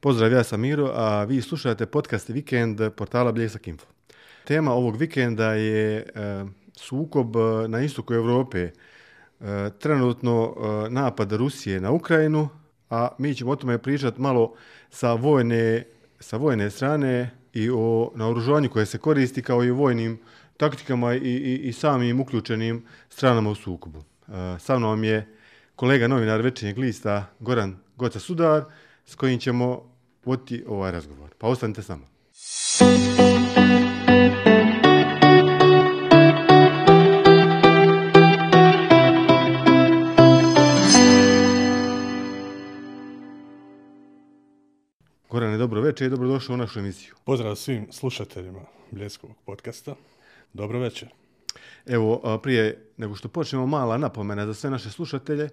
Pozdrav, ja sam Miro, a vi slušate podcast Vikend portala Bljesak Info. Tema ovog vikenda je e, sukob e, na istoku Evrope, e, trenutno e, napad Rusije na Ukrajinu, a mi ćemo o tome pričati malo sa vojne, sa vojne strane i o naoružovanju koje se koristi kao i vojnim taktikama i, i, i samim uključenim stranama u sukobu. E, sa mnom je kolega novinar Večernjeg lista Goran Goca Sudar, s kojim ćemo voditi ovaj razgovor. Pa ostanite s nama. Gorane, dobro večer i dobrodošao u našu emisiju. Pozdrav svim slušateljima Bljeskovog podcasta. Dobro večer. Evo, prije nego što počnemo, mala napomena za sve naše slušatelje.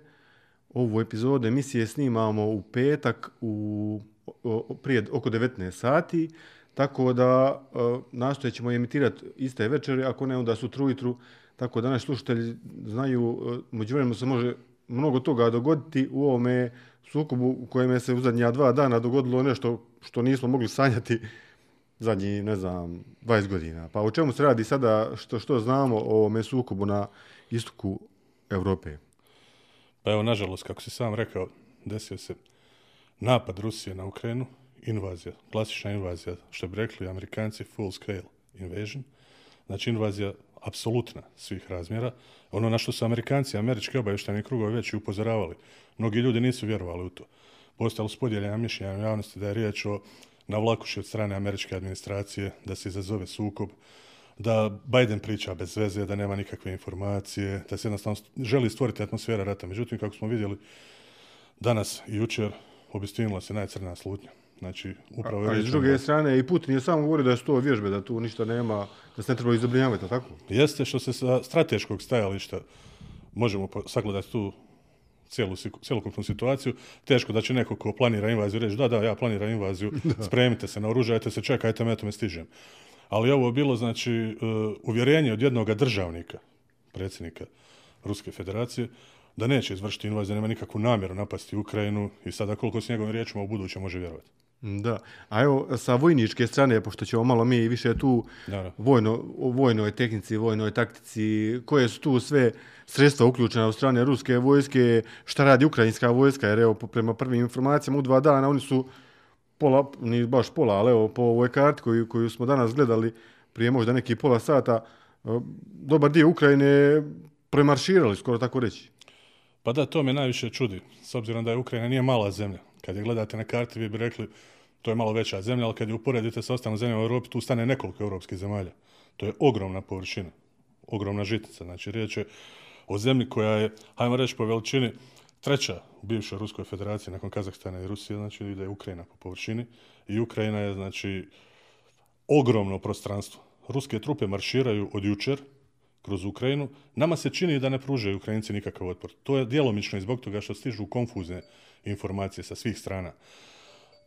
Ovu epizodu emisije snimamo u petak u, o, prije oko 19 sati, tako da e, nastojat nastojećemo emitirati iste večeri, ako ne onda sutru ujutru, tako da naši slušatelji znaju, e, među se može mnogo toga dogoditi u ovome sukobu u kojem se u zadnja dva dana dogodilo nešto što nismo mogli sanjati zadnji, ne znam, 20 godina. Pa o čemu se radi sada, što, što znamo o ovome sukobu na istoku Evrope? Pa evo, nažalost, kako si sam rekao, desio se napad Rusije na Ukrajinu, invazija, klasična invazija, što bi rekli amerikanci, full scale invasion, znači invazija apsolutna svih razmjera, ono na što su amerikanci, američki obavještani krugovi već i upozoravali. Mnogi ljudi nisu vjerovali u to. Postalo su podijeljena mišljenja u javnosti da je riječ o navlakuši od strane američke administracije, da se izazove sukob, da Biden priča bez veze, da nema nikakve informacije, da se jednostavno želi stvoriti atmosfera rata. Međutim, kako smo vidjeli danas i jučer, obistinila se najcrna slutnja. Znači, upravo a, a s druge da... strane, i Putin je samo govorio da je to vježbe, da tu ništa nema, da se ne treba izobrinjavati, tako? Jeste što se sa strateškog stajališta možemo sagledati tu cijelu, cijelokupnu situaciju, teško da će neko ko planira invaziju reći da, da, ja planiram invaziju, da. spremite se, naoružajte se, čekajte me, eto me stižem. Ali ovo je bilo, znači, uh, uvjerenje od jednog državnika, predsjednika Ruske federacije, da neće izvršiti invaziju, nema nikakvu namjeru napasti Ukrajinu i sada koliko s njegovim riječima u buduće može vjerovati. Da, a evo sa vojničke strane, pošto ćemo malo mi više tu vojno, vojnoj tehnici, vojnoj taktici, koje su tu sve sredstva uključena u strane ruske vojske, šta radi ukrajinska vojska, jer evo prema prvim informacijama u dva dana oni su pola, ni baš pola, ali evo po ovoj karti koju, koju smo danas gledali prije možda neki pola sata, e, dobar dio Ukrajine premarširali, skoro tako reći. Pa da, to me najviše čudi, s obzirom da je Ukrajina nije mala zemlja. Kad je gledate na karti, vi bi rekli to je malo veća zemlja, ali kad je uporedite sa ostalim zemljama u Europi, tu stane nekoliko europskih zemalja. To je ogromna površina, ogromna žitica. Znači, riječ je o zemlji koja je, hajmo reći po veličini, treća u bivšoj Ruskoj federaciji nakon Kazahstana i Rusije, znači ide je Ukrajina po površini. I Ukrajina je, znači, ogromno prostranstvo. Ruske trupe marširaju od jučer kroz Ukrajinu. Nama se čini da ne pružaju Ukrajinci nikakav otpor. To je djelomično i zbog toga što stižu konfuzne informacije sa svih strana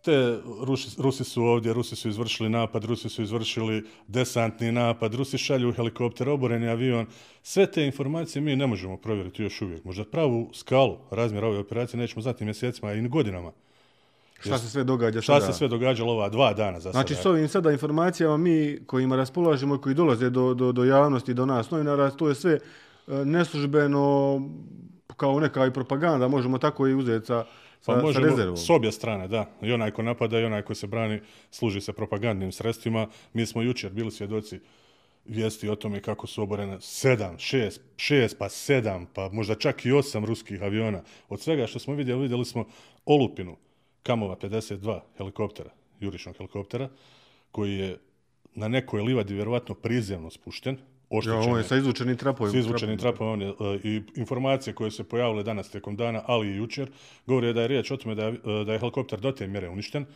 te Rusi, Rusi su ovdje, Rusi su izvršili napad, Rusi su izvršili desantni napad, Rusi šalju helikopter, oboreni avion. Sve te informacije mi ne možemo provjeriti još uvijek. Možda pravu skalu razmjera ove operacije nećemo znati mjesecima i godinama. Šta se sve događa šta sada? Šta se sve događalo ova dva dana za Znači, s ovim sada informacijama mi kojima raspolažemo i koji dolaze do, do, do javnosti, do nas novinara, to je sve e, neslužbeno kao neka i propaganda, možemo tako i uzeti sa Pa sa, možemo, sa rezervom. S obje strane, da. I onaj ko napada i onaj ko se brani služi se propagandnim sredstvima. Mi smo jučer bili svjedoci vijesti o tome kako su oborene sedam, šest, šest, pa sedam, pa možda čak i osam ruskih aviona. Od svega što smo vidjeli, vidjeli smo olupinu Kamova 52 helikoptera, jurišnog helikoptera, koji je na nekoj livadi vjerovatno prizemno spušten, oštećene. Ja, on je sa izvučenim trapovima. Sa izvučenim trapovima. Uh, I informacije koje se pojavile danas tijekom dana, ali i jučer, govore da je riječ o tome da je, uh, da je helikopter do te mjere uništen,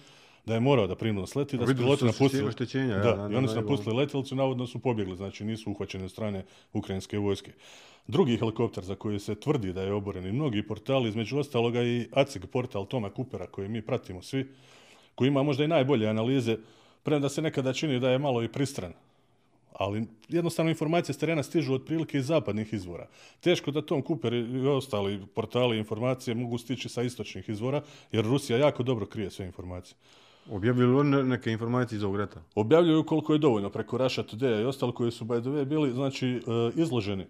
da je morao da primno sleti, da su piloti napustili. Oštećenja, da, ja, i oni su napustili letjelicu, navodno su pobjegli, znači nisu uhvaćeni od strane ukrajinske vojske. Drugi helikopter za koji se tvrdi da je oboren i mnogi portali, između ostaloga i ACIG portal Toma Kupera koji mi pratimo svi, koji ima možda i najbolje analize, premda se nekada čini da je malo i pristran ali jednostavno informacije s terena stižu otprilike iz zapadnih izvora. Teško da Tom Cooper i ostali portali informacije mogu stići sa istočnih izvora, jer Rusija jako dobro krije sve informacije. Objavljuju li neke informacije iz ovog rata? Objavljuju koliko je dovoljno preko Russia Today i ostali koji su by the way bili znači, e, izloženi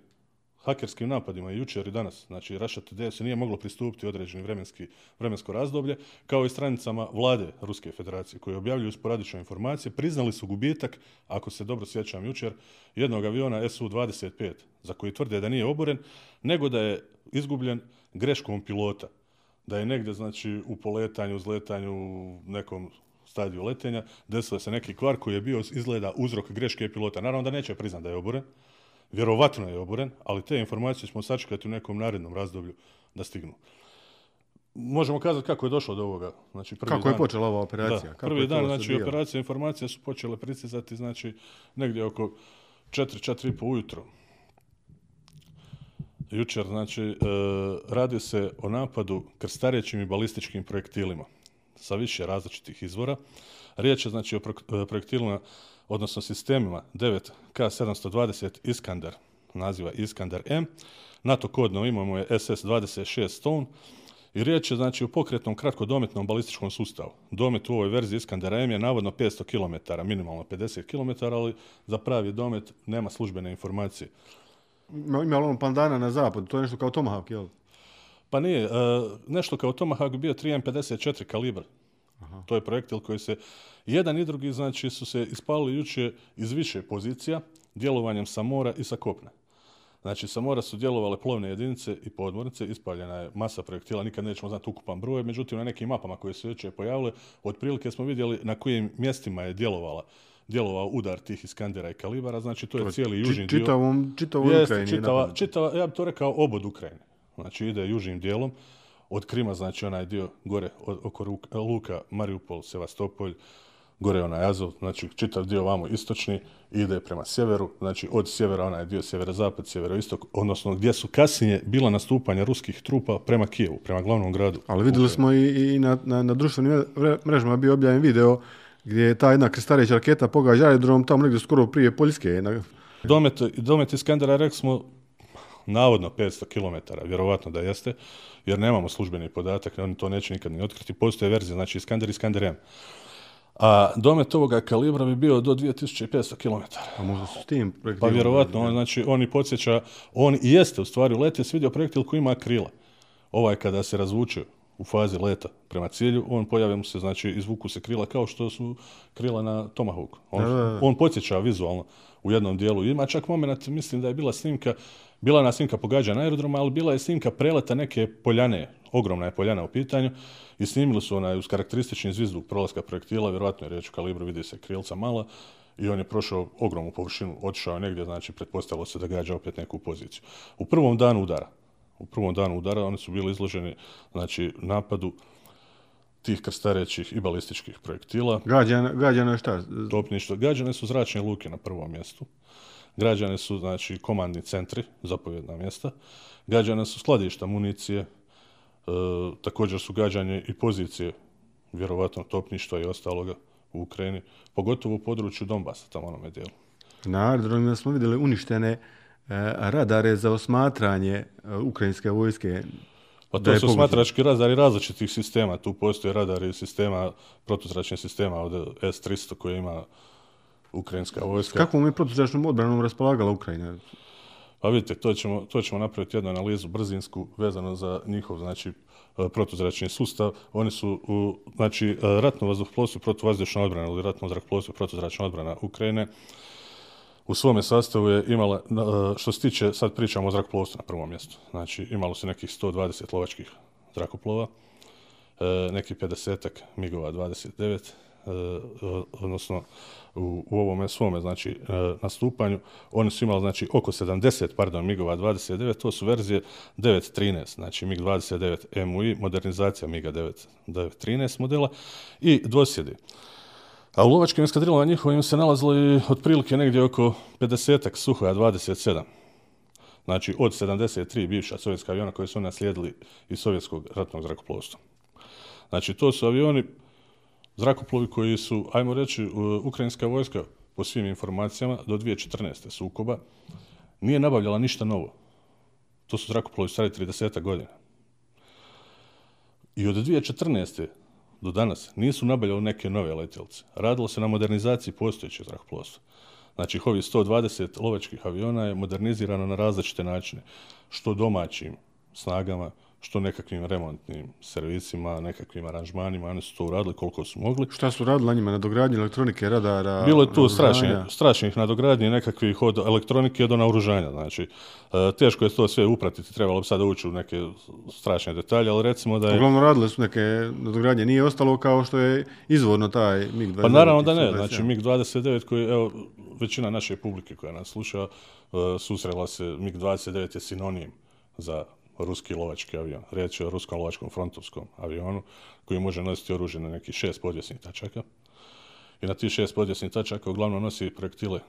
hakerskim napadima i jučer i danas. Znači, Russia Today se nije moglo pristupiti određeni vremenski, vremensko razdoblje, kao i stranicama vlade Ruske federacije, koje objavljuju sporadične informacije. Priznali su gubitak, ako se dobro sjećam jučer, jednog aviona Su-25, za koji tvrde da nije oboren, nego da je izgubljen greškom pilota. Da je negde znači, u poletanju, uzletanju, nekom stadiju letenja, desilo se neki kvar koji je bio izgleda uzrok greške pilota. Naravno da neće priznati da je oboren, vjerovatno je oboren, ali te informacije smo sačekati u nekom narednom razdoblju da stignu. Možemo kazati kako je došlo do ovoga. Znači, prvi kako dan, je počela ova operacija? Da, kako prvi dan, znači, operacija informacija su počele pricizati, znači, negdje oko 4-4,5 ujutro. Jučer, znači, e, radi se o napadu krstarećim i balističkim projektilima sa više različitih izvora. Riječ je, znači, o projektilima odnosno sistemima 9K720 Iskander, naziva Iskander M. NATO kodno imamo je SS-26 Stone i riječ je znači o pokretnom kratkodometnom balističkom sustavu. Domet u ovoj verziji Iskandera M je navodno 500 km, minimalno 50 km, ali za pravi domet nema službene informacije. Ima, ima on pandana na zapad, to je nešto kao Tomahawk, jel? Pa nije, e, nešto kao Tomahawk bio 3M54 kalibr. Aha. To je projektil koji se jedan i drugi znači su se ispalili juče iz više pozicija djelovanjem sa mora i sa kopna. Znači, sa mora su djelovale plovne jedinice i podmornice, ispaljena je masa projektila, nikad nećemo znati ukupan broj, međutim, na nekim mapama koje su juče pojavile, otprilike smo vidjeli na kojim mjestima je djelovala djelovao udar tih Iskandera i Kalibara, znači to je to cijeli južni dio. Čitavom, čitavom Ukrajini. Čitava, čitava, ja bih to rekao obod Ukrajine. Znači ide južnim dijelom, od Krima, znači onaj dio gore oko Luka, Mariupol, Sevastopolj, gore onaj Azov, znači čitav dio vamo istočni ide prema sjeveru, znači od sjevera onaj dio sjevero-zapad, sjevero-istok, odnosno gdje su kasnije bila nastupanja ruskih trupa prema Kijevu, prema glavnom gradu. Ali vidjeli smo i, i na, na, na društvenim mrežama bio objavljen video gdje je ta jedna krstareća raketa pogađa aerodrom tamo negdje skoro prije Poljske. Domet, domet Iskandera, rekli smo, navodno 500 km, vjerovatno da jeste, jer nemamo službeni podatak, oni to neće nikad ni otkriti. Postoje verzija, znači Iskander i Iskander M. A domet ovoga kalibra bi bio do 2500 km. A možda su s tim Pa vjerovatno, on, znači, on i podsjeća, on i jeste u stvari u leti, vidio projektil koji ima krila. Ovaj kada se razvuče u fazi leta prema cilju, on pojavio mu se, znači, izvuku se krila kao što su krila na Tomahawk. On, da, da, da. on podsjeća vizualno u jednom dijelu. Ima čak moment, mislim da je bila snimka, bila je na snimka pogađa na aerodroma, ali bila je snimka preleta neke poljane, ogromna je poljana u pitanju, i snimili su onaj uz karakteristični zvizduk prolaska projektila, vjerojatno je riječ o kalibru, vidi se krilca mala, i on je prošao ogromnu površinu, otišao negdje, znači pretpostavilo se da gađa opet neku poziciju. U prvom danu udara, u prvom danu udara oni su bili izloženi znači, napadu tih krstarećih i balističkih projektila. Gađane, gađane šta? Topništvo. Gađane su zračne luke na prvom mjestu. Građane su znači komandni centri, zapovjedna mjesta. Gađane su skladišta municije, e, također su gađanje i pozicije, vjerovatno topništva i ostaloga u Ukrajini, pogotovo u području Donbasa, tamo onome dijelu. Na aerodromima smo vidjeli uništene e, radare za osmatranje e, ukrajinske vojske. Pa to su smatrački radari različitih sistema. Tu postoje radari sistema, protuzračnih sistema od S-300 koje ima ukrajinska vojska. Kako mi protuzračnom odbranom raspolagala Ukrajina? Pa vidite, to ćemo, to ćemo napraviti jednu analizu brzinsku vezano za njihov znači, e, protuzračni sustav. Oni su, u, znači, e, ratno vazduhoplovstvo protuvazdušna odbrana ili ratno zrakoplovstvo protuzračna odbrana Ukrajine u svome sastavu je imala, e, što se tiče, sad pričamo o zrakoplovstvu na prvom mjestu, znači imalo se nekih 120 lovačkih zrakoplova, neki 50-ak MIG-ova 29, Eh, odnosno u, u ovome svome znači eh, nastupanju oni su imali znači oko 70 pardon migova 29 to su verzije 913 znači MIG 29 MUI modernizacija MIG-a 913 modela i dvosjedi a u lovačkim eskadrilama njihovim se nalazilo i otprilike negdje oko 50-ak Suhoja 27 znači od 73 bivša sovjetska aviona koje su naslijedili iz sovjetskog ratnog zrakoplovstva. Znači, to su avioni zrakoplovi koji su, ajmo reći, e, ukrajinska vojska po svim informacijama, do 2014. sukoba, nije nabavljala ništa novo. To su zrakoplovi stari 30 godina. I od 2014. do danas nisu nabavljali neke nove letjelce. Radilo se na modernizaciji postojećeg zrakoplovstva. Znači, ovi 120 lovačkih aviona je modernizirano na različite načine, što domaćim snagama, što nekakvim remontnim servisima, nekakvim aranžmanima, oni su to uradili koliko su mogli. Šta su radili na njima? Nadogradnje elektronike, radara? Bilo je tu strašnih, strašnih nadogradnje nekakvih od elektronike do naoružanja. Znači, e, teško je to sve upratiti, trebalo bi sada ući u neke strašne detalje, ali recimo da je... Uglavnom radile su neke nadogradnje. Nije ostalo kao što je izvorno taj MiG-29. Pa naravno da ne, 127. znači MiG-29 koji, evo, većina naše publike koja nas sluša, e, susrela se, MiG-29 je sinonim za ruski lovački avion. Riječ je o ruskom lovačkom frontovskom avionu koji može nositi oružje na nekih šest podvjesnih tačaka. I na tih šest podvjesnih tačaka uglavnom nosi projektile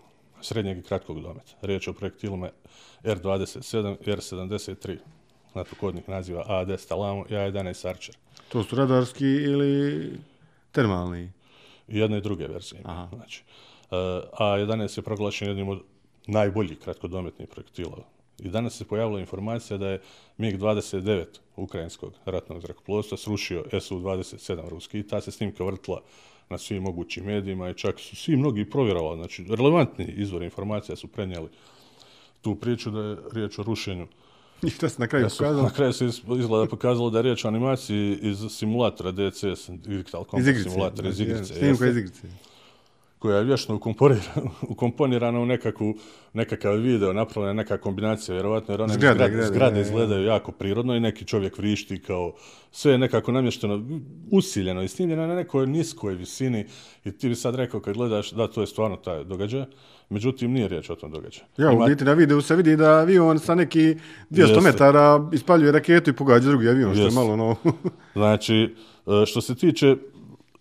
srednjeg i kratkog dometa. Riječ je o projektilima R-27 i R-73 znate kodnih naziva AD Stalamo i A11 Archer. To su radarski ili termalni? Jedne i druge verzije. Aha. Znači, e, A11 je proglašen jednim od najboljih kratkodometnih projektila. I danas se pojavila informacija da je MiG-29 ukrajinskog ratnog zrakoplovstva srušio Su-27 ruski i ta se snimka vrtla na svim mogućim medijima i čak su svi mnogi provjerovali, znači relevantni izvori informacija su prenijeli tu priču da je riječ o rušenju I šta se na kraju pokazalo? na kraju se izgleda pokazalo da je riječ o animaciji iz simulatora DCS, Digital Iz Combat igrice. Simulator iz igrice, Snimka jeste, iz igrice. Koja je vječno ukomponirana, ukomponirana u nekakvu, nekakav video, napravljena neka kombinacija, vjerovatno jer one Zgrade, zgrade, zgrade, zgrade da, da. izgledaju jako prirodno i neki čovjek vrišti kao sve je nekako namješteno, usiljeno i snimljeno na nekoj niskoj visini i ti bi sad rekao kad gledaš da to je stvarno taj događaj, međutim nije riječ o tom događaju. Ja, u biti na videu se vidi da avion sa neki 200 Jeste. metara ispaljuje raketu i pogađa drugi avion, što je Jeste. malo ono... Znači, e, što se tiče,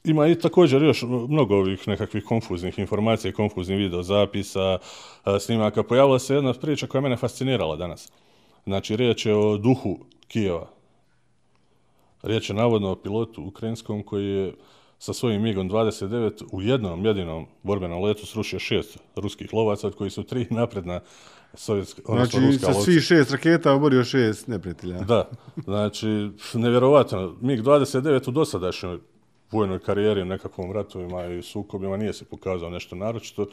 ima i također još mnogo ovih nekakvih konfuznih informacija, i konfuznih videozapisa, snimaka. Pojavila se jedna priča koja je mene fascinirala danas. Znači, riječ je o duhu Kijeva. Riječ je navodno o pilotu ukrajinskom koji je sa svojim MiGom 29 u jednom jedinom borbenom letu srušio šest ruskih lovaca, od koji su tri napredna sovjetska, odnosno Znači, ruska sa lovca. svih šest raketa oborio šest neprijatelja. Da, znači, nevjerovatno. MiG-29 u dosadašnjoj vojnoj karijeri u nekakvom ratovima i sukobima nije se pokazao nešto naročito,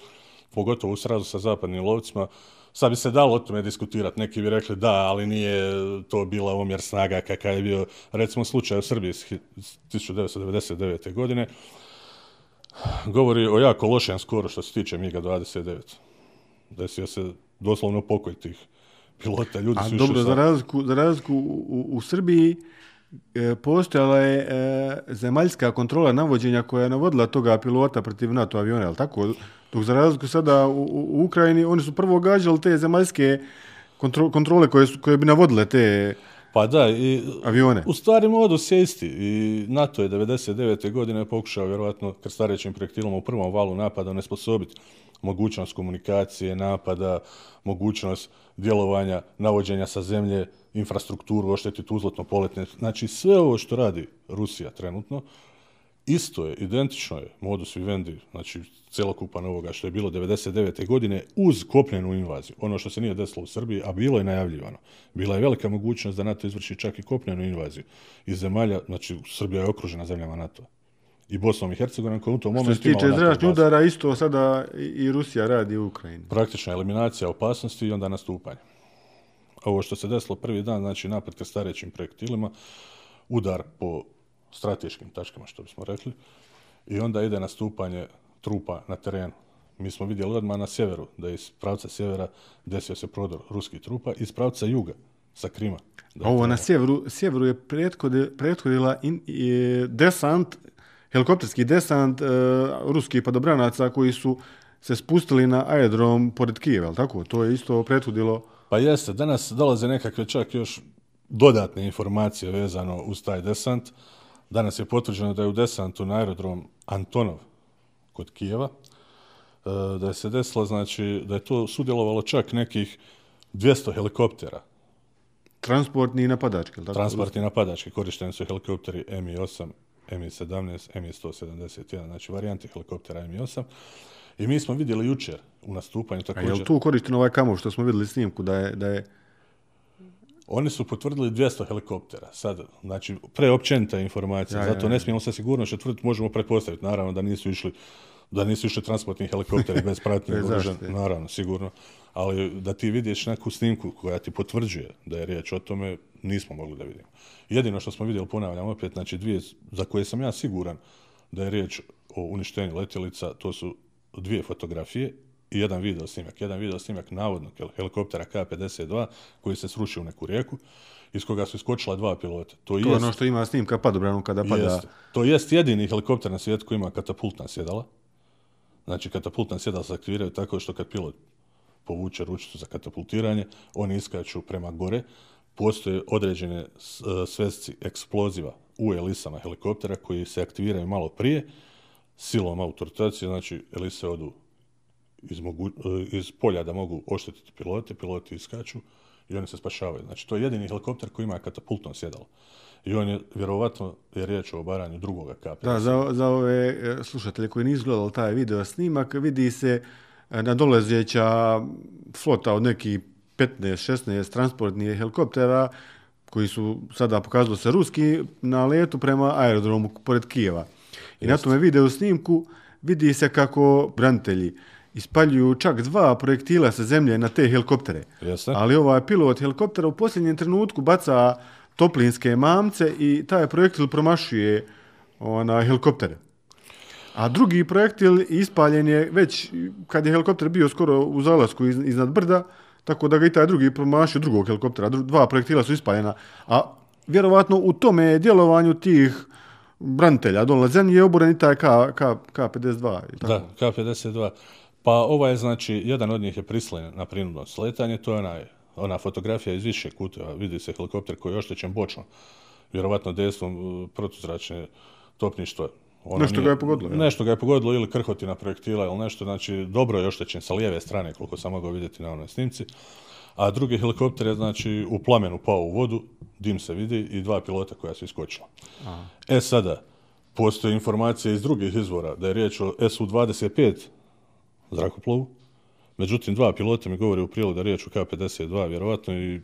pogotovo u srazu sa zapadnim lovcima. Sad bi se dalo o tome diskutirati. Neki bi rekli da, ali nije to bila omjer snaga kakav je bio, recimo, slučaj u Srbiji iz hi- iz 1999. godine. Govori o jako lošem skoru što se tiče MiG-29. Desio se doslovno pokoj tih pilota. Ljudi A su išli dobro, sa- za razliku, za razliku u, u, Srbiji postojala je e, zemaljska kontrola navođenja koja je navodila toga pilota protiv NATO aviona, je li tako? Dok za razliku sada u, u, Ukrajini, oni su prvo gađali te zemaljske kontro, kontrole koje, su, koje bi navodile te Pa da, i avione. u stvari modus je isti. I NATO je 99. godine pokušao vjerovatno krstarećim projektilom u prvom valu napada nesposobiti mogućnost komunikacije, napada, mogućnost djelovanja, navođenja sa zemlje, infrastrukturu, oštetiti uzlotno poletne. Znači sve ovo što radi Rusija trenutno, isto je, identično je modus vivendi, znači celokupan ovoga što je bilo 99. godine uz kopnenu invaziju. Ono što se nije desilo u Srbiji, a bilo je najavljivano. Bila je velika mogućnost da NATO izvrši čak i kopnenu invaziju iz zemalja, znači Srbija je okružena zemljama NATO. I Bosnom i Hercegovinom koja u tom Što se momentu imala tiče NATO zračnih bazu. udara, isto sada i Rusija radi u Ukrajini. Praktična eliminacija opasnosti i onda nastupanje. Ovo što se desilo prvi dan, znači napad krstarećim projektilima, udar po strateškim tačkama, što bismo rekli, i onda ide nastupanje trupa na terenu. Mi smo vidjeli odmah na sjeveru, da je iz pravca sjevera desio se prodor ruskih trupa, iz pravca juga, sa Krima. Ovo na sjeveru, sjeveru je prethode, prethodila in, je desant, helikopterski desant e, ruskih padobranaca koji su se spustili na aerodrom pored Kijeva, tako? To je isto prethodilo... Pa jeste, danas dolaze nekakve čak još dodatne informacije vezano uz taj desant. Danas je potvrđeno da je u desantu na aerodrom Antonov kod Kijeva, e, da je se desilo, znači, da je to sudjelovalo čak nekih 200 helikoptera, Transportni i napadački, tako? transportni napadački, korišteni su helikopteri Mi-8, Mi-17, Mi-171, znači varijanti helikoptera Mi-8. I mi smo vidjeli jučer u nastupanju A također. je li tu korišten ovaj kamov što smo vidjeli snimku da je, da je Oni su potvrdili 200 helikoptera. Sad, znači, preopćenita informacija, Ja, zato ja, ja. ne smijemo sa sigurnošću tvrditi, možemo pretpostaviti, naravno, da nisu išli da nisu išli transportni helikopteri bez pratnje Bez oružja, naravno, sigurno. Ali da ti vidiš neku snimku koja ti potvrđuje da je riječ o tome, nismo mogli da vidimo. Jedino što smo vidjeli, ponavljam opet, znači dvije za koje sam ja siguran da je riječ o uništenju letjelica, to su dvije fotografije i jedan video snimak. Jedan video snimak navodnog hel- helikoptera K-52 koji se srušio u neku rijeku iz koga su iskočila dva pilota. To, to je jest, ono što ima snimka padobranom kada pada. jest, to jest jedini helikopter na svijetu koji ima katapultna sjedala. Znači, katapultna sjedala se aktiviraju tako što kad pilot povuče ručicu za katapultiranje, oni iskaču prema gore. Postoje određene e, svesci eksploziva u elisama helikoptera koji se aktiviraju malo prije, silom autoritacije, znači elise odu iz, mogu, eh, iz polja da mogu oštetiti pilote, piloti iskaču i oni se spašavaju. Znači, to je jedini helikopter koji ima katapultno sjedalo. I on je, vjerovatno, je riječ o obaranju drugoga kape. Da, za, za ove eh, slušatelje koji nisu gledali taj video snimak, vidi se eh, nadolazeća nadolezeća flota od nekih 15-16 transportnih helikoptera koji su sada pokazalo se ruski na letu prema aerodromu pored Kijeva. I na tome video snimku vidi se kako branitelji ispaljuju čak dva projektila sa zemlje na te helikoptere. Jeste. Ali ovaj pilot helikoptera u posljednjem trenutku baca toplinske mamce i taj projektil promašuje ona, helikoptere. A drugi projektil ispaljen je već kad je helikopter bio skoro u zalasku iz, iznad brda, tako da ga i taj drugi promašio drugog helikoptera. Dva projektila su ispaljena. A vjerovatno u tome djelovanju tih branitelja dole na zemlji je oboren i taj K, K, K52. i tako. Da, K-52. Pa ovaj, znači, jedan od njih je prislen na prinudno sletanje, to je onaj, ona fotografija iz više kuteva, vidi se helikopter koji je oštećen bočno, vjerovatno dejstvom e, protuzračne topništva. Ono Nešto ga je pogodilo, ja. Nešto ga je pogodilo ili krhotina projektila ili nešto, znači dobro je oštećen sa lijeve strane, koliko sam mogao vidjeti na onoj snimci. A drugi helikopter je, znači, u plamenu pao u vodu, dim se vidi i dva pilota koja su iskočila. E sada, postoje informacije iz drugih izvora da je riječ o Su-25 zrakoplovu, međutim dva pilota mi govore u prilog da je riječ o K-52 vjerovatno i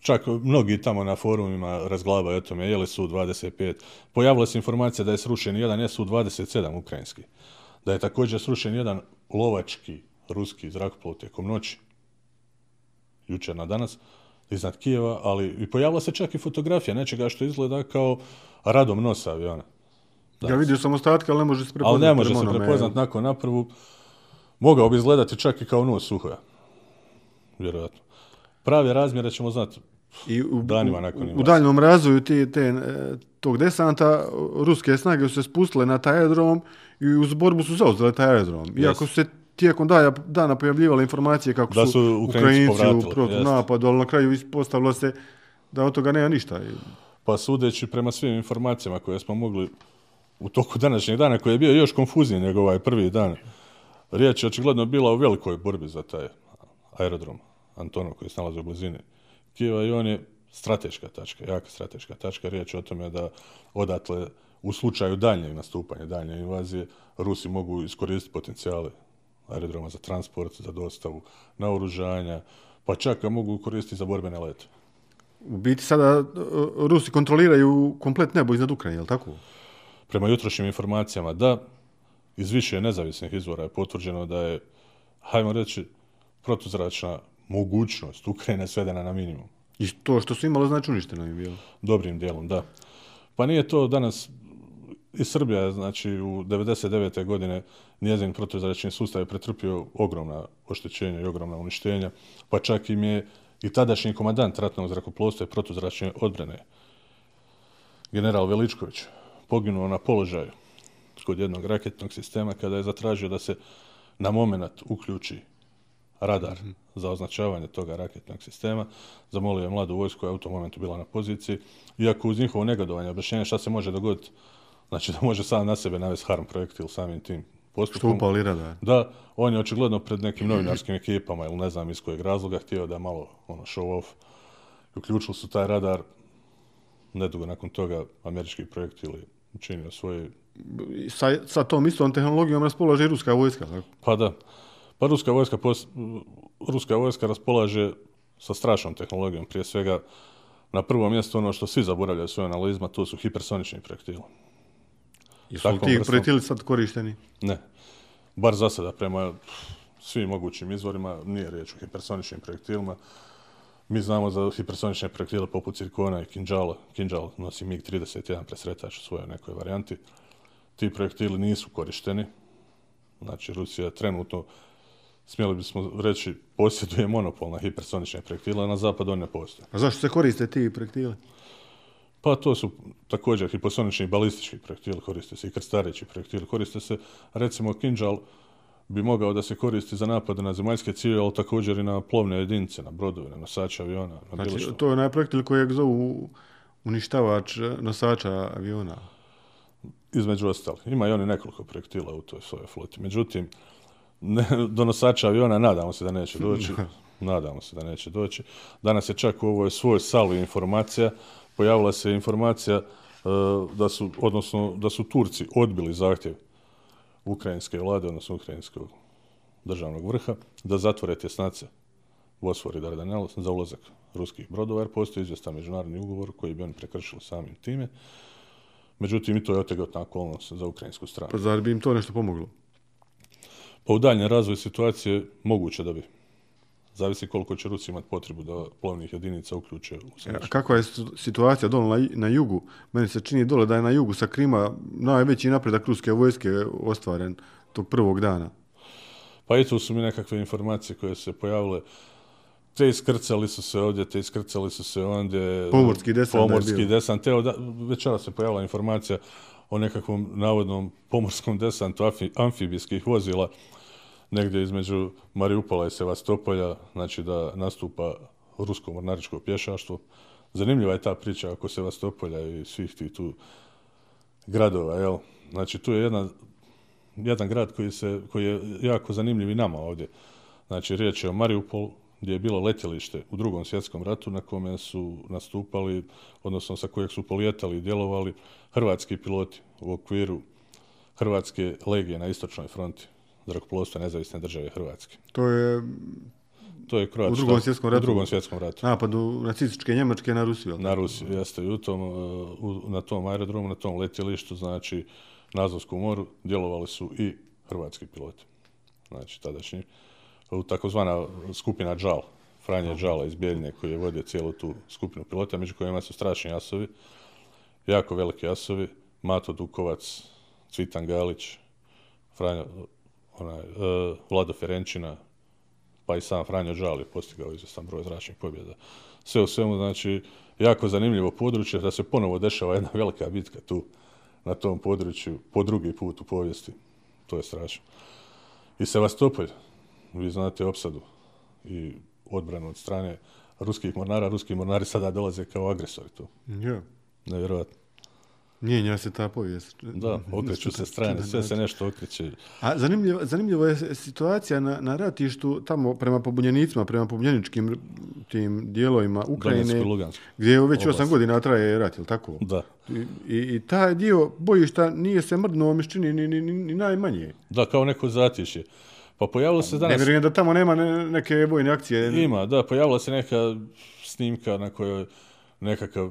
čak mnogi tamo na forumima razglabaju o tome je li Su-25. Pojavila se informacija da je srušen jedan Su-27 ukrajinski, da je također srušen jedan lovački ruski zrakoplov tijekom noći, jučer na danas, iznad Kijeva, ali i pojavila se čak i fotografija nečega što izgleda kao radom nosa aviona. Ja vidio sam ostatke, ali ne može se prepoznati. Ali ne može se onome. prepoznat nakon naprvu. Mogao bi izgledati čak i kao nos suhoja. Vjerojatno. Prave razmjere ćemo znati I u, danima u- nakon u, invazije. daljnom razvoju te, te, e, tog desanta ruske snage su se spustile na taj aerodrom i uz borbu su zauzele taj aerodrom. Iako su se tijekom daja, dana pojavljivale informacije kako Da su, su Ukrajinci Ukrajinci u protunapadu, ali na kraju ispostavilo se da od toga nema ništa. Pa sudeći prema svim informacijama koje smo mogli u toku današnjeg dana, koji je bio još konfuzniji nego ovaj prvi dan, riječ je očigledno bila o velikoj borbi za taj aerodrom Antonov koji se nalazi u blizini Kijeva i on je strateška tačka, jaka strateška tačka. Riječ je o tome da odatle u slučaju daljnjeg nastupanja, daljnje invazije, Rusi mogu iskoristiti potencijale aerodroma za transport, za dostavu naoružanja, pa čak ga mogu koristiti za borbene lete. u biti sada e, Rusi kontroliraju komplet nebo iznad Ukrajine, je li tako? Prema jutrošnjim informacijama da, iz više nezavisnih izvora je potvrđeno da je, hajmo reći, protuzračna mogućnost Ukrajine svedena na minimum. I to što su imalo znači uništeno im bilo. Dobrim dijelom, da. Pa nije to danas, i Srbija je, znači, u 99. godine njezin protuzračni sustav je pretrpio ogromna oštećenja i ogromna uništenja, pa čak im je i tadašnji komandant ratnog zrakoplovstva i protuzračne odbrane, general Veličković, poginuo na položaju kod jednog raketnog sistema kada je zatražio da se na moment uključi radar za označavanje toga raketnog sistema. Zamolio je mladu vojsku koja je u tom momentu bila na poziciji. Iako uz njihovo negodovanje, objašnjenje šta se može dogoditi, znači da može sam na sebe navesti harm projektil samim tim Što postupkom. upali radar. Da, on je očigledno pred nekim novinarskim ekipama ili ne znam iz kojeg razloga htio da malo ono show off. I uključili su taj radar. Nedugo nakon toga američki projektil je učinio svoj sa, sa tom istom tehnologijom raspolaže i ruska vojska. Tako? Pa da. Pa ruska vojska, pos... ruska vojska raspolaže sa strašnom tehnologijom. Prije svega, na prvom mjestu ono što svi zaboravljaju svojom analizma, to su hipersonični projektili. Jesu li ti projektili sad korišteni? Ne. Bar za sada, prema svim mogućim izvorima, nije riječ o hipersoničnim projektilima. Mi znamo za hipersonične projektile poput Cirkona i Kinjala. Kinjal nosi MiG-31 presretač u svojoj nekoj varijanti. Ti projektili nisu korišteni. Znači, Rusija trenutno, smjeli bismo reći, posjeduje monopol na hipersonične projektile, a na zapadu on ne postoje. A zašto se koriste ti projektili? Pa to su također hipersonični i balistički projektili, koriste se i krstareći projektili, koriste se, recimo Kinjal bi mogao da se koristi za napade na zemaljske ciljeve, ali također i na plovne jedinice, na brodove, na nosače aviona, na Znači, što. to je onaj projektil kojeg zovu uništavač nosača aviona. Između ostali. Ima i oni nekoliko projektila u toj svojoj floti. Međutim, ne, do nosača aviona nadamo se da neće doći. nadamo se da neće doći. Danas je čak u ovoj svojoj salvi informacija, pojavila se informacija e, da su, odnosno, da su Turci odbili zahtjev ukrajinske vlade, odnosno ukrajinskog državnog vrha, da zatvore tjesnace Bosfor i Dardanel za ulazak ruskih brodova, jer postoji izvjestan međunarodni ugovor koji bi oni prekršili samim time. Međutim, i to je otegotna okolnost za ukrajinsku stranu. Pa zar bi im to nešto pomoglo? Pa u daljnjem razvoju situacije moguće da bi. Zavisi koliko će Rusi imati potrebu da plovnih jedinica uključe u A središnju. kakva je situ- situacija dole na, na jugu? Meni se čini dole da je na jugu sa Krima najveći napredak ruske vojske ostvaren tog prvog dana. Pa i tu su mi nekakve informacije koje se pojavile. Te iskrcali su se ovdje, te iskrcali su se ondje. Pomorski desant Pomorski desant. Evo, da, večera se pojavila informacija o nekakvom navodnom pomorskom desantu amfi- amfibijskih vozila negdje između Mariupola i Sevastopolja, znači da nastupa rusko mornaričko pješaštvo. Zanimljiva je ta priča oko Sevastopolja i svih tih tu gradova, jel? Znači, tu je jedna, jedan grad koji, se, koji je jako zanimljiv i nama ovdje. Znači, riječ je o Mariupolu, gdje je bilo letilište u drugom svjetskom ratu na kome su nastupali, odnosno sa kojeg su polijetali i djelovali hrvatski piloti u okviru Hrvatske legije na istočnoj fronti zrakoplovstva nezavisne države Hrvatske. To je To je Croat U drugom svjetskom U ratu? drugom svjetskom ratu. napadu nacističke Njemačke na Rusiju. Na? Rusiju, jeste. I u tom, uh, u, na tom aerodromu, na tom letjelištu, znači, na Azovskom moru, djelovali su i hrvatski piloti. Znači, tadašnji. U takozvana skupina Džal, Franje Džala iz Bijeljine, koji je vodio cijelu tu skupinu pilota, među kojima su strašni jasovi, jako veliki jasovi, Mato Dukovac, Cvitan Galić, Franjo, onaj, uh, Vlado Ferenčina, pa i sam Franjo Džal je postigao izvestan broj zračnih pobjeda. Sve u svemu, znači, jako zanimljivo područje, da se ponovo dešava jedna velika bitka tu, na tom području, po drugi put u povijesti. To je strašno. I Sevastopolj, vi znate opsadu i odbranu od strane ruskih mornara. Ruski mornari sada dolaze kao agresori tu. Ja. Nevjerojatno. Mijenja se ta povijest. Da, okreću se strane, sve se nešto okreće. A zanimljivo, zanimljivo je situacija na, na ratištu tamo prema pobunjenicima, prema pobunjeničkim tim dijelovima Ukrajine, gdje već Oblast. osam godina traje rat, jel tako? Da. I, i, I taj dio bojišta nije se mrdnuo mišćini ni, ni, ni, ni najmanje. Da, kao neko zatišje. Pa pojavilo se Ne danas... vjerujem da tamo nema ne, neke vojne akcije. Ima, da, pojavila se neka snimka na kojoj nekakav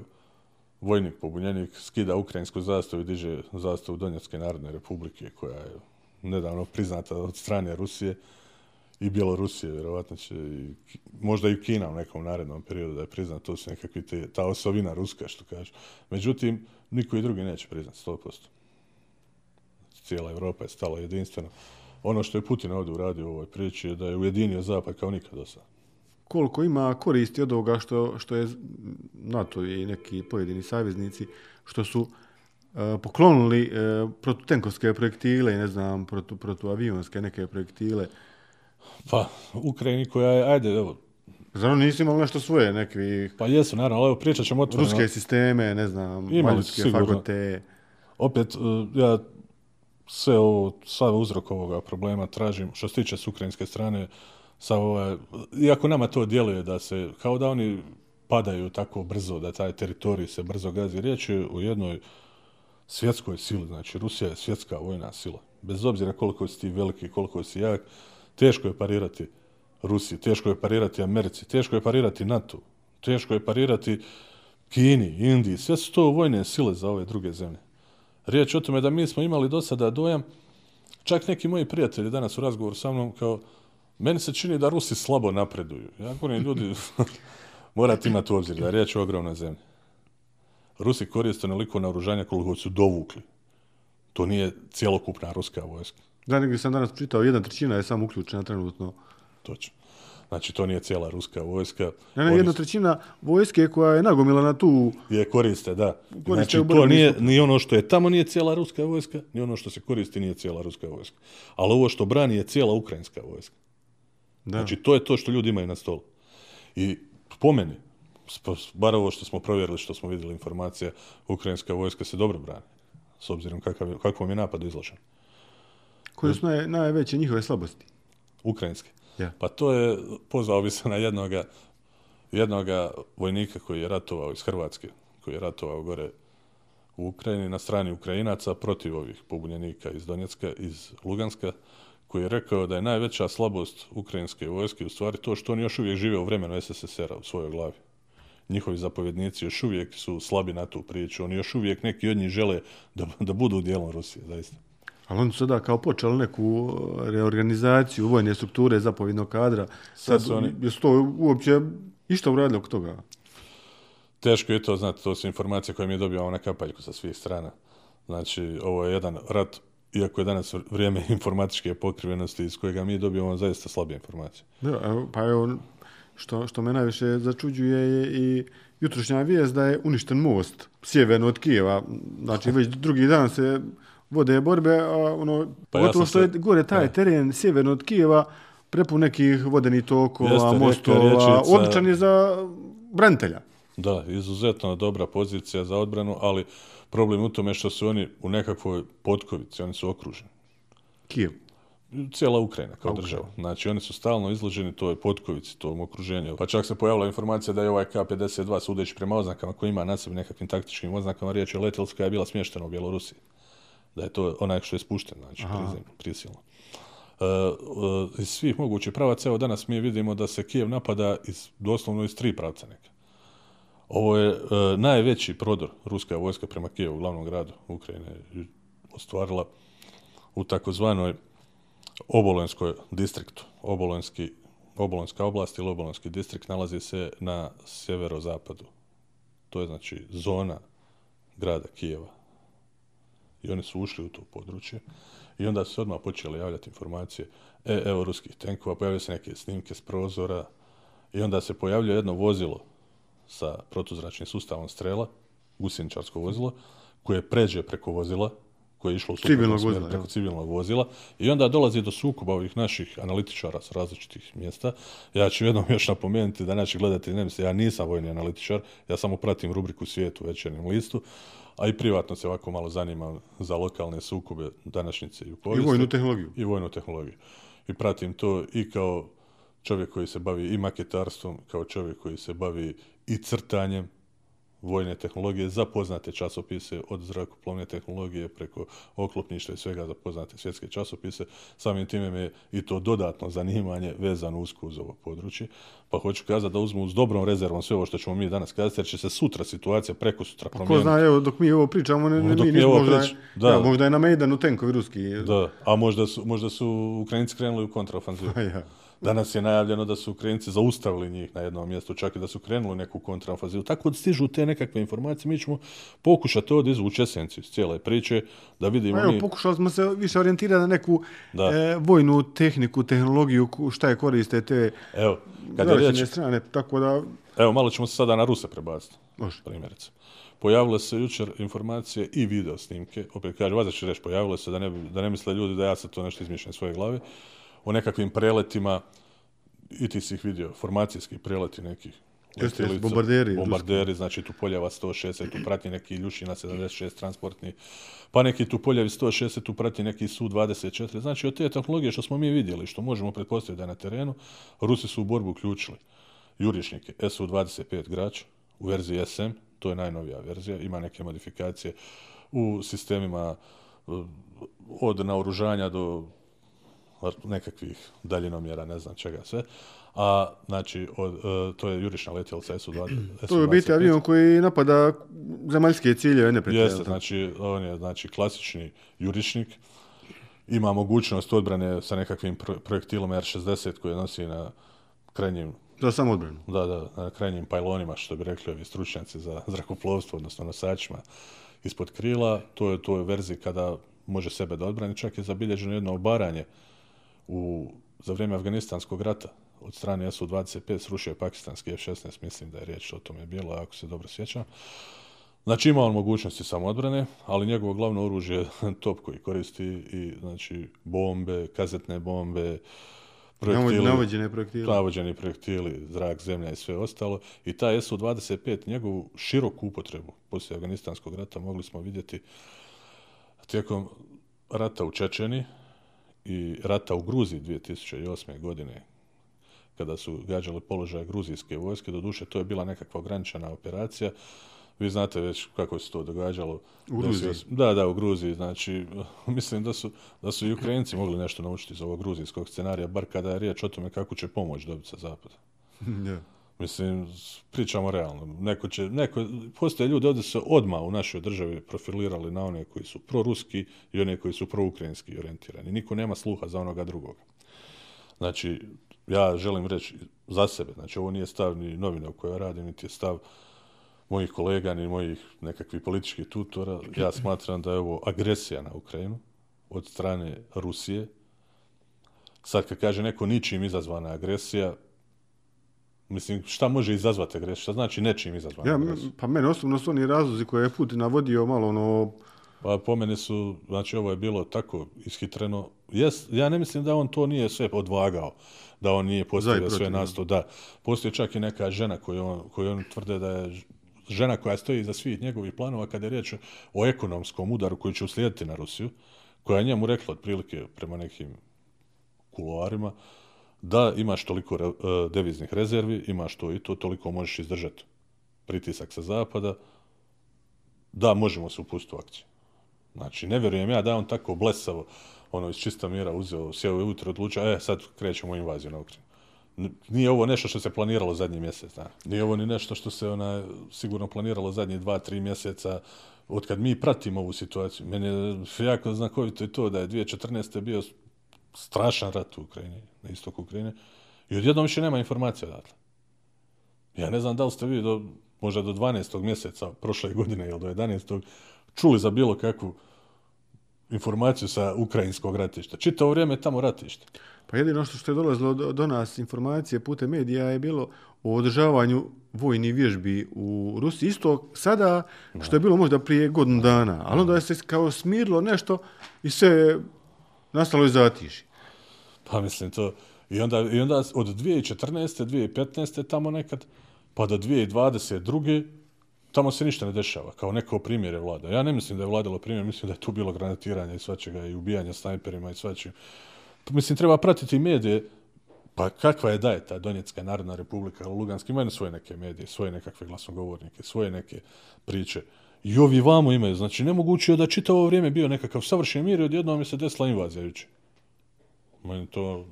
vojnik, pobunjenik, skida ukrajinsku zastavu i diže zastavu Donjetske narodne republike, koja je nedavno priznata od strane Rusije i Bjelorusije, vjerovatno će i, možda i Kina u nekom narednom periodu da je priznat, to su nekakvi te, ta osovina ruska, što kaže. Međutim, niko i drugi neće priznat, 100%. Cijela Evropa je stala jedinstveno. Ono što je Putin ovdje uradio u ovoj priči je da je ujedinio Zapad kao nikad do sada. Koliko ima koristi od ovoga što, što je NATO i neki pojedini saveznici, što su e, poklonili e, protutenkovske projektile i ne znam, protu, protuavionske neke projektile. Pa, Ukrajini koja je, ajde, evo, Zar oni nisu imali nešto svoje, nekvi pa jesu, naravno, ali evo, pričat ćemo otvoreno. ruske sisteme, ne znam, Imali maljutske fagote. Opet, uh, ja sve ovo, sav uzrok ovoga problema tražim, što se tiče s ukrajinske strane, sa ovaj, iako nama to djeluje da se, kao da oni padaju tako brzo, da taj teritorij se brzo gazi. Riječ je o jednoj svjetskoj sili, znači Rusija je svjetska vojna sila. Bez obzira koliko si ti veliki, koliko si jak, teško je parirati Rusiji, teško je parirati Americi, teško je parirati NATO, teško je parirati Kini, Indiji, sve su to vojne sile za ove druge zemlje. Riječ o tome da mi smo imali do sada dojam, čak neki moji prijatelji danas u razgovoru sa mnom, kao, meni se čini da Rusi slabo napreduju. Ja govorim, ljudi, morate imati u obzir da je riječ o ogromnoj zemlji. Rusi koriste naliko naoružanja koliko su dovukli. To nije cijelokupna ruska vojska. Da, negdje sam danas čitao, jedna trećina je samo uključena trenutno. Točno. Znači, to nije cijela ruska vojska. Ne, ne, jedna trećina vojske koja je nagomila na tu... Je koriste, da. Koriste znači, to nije, ni ono što je tamo nije cijela ruska vojska, ni ono što se koristi nije cijela ruska vojska. Ali ovo što brani je cijela ukrajinska vojska. Da. Znači, to je to što ljudi imaju na stolu. I po meni, bar ovo što smo provjerili, što smo vidjeli informacija, ukrajinska vojska se dobro brani. S obzirom kakav, kakvom je napad izložen. Koje su naj, najveće njihove slabosti. Ukrajinske. Ja. Pa to je, pozvao bi se na jednoga, jednoga vojnika koji je ratovao iz Hrvatske, koji je ratovao gore u Ukrajini na strani Ukrajinaca protiv ovih pobunjenika iz Donjecka, iz Luganska, koji je rekao da je najveća slabost ukrajinske vojske u stvari to što oni još uvijek žive u vremenu SSSR-a u svojoj glavi. Njihovi zapovjednici još uvijek su slabi na tu priču. Oni još uvijek neki od njih žele da, da budu dijelom Rusije, zaista. Ali oni su sada kao počeli neku e, reorganizaciju vojne strukture zapovjednog kadra. Sad, su oni- jesu to uopće išta uradili oko toga? Teško je to, znate, to su informacije koje mi dobivamo na kapaljku sa svih strana. Znači, ovo je jedan rat, iako je danas vrijeme informatičke pokrivenosti iz kojega mi dobivamo zaista slabe informacije. Da, evo, pa evo, što, što me najviše začuđuje je i jutrošnja vijest da je uništen most sjeverno od Kijeva. Znači, već drugi dan se vode borbe, a ono, Pa ja što je gore taj da. teren sjeverno od Kijeva, prepun nekih vodenih tokova, Jeste, mostova, rječica. odličan je za branitelja. Da, izuzetno dobra pozicija za odbranu, ali problem u tome što su oni u nekakvoj potkovici, oni su okruženi. Kijev. cijela Ukrajina kao država. Znači, oni su stalno izloženi toj potkovici, tom okruženju. Pa čak se pojavila informacija da je ovaj K-52, sudeći prema oznakama koji ima na sebi nekakvim taktičkim oznakama, riječ je koja je bila smještena u Bjelorusiji. Da je to onaj što je spušten, znači, prizemno, prisilno. Uh, uh, iz svih mogućih pravaca, evo danas mi vidimo da se Kijev napada iz, doslovno iz tri pravca neka. Ovo je e, najveći prodor ruska vojska prema Kijevu, glavnom gradu Ukrajine, ostvarila u takozvanoj Obolonskoj distriktu. Obolonski, Obolonska oblast ili Obolonski distrikt nalazi se na sjeverozapadu. To je znači zona grada Kijeva. I oni su ušli u to područje i onda su se odmah počeli javljati informacije e, evo ruskih tenkova, pojavljaju se neke snimke s prozora i onda se pojavljuje jedno vozilo sa protuzračnim sustavom strela, gusjeničarsko vozilo, koje pređe preko vozila, koje je išlo u Civilnog smjeru vozila, preko civilnog vozila i onda dolazi do sukoba ovih naših analitičara s različitih mjesta. Ja ću jednom još napomenuti da naši gledatelji ne misle, ja nisam vojni analitičar, ja samo pratim rubriku Svijetu u večernjem listu, a i privatno se ovako malo zanimam za lokalne sukobe današnjice i u I povijesti. vojnu tehnologiju. I vojnu tehnologiju. I pratim to i kao čovjek koji se bavi i maketarstvom, kao čovjek koji se bavi i crtanjem vojne tehnologije za poznate časopise od zrakoplovne tehnologije preko oklopništva i svega za poznate svjetske časopise. Samim time me je i to dodatno zanimanje vezano usko uz ovo područje. Pa hoću kazati da uzmu uz dobrom rezervom sve ovo što ćemo mi danas kazati, jer će se sutra situacija preko sutra Ko promijeniti. zna, evo, dok mi ovo pričamo, ne, ne, Dok mi ovo možda, pričamo, da. da. Ja, možda je na Mejdanu tenkovi ruski. Da, a možda su, možda su Ukrajinci krenuli u kontraofanzivu. ja. Danas je najavljeno da su Ukrajinci zaustavili njih na jednom mjestu, čak i da su krenuli neku kontraofanzivu. Tako da stižu te nekakve informacije, mi ćemo pokušati ovdje izvući esenciju iz cijele priče, da vidimo Pa evo, mi... pokušali smo se više orijentirati na neku Da. e, vojnu tehniku, tehnologiju, šta je koriste te Evo, kad je riječ, strane, tako da evo, malo ćemo se sada na Ruse prebaciti. može. primjerice. Pojavile se jučer informacije i video snimke, opet kažem, vas ću reći, pojavile se da ne, da ne misle ljudi da ja sad to nešto izmišljam iz svoje glave, o nekakvim preletima, i ti si ih vidio, formacijski preleti nekih Jeste, jeste, bombarderi, bombarderi, znači tu poljava 160, tu prati neki Ljušina 76 transportni, pa neki tu poljavi 160, tu prati neki Su-24. Znači od te tehnologije što smo mi vidjeli, što možemo pretpostaviti da je na terenu, Rusi su u borbu uključili jurišnike Su-25 Grač u verziji SM, to je najnovija verzija, ima neke modifikacije u sistemima uh, od naoružanja do nekakvih daljinomjera, ne znam čega sve. A, znači, od, uh, to je jurišna letjelica SU-20. To je u biti avion koji napada zemaljske ciljeve, ne pretjerano. Jeste, znači, on je znači, klasični jurišnik. Ima mogućnost odbrane sa nekakvim pro- projektilom R-60 koji nosi na krajnjim Za samo odbranu. da, da, na krajnjim pajlonima, što bi rekli ovi stručnjaci za zrakoplovstvo, odnosno nosačima ispod krila. To je to je verziji kada može sebe da odbrani. Čak je zabilježeno jedno obaranje u, za vrijeme Afganistanskog rata od strane SU-25 srušio pakistanski F-16, mislim da je riječ o tome bilo, ako se dobro sjećam. Znači ima on mogućnosti samoodbrane, ali njegovo glavno oružje je top koji koristi i znači bombe, kazetne bombe, projektili, Navođene projektile. navođeni projektili, zrak, zemlja i sve ostalo. I taj SU-25, njegovu široku upotrebu poslije Afganistanskog rata mogli smo vidjeti tijekom rata u Čečeni i rata u Gruziji 2008. godine kada su gađali položaje gruzijske vojske. Doduše, to je bila nekakva ograničena operacija. Vi znate već kako se to događalo. U Gruziji? Da, da, u Gruziji. Znači, mislim da su, da su i Ukrajinci mogli nešto naučiti iz ovog gruzijskog scenarija, bar kada je riječ o tome kako će pomoć dobiti sa zapada. Ja. Mislim, pričamo realno. Neko će, neko, postoje ljudi ovdje se odma u našoj državi profilirali na one koji su proruski i one koji su proukrajinski orijentirani. Niko nema sluha za onoga drugoga. Znači, ja želim reći za sebe, znači ovo nije stav ni novina u kojoj radim, niti je stav mojih kolega, ni mojih nekakvih političkih tutora. Ja smatram da je ovo agresija na Ukrajinu od strane Rusije. Sad kad kaže neko ničim izazvana agresija, Mislim, šta može izazvati agresiju? Šta znači nečim izazvana Ja, agresija? pa mene osobno su oni razlozi koje je Putin navodio malo ono... Pa po meni su, znači ovo je bilo tako ishitreno. Jes, ja ne mislim da on to nije sve odvagao, da on nije postavio sve nasto. Da, postoji čak i neka žena koju on, koju on tvrde da je žena koja stoji iza svih njegovih planova kada je riječ o ekonomskom udaru koji će uslijediti na Rusiju, koja je njemu rekla otprilike prema nekim kuloarima, da imaš toliko re- e, deviznih rezervi, imaš to i to, toliko možeš izdržati pritisak sa zapada, da možemo se upustiti u akciju. Znači, ne vjerujem ja da je on tako blesavo, ono, iz čista mira uzeo, sjeo je ujutro, odlučio, e, sad krećemo invaziju na Ukrajinu. Nije ovo nešto što se planiralo zadnji mjesec, da. Nije ovo ni nešto što se ona sigurno planiralo zadnji dva, tri mjeseca od kad mi pratimo ovu situaciju. Meni je jako znakovito i to da je 2014. bio strašan rat u Ukrajini, na istoku Ukrajine, i odjednom više nema informacija odatle. Ja ne znam da li ste vi do, možda do 12. mjeseca prošle godine ili do 11. čuli za bilo kakvu informaciju sa ukrajinskog ratišta. Čitao vrijeme tamo ratište. Pa jedino što, što je dolazilo do, do nas informacije putem medija je bilo o održavanju vojni vježbi u Rusiji. Isto sada što je bilo možda prije godinu dana. Ali onda je se kao smirilo nešto i se nastalo je zatiši. Pa mislim to... I onda, I onda od 2014. 2015. tamo nekad, pa do 2022. tamo se ništa ne dešava, kao neko primjer je vlada. Ja ne mislim da je vladalo primjer, mislim da je tu bilo granatiranje i svačega i ubijanja snajperima i svačim. Pa, mislim, treba pratiti medije, pa kakva je da je ta Donjecka narodna republika, Luganski, imaju svoje neke medije, svoje nekakve glasnogovornike, svoje neke priče. I ovi vamo imaju, znači nemoguće je da čitavo vrijeme bio nekakav savršen mir i odjednom je se desila invazija juče. Meni to...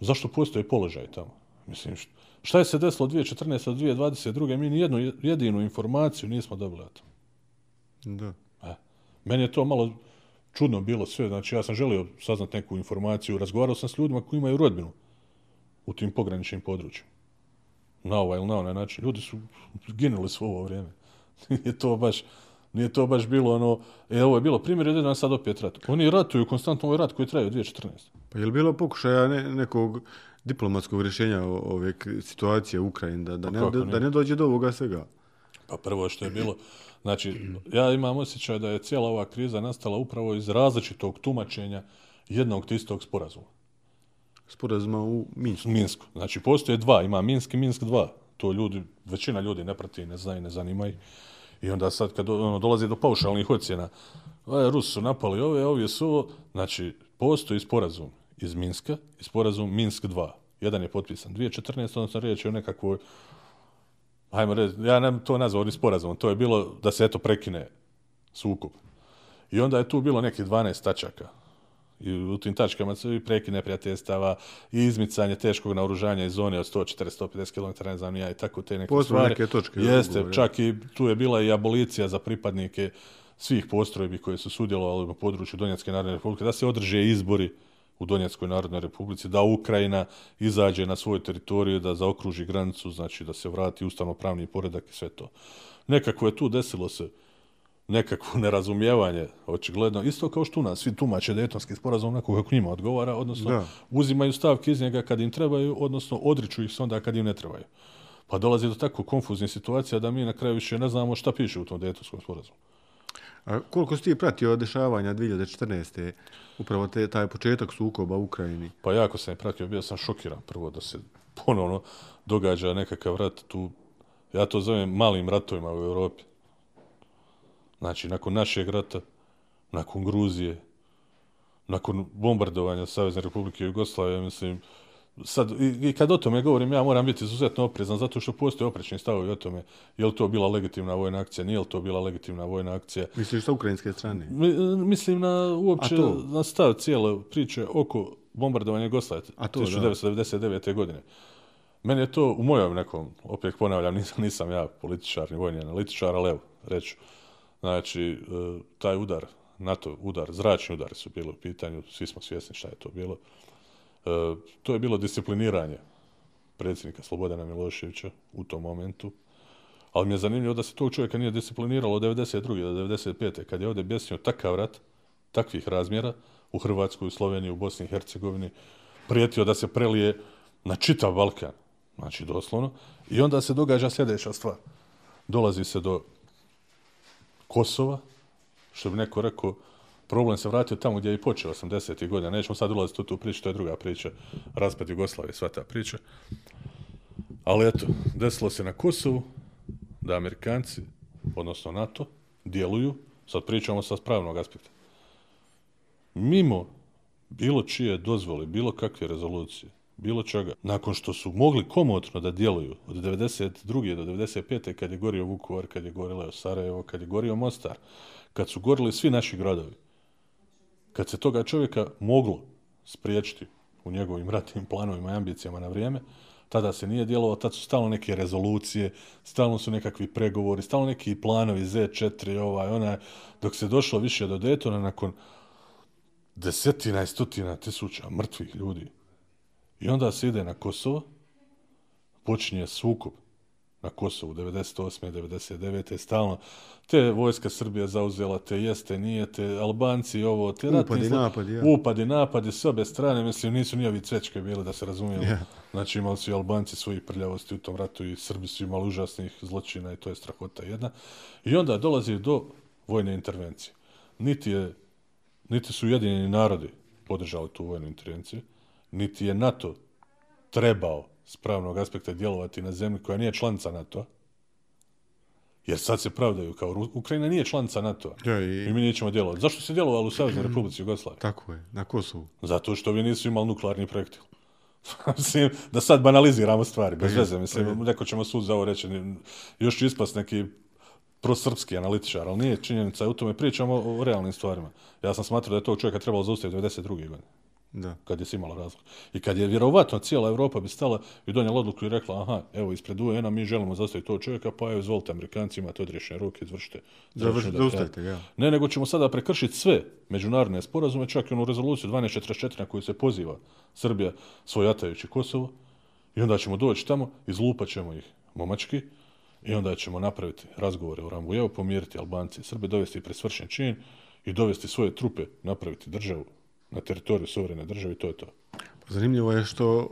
Zašto postoje položaj tamo? Mislim, št- šta je se desilo od 2014. do 2022. Mi ni jednu jedinu informaciju nismo dobili o tom. Da. E, meni je to malo čudno bilo sve. Znači, ja sam želio saznat neku informaciju. Razgovarao sam s ljudima koji imaju rodbinu u tim pograničnim područjima. Na ovaj ili na onaj način. Ljudi su ginuli svo ovo vrijeme. nije to baš nije to baš bilo ono, e, ovo je bilo primjer, jedan sad opet rat. Oni ratuju konstantno ovaj rat koji traje od 2014. Pa je li bilo pokušaja ne, nekog diplomatskog rješenja ove situacije u Ukrajini, da, da, ne, kako da, ne? da ne dođe do ovoga svega? Pa prvo što je bilo, znači, ja imam osjećaj da je cijela ova kriza nastala upravo iz različitog tumačenja jednog te istog sporazuma. Sporazuma u Minsku. Minsku. Znači, postoje dva, ima Minsk i Minsk 2. To ljudi, većina ljudi ne prati, ne zna i ne zanima ih. I onda sad kad ono, dolazi do paušalnih ocjena, e, Rusi su napali ove, ovi su ovo, znači, postoji sporazum iz Minska i sporazum Minsk 2. Jedan je potpisan 2014. odnosno riječ je o nekakvoj Hajmo reći, ja nam to nazvao ni sporazum, to je bilo da se eto prekine sukob. I onda je tu bilo neki 12 tačaka. I u tim tačkama su i prekid neprijateljstava, i izmicanje teškog naoružanja iz zone od 140-150 km, ne znam ja, i tako te neke Postoje stvari. neke točke. Jeste, ugovora. čak i tu je bila i abolicija za pripadnike svih postrojbi koje su sudjelovali na području Donjetske narodne republike, da se održe izbori u Donjetskoj narodnoj republici, da Ukrajina izađe na svoju teritoriju, da zaokruži granicu, znači da se vrati ustavno-pravni poredak i sve to. Nekako je tu desilo se nekakvo nerazumijevanje, očigledno, isto kao što u nas, svi tumače Dejtonski sporazum onako kako njima odgovara, odnosno Da. uzimaju stavke iz njega kad im trebaju, odnosno odriču ih se onda kad im ne trebaju. Pa dolazi do tako konfuznih situacija da mi na kraju više ne znamo šta piše u tom Dejtonskom sporazumu. A koliko si ti pratio dešavanja 2014. upravo te, taj početak sukoba u Ukrajini? Pa jako sam je pratio, bio sam šokiran prvo da se ponovno događa nekakav rat tu, ja to zovem malim ratovima u Europi. Znači, nakon našeg rata, nakon Gruzije, nakon bombardovanja Savezne Republike Jugoslavije, mislim, sad, i, i kad o tome govorim, ja moram biti izuzetno oprezan, zato što postoje oprečni stavovi o tome, je li to bila legitimna vojna akcija, nije li to bila legitimna vojna akcija. Misliš sa ukrajinske strane? Mi- Mislim na uopće na stav cijele priče oko bombardovanja Jugoslavije A to, da. 1999. godine. Meni je to u mojom nekom, opet ponavljam, nisam, nisam ja političar ni vojni analitičar, ali evo, reću. Znači, e, taj udar, NATO udar, zračni udari su bili u pitanju, svi smo svjesni šta je to bilo. E, to je bilo discipliniranje predsjednika Slobodana Miloševića u tom momentu. Ali mi je zanimljivo da se tog čovjeka nije discipliniralo od 92. do 95. kad je ovdje bjesnio takav rat, takvih razmjera, u Hrvatskoj, u Sloveniji, u Bosni i Hercegovini, prijetio da se prelije na čitav Balkan, znači doslovno, i onda se događa sljedeća stvar. Dolazi se do Kosova, što bi neko rekao, problem se vratio tamo gdje je i počeo 80. godina. Nećemo sad ulaziti u tu priču, to je druga priča, raspad Jugoslavije, sva ta priča. Ali eto, desilo se na Kosovu da Amerikanci, odnosno NATO, djeluju, sad pričamo sa pravnog aspekta, mimo bilo čije dozvole, bilo kakve rezolucije, bilo čega, nakon što su mogli komotno da djeluju od 92. do 95. kad je gorio Vukovar, kad je gorilo Sarajevo, kad je gorio Mostar, kad su gorili svi naši gradovi, kad se toga čovjeka moglo spriječiti u njegovim ratnim planovima i ambicijama na vrijeme, tada se nije djelovalo, tad su stalno neke rezolucije, stalno su nekakvi pregovori, stalno neki planovi Z4, ovaj, onaj, dok se došlo više do Daytona nakon desetina i stotina tisuća mrtvih ljudi. I onda se ide na Kosovo, počinje sukob na Kosovu 98. 99. stalno te vojska Srbija zauzela, te jeste, nije, te Albanci, ovo, te ratni Upadi, zlo- napadi, ja. upadi, napadi, s obe strane, mislim, nisu ni ovi cvečke bili, da se razumijemo. Ja. Znači, imali su i Albanci svoji prljavosti u tom ratu i Srbi su imali užasnih zločina i to je strahota jedna. I onda dolazi do vojne intervencije. Niti, je, niti su Ujedinjeni narodi podržali tu vojnu intervenciju, niti je NATO trebao s pravnog aspekta djelovati na zemlji koja nije članica NATO-a, jer sad se pravdaju kao Ukrajina nije članica NATO-a Ja, i i, mi nećemo djelovati. Zašto se djelovalo u Saveznoj Republici Jugoslavije? tako je, na Kosovu. Zato što vi nisu imali nuklearni projektil. mislim, da sad banaliziramo stvari, bez je, veze, pa mislim, je. neko ćemo sud za ovo reći, još ću ispast neki prosrpski analitičar, ali nije činjenica, u tome pričamo o, o realnim stvarima. Ja sam smatrao da je tog čovjeka trebalo zaustaviti 92. godine, Da. kad je se imalo razlog. I kad je vjerovatno cijela Europa bi stala i donijela odluku i rekla, aha, evo, ispred UN-a mi želimo zaustaviti tog čovjeka, pa evo, izvolite, Amerikanci imate odriješene ruke, izvršite. Završ, zračni udar. zaustavite ga, ja. Ne, nego ćemo sada prekršiti sve međunarodne sporazume, čak i onu rezoluciju 1244 na koju se poziva Srbija svojatajući Kosovo. I onda ćemo doći tamo, izlupat ćemo ih momački i onda ćemo napraviti razgovore u Rambujevu, pomiriti Albanci i Srbe, dovesti pred svršen čin i dovesti svoje trupe, napraviti državu na teritoriju suverene države i to je to. Zanimljivo je što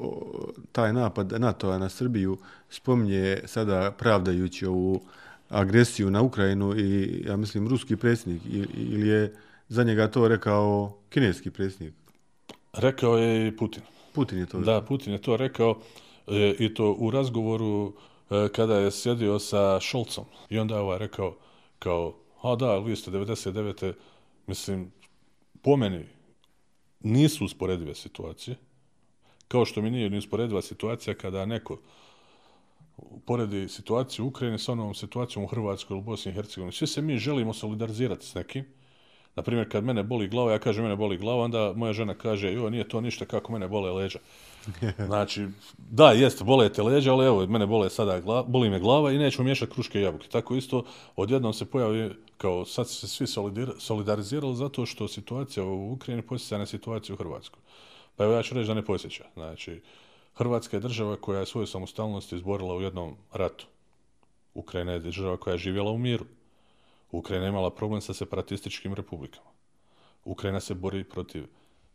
taj napad NATO-a na Srbiju spominje sada pravdajući ovu agresiju na Ukrajinu i, ja mislim, ruski predsjednik ili, je za njega to rekao kineski predsjednik. Rekao je i Putin. Putin je to Da, Putin je to rekao e, i to u razgovoru e, kada je sjedio sa Šolcom. I onda je ovaj rekao kao, a da, vi ste 99. Mislim, po meni nisu usporedive situacije. Kao što mi nije ni usporediva situacija kada neko poredi situaciju u Ukrajini sa onom situacijom u Hrvatskoj ili Bosni i Hercegovini. Svi se mi želimo solidarizirati s nekim. Naprimjer, kad mene boli glava, ja kažem mene boli glava, onda moja žena kaže, jo, nije to ništa kako mene bole leđa. Znači, da, jeste, bole te leđa, ali evo, mene bole sada, gla, boli me glava i nećemo miješati kruške i jabuke. Tako isto, odjednom se pojavi, kao sad se svi solidar, solidarizirali zato što situacija u Ukrajini posjeća na situaciju u Hrvatskoj. Pa evo ja ću reći da ne posjeća. Znači, Hrvatska je država koja je svoju samostalnost izborila u jednom ratu. Ukrajina je država koja je živjela u miru. Ukrajina je imala problem sa separatističkim republikama. Ukrajina se bori protiv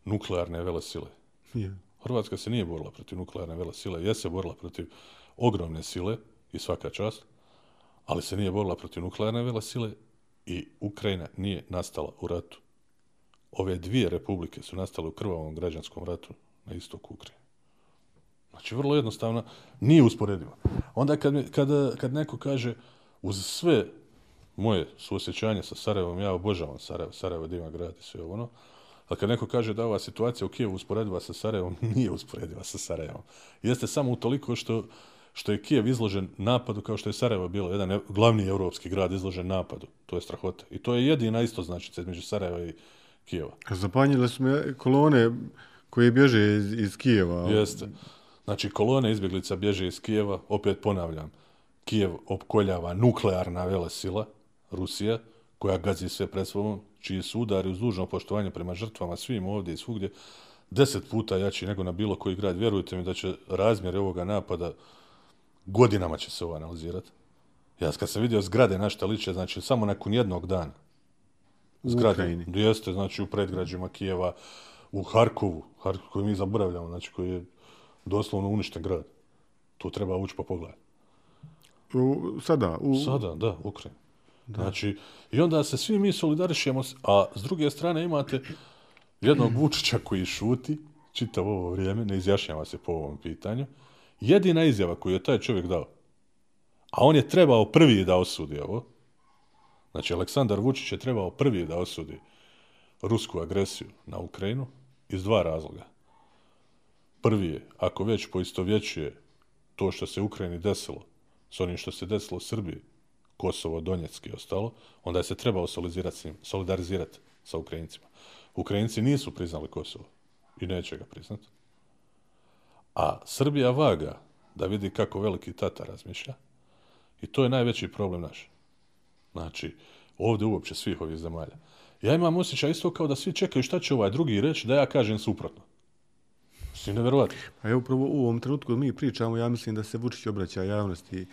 nuklearne velesile. Yeah. Hrvatska se nije borila protiv nuklearne velesile, je se borila protiv ogromne sile i svaka čast, ali se nije borila protiv nuklearne velesile i Ukrajina nije nastala u ratu. Ove dvije republike su nastale u krvavom građanskom ratu na istoku Ukrajine. Znači, vrlo jednostavno, nije usporedivo. Onda kad, kad, kad neko kaže, uz sve moje suosjećanje sa Sarajevom, ja obožavam Sarajevo, Sarajevo divan grad i sve ono, ali kad neko kaže da ova situacija u Kijevu usporediva sa Sarajevom, nije usporediva sa Sarajevom. Jeste samo u toliko što, što je Kijev izložen napadu kao što je Sarajevo bilo, jedan glavni europski grad izložen napadu. To je strahota. I to je jedina isto značica između Sarajeva i Kijeva. Zapanjile su me kolone koje bježe iz, iz Kijeva. Jeste. Znači, kolone izbjeglica bježe iz Kijeva, opet ponavljam, Kijev opkoljava nuklearna velesila, Rusija, koja gazi sve pred svom, čiji su udari uz dužno poštovanje prema žrtvama svim ovdje i svugdje, deset puta jači nego na bilo koji grad. Vjerujte mi da će razmjer ovoga napada godinama će se ovo analizirati. Ja kad sam vidio zgrade na šta liče, znači samo nakon jednog dana. Zgrade, jeste, znači u predgrađima Kijeva, u Harkovu, Harkovu koji mi zaboravljamo, znači koji je doslovno uništen grad. Tu treba ući pa pogledati. U, sada? U... Sada, da, Ukrajina. Da. Znači, i onda se svi mi solidarišemo, a s druge strane imate jednog Vučića koji šuti čitavo ovo vrijeme, ne izjašnjava se po ovom pitanju. Jedina izjava koju je taj čovjek dao, a on je trebao prvi da osudi ovo, znači Aleksandar Vučić je trebao prvi da osudi rusku agresiju na Ukrajinu iz dva razloga. Prvi je, ako već poistovjećuje to što se Ukrajini desilo s onim što se desilo Srbiji, Kosovo, Donjecki i ostalo, onda je se trebao solidarizirati solidarizirati sa Ukrajincima. Ukrajinci nisu priznali Kosovo i neće ga priznati. A Srbija vaga da vidi kako veliki tata razmišlja i to je najveći problem naš. Znači, ovdje uopće svih ovih zemalja. Ja imam osjećaj isto kao da svi čekaju šta će ovaj drugi reći da ja kažem suprotno. Mislim, nevjerovatno. A pa evo upravo u ovom trenutku mi pričamo, ja mislim da se Vučić obraća javnosti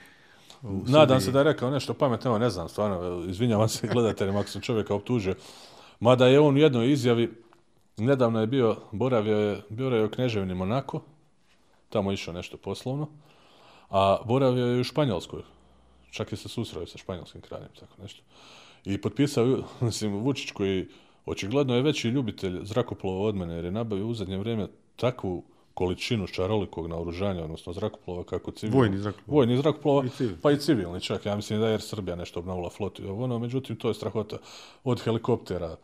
Nadam se da je rekao nešto pametno, ne znam, stvarno, izvinjavam se gledateljima ako sam čovjeka optužio. Mada je on u jednoj izjavi, nedavno je bio, boravio je, bio je u Kneževini Monako, tamo išao nešto poslovno, a boravio je u Španjolskoj, čak je se susreo sa španjolskim kraljem, tako nešto. I potpisao, mislim, Vučić koji očigledno je veći ljubitelj zrakoplova od mene, jer je nabavio u zadnje vrijeme takvu količinu šarolikog naoružanja, odnosno zrakoplova kako civilni. Vojni zrakoplova. Vojni zrakoplova, I pa i civilni čak. Ja mislim da je Srbija nešto obnovila flotu i ono, međutim, to je strahota od helikoptera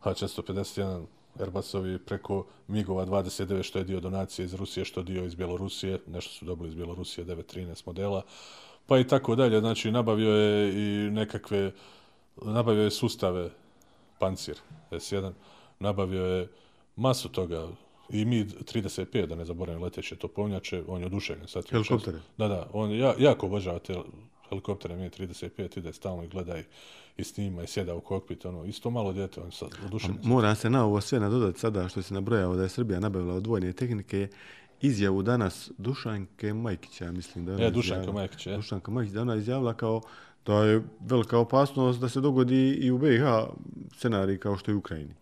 H-451 Airbusovi preko Migova 29 što je dio donacije iz Rusije, što je dio iz Bjelorusije, nešto su dobili iz Bjelorusije 913 modela, pa i tako dalje. Znači, nabavio je i nekakve, nabavio je sustave Pancir S1, nabavio je masu toga, I mi 35, da ne zaboravim leteće topovnjače, on je oduševljen. Sad Helikoptere? Da, da, on ja, jako obožava te helikoptere, mi 35, ide stalno i gleda i, i snima i sjeda u kokpit, ono, isto malo djete, on sad oduševljen. Mora se na ovo sve nadodati sada što se nabrojao da je Srbija nabavila od vojne tehnike, izjavu danas Dušanke Majkića, mislim da je ona e, Dušanka Majkić, je. Dušanka Majkić, da ona izjavila kao da je velika opasnost da se dogodi i u BiH scenarij kao što je u Ukrajini.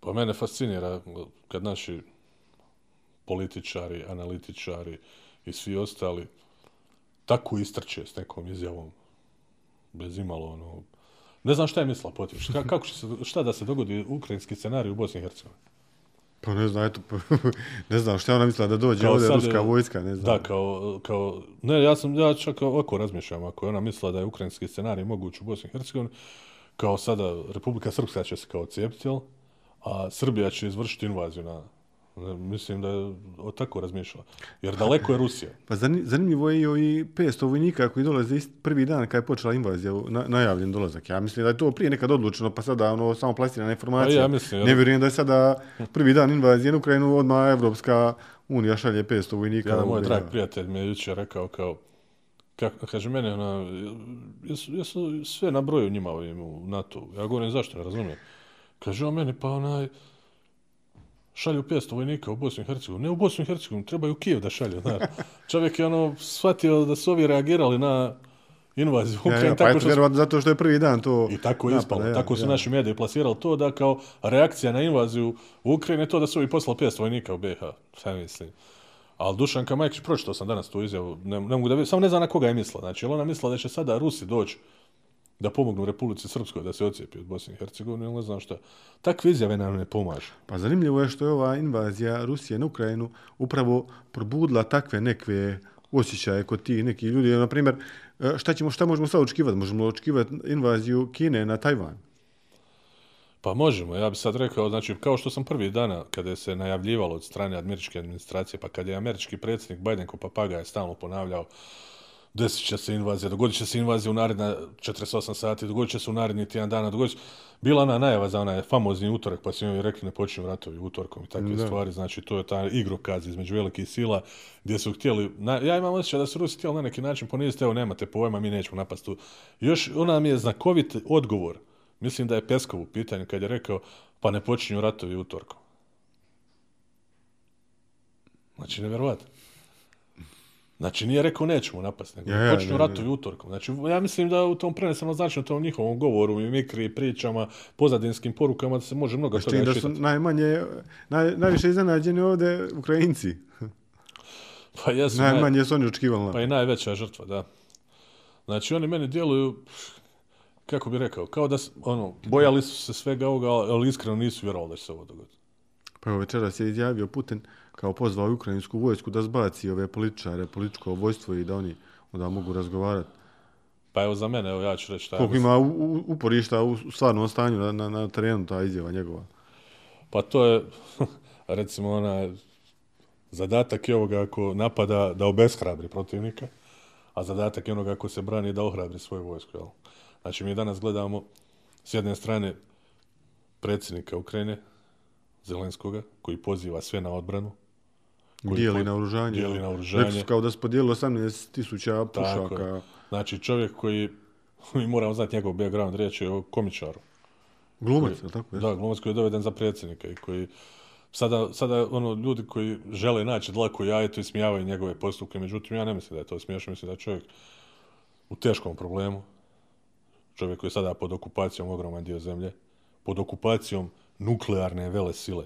Pa mene fascinira kad naši političari, analitičari i svi ostali tako istrče s nekom izjavom bez imalo ono... Ne znam šta je mislila potiš. Ka, kako će se, šta da se dogodi ukrajinski scenarij u Bosni i Hercegovini? Pa ne znam, eto, ne znam šta ona mislila da dođe kao ovdje sad, ruska vojska, ne znam. Da, kao, kao, ne, ja sam, ja čak oko razmišljam, ako je ona mislila da je ukrajinski scenarij moguć u Bosni i Hercegovini, kao sada Republika Srpska će se kao cijepiti, jel? A Srbija će izvršiti invaziju na, Mislim da je o tako razmišljala. Jer daleko je Rusija. Pa zani- zanimljivo je i ovi 500 vojnika koji dolaze ist- prvi dan kad je počela invazija, na, najavljen dolazak. Ja mislim da je to prije nekad odlučeno, pa sada ono samo plasirana informacija. Pa ja mislim, ne vjerujem da je sada prvi dan invazije na Ukrajinu, odmah Evropska unija šalje 500 vojnika. Jedan moj drag prijatelj mi je jučer rekao kao, kako, kaže mene, ona, jesu, jesu sve na broju njima ovim u NATO. Ja govorim zašto, ne razumijem. Kaže on meni, pa onaj, šalju 500 vojnika u Bosnu i Hercegovinu. Ne u Bosnu i Hercegovinu, trebaju u Kijev da šalju. Znaš. Čovjek je ono shvatio da su ovi reagirali na invaziju Ja, Ukrajine ja, pa tako eto, što vjerovatno zato što je prvi dan to... I tako je ispalo. ja, tako su ja. naši mediji plasirali to da kao reakcija na invaziju u Ukrajini je to da su ovi poslali 500 vojnika u BiH. Šta mislim? Ali Dušanka Majkić, pročitao sam danas tu izjavu, ne, ne mogu da vidim, samo ne znam na koga je mislila. Znači, jel ona mislila da će sada Rusi doći da pomognu Republici Srpskoj da se ocijepi od Bosne i Hercegovine, ili ne znam šta. Takve izjave nam ne pomažu. Pa zanimljivo je što je ova invazija Rusije na Ukrajinu upravo probudila takve neke osjećaje kod tih nekih ljudi. Na primjer, e, šta, ćemo, šta možemo sad očekivati? Možemo očekivati invaziju Kine na Tajvan. Pa možemo, ja bi sad rekao, znači, kao što sam prvi dana, kada je se najavljivalo od strane američke administracije, pa kad je američki predsjednik Biden ko papagaja stalno ponavljao desit će se invazija, dogodit će se invazija u naredna 48 sati, dogodit će se u naredni tjedan dana, dogodit će... Bila ona najava za onaj famozni utorak, pa su im rekli ne počinju ratovi utorkom i takve Da. stvari, znači to je ta igrokaz između velikih sila gdje su htjeli, na, ja imam osjećaj da su Rusi htjeli na neki način poniziti, evo nemate pojma, mi nećemo napast tu. Još ona mi je znakovit odgovor, mislim da je Peskov u pitanju kad je rekao pa ne počinju ratovi utorkom. Znači, nevjerovatno. Znači, nije rekao nećemo napast, nego Ja, ja, ja, ratovi utorkom. Znači, ja mislim da u tom prenesenom značenju, tom njihovom govoru i mikri, pričama, pozadinskim porukama, da se može mnogo S toga tim da su najmanje, naj, najviše iznenađeni ovdje Ukrajinci. Pa jesu, naj, Najmanje su oni očekivali. pa i najveća žrtva, da. Znači, oni meni djeluju, kako bi rekao, kao da, s- ono, bojali su se svega ovoga, ali iskreno nisu vjerovali da će se ovo dogoditi. Pa evo večeras je izjavio Putin kao pozvao ukrajinsku vojsku da zbaci ove političare, političko vojstvo i da oni onda mogu razgovarati. Pa evo za mene, evo ja ću reći šta Koliko ima u, u, uporišta u stvarnom stanju na, na, na terenu ta izjava njegova. Pa to je, recimo, ona, zadatak je ovoga ako napada da obeshrabri protivnika, a zadatak je onoga ako se brani da ohrabri svoju vojsku. Jel? Znači, mi danas gledamo s jedne strane predsjednika Ukrajine, Zelenskoga, koji poziva sve na odbranu, Dijeli po- naoružanje. dijeli naoružanje. Rekli su kao da su podijelili 18 tisuća Tako pušaka. je. Znači, čovjek koji, mi moramo znati njegov background, riječ je o komičaru. Glumac, je li tako? Da, glumac koji je doveden za predsjednika i koji sada, sada ono ljudi koji žele naći dlaku jajetu i smijavaju njegove postupke, međutim ja ne mislim da je to smiješno, mislim da je čovjek u teškom problemu, čovjek koji je sada pod okupacijom ogroman dio zemlje, pod okupacijom nuklearne vele sile.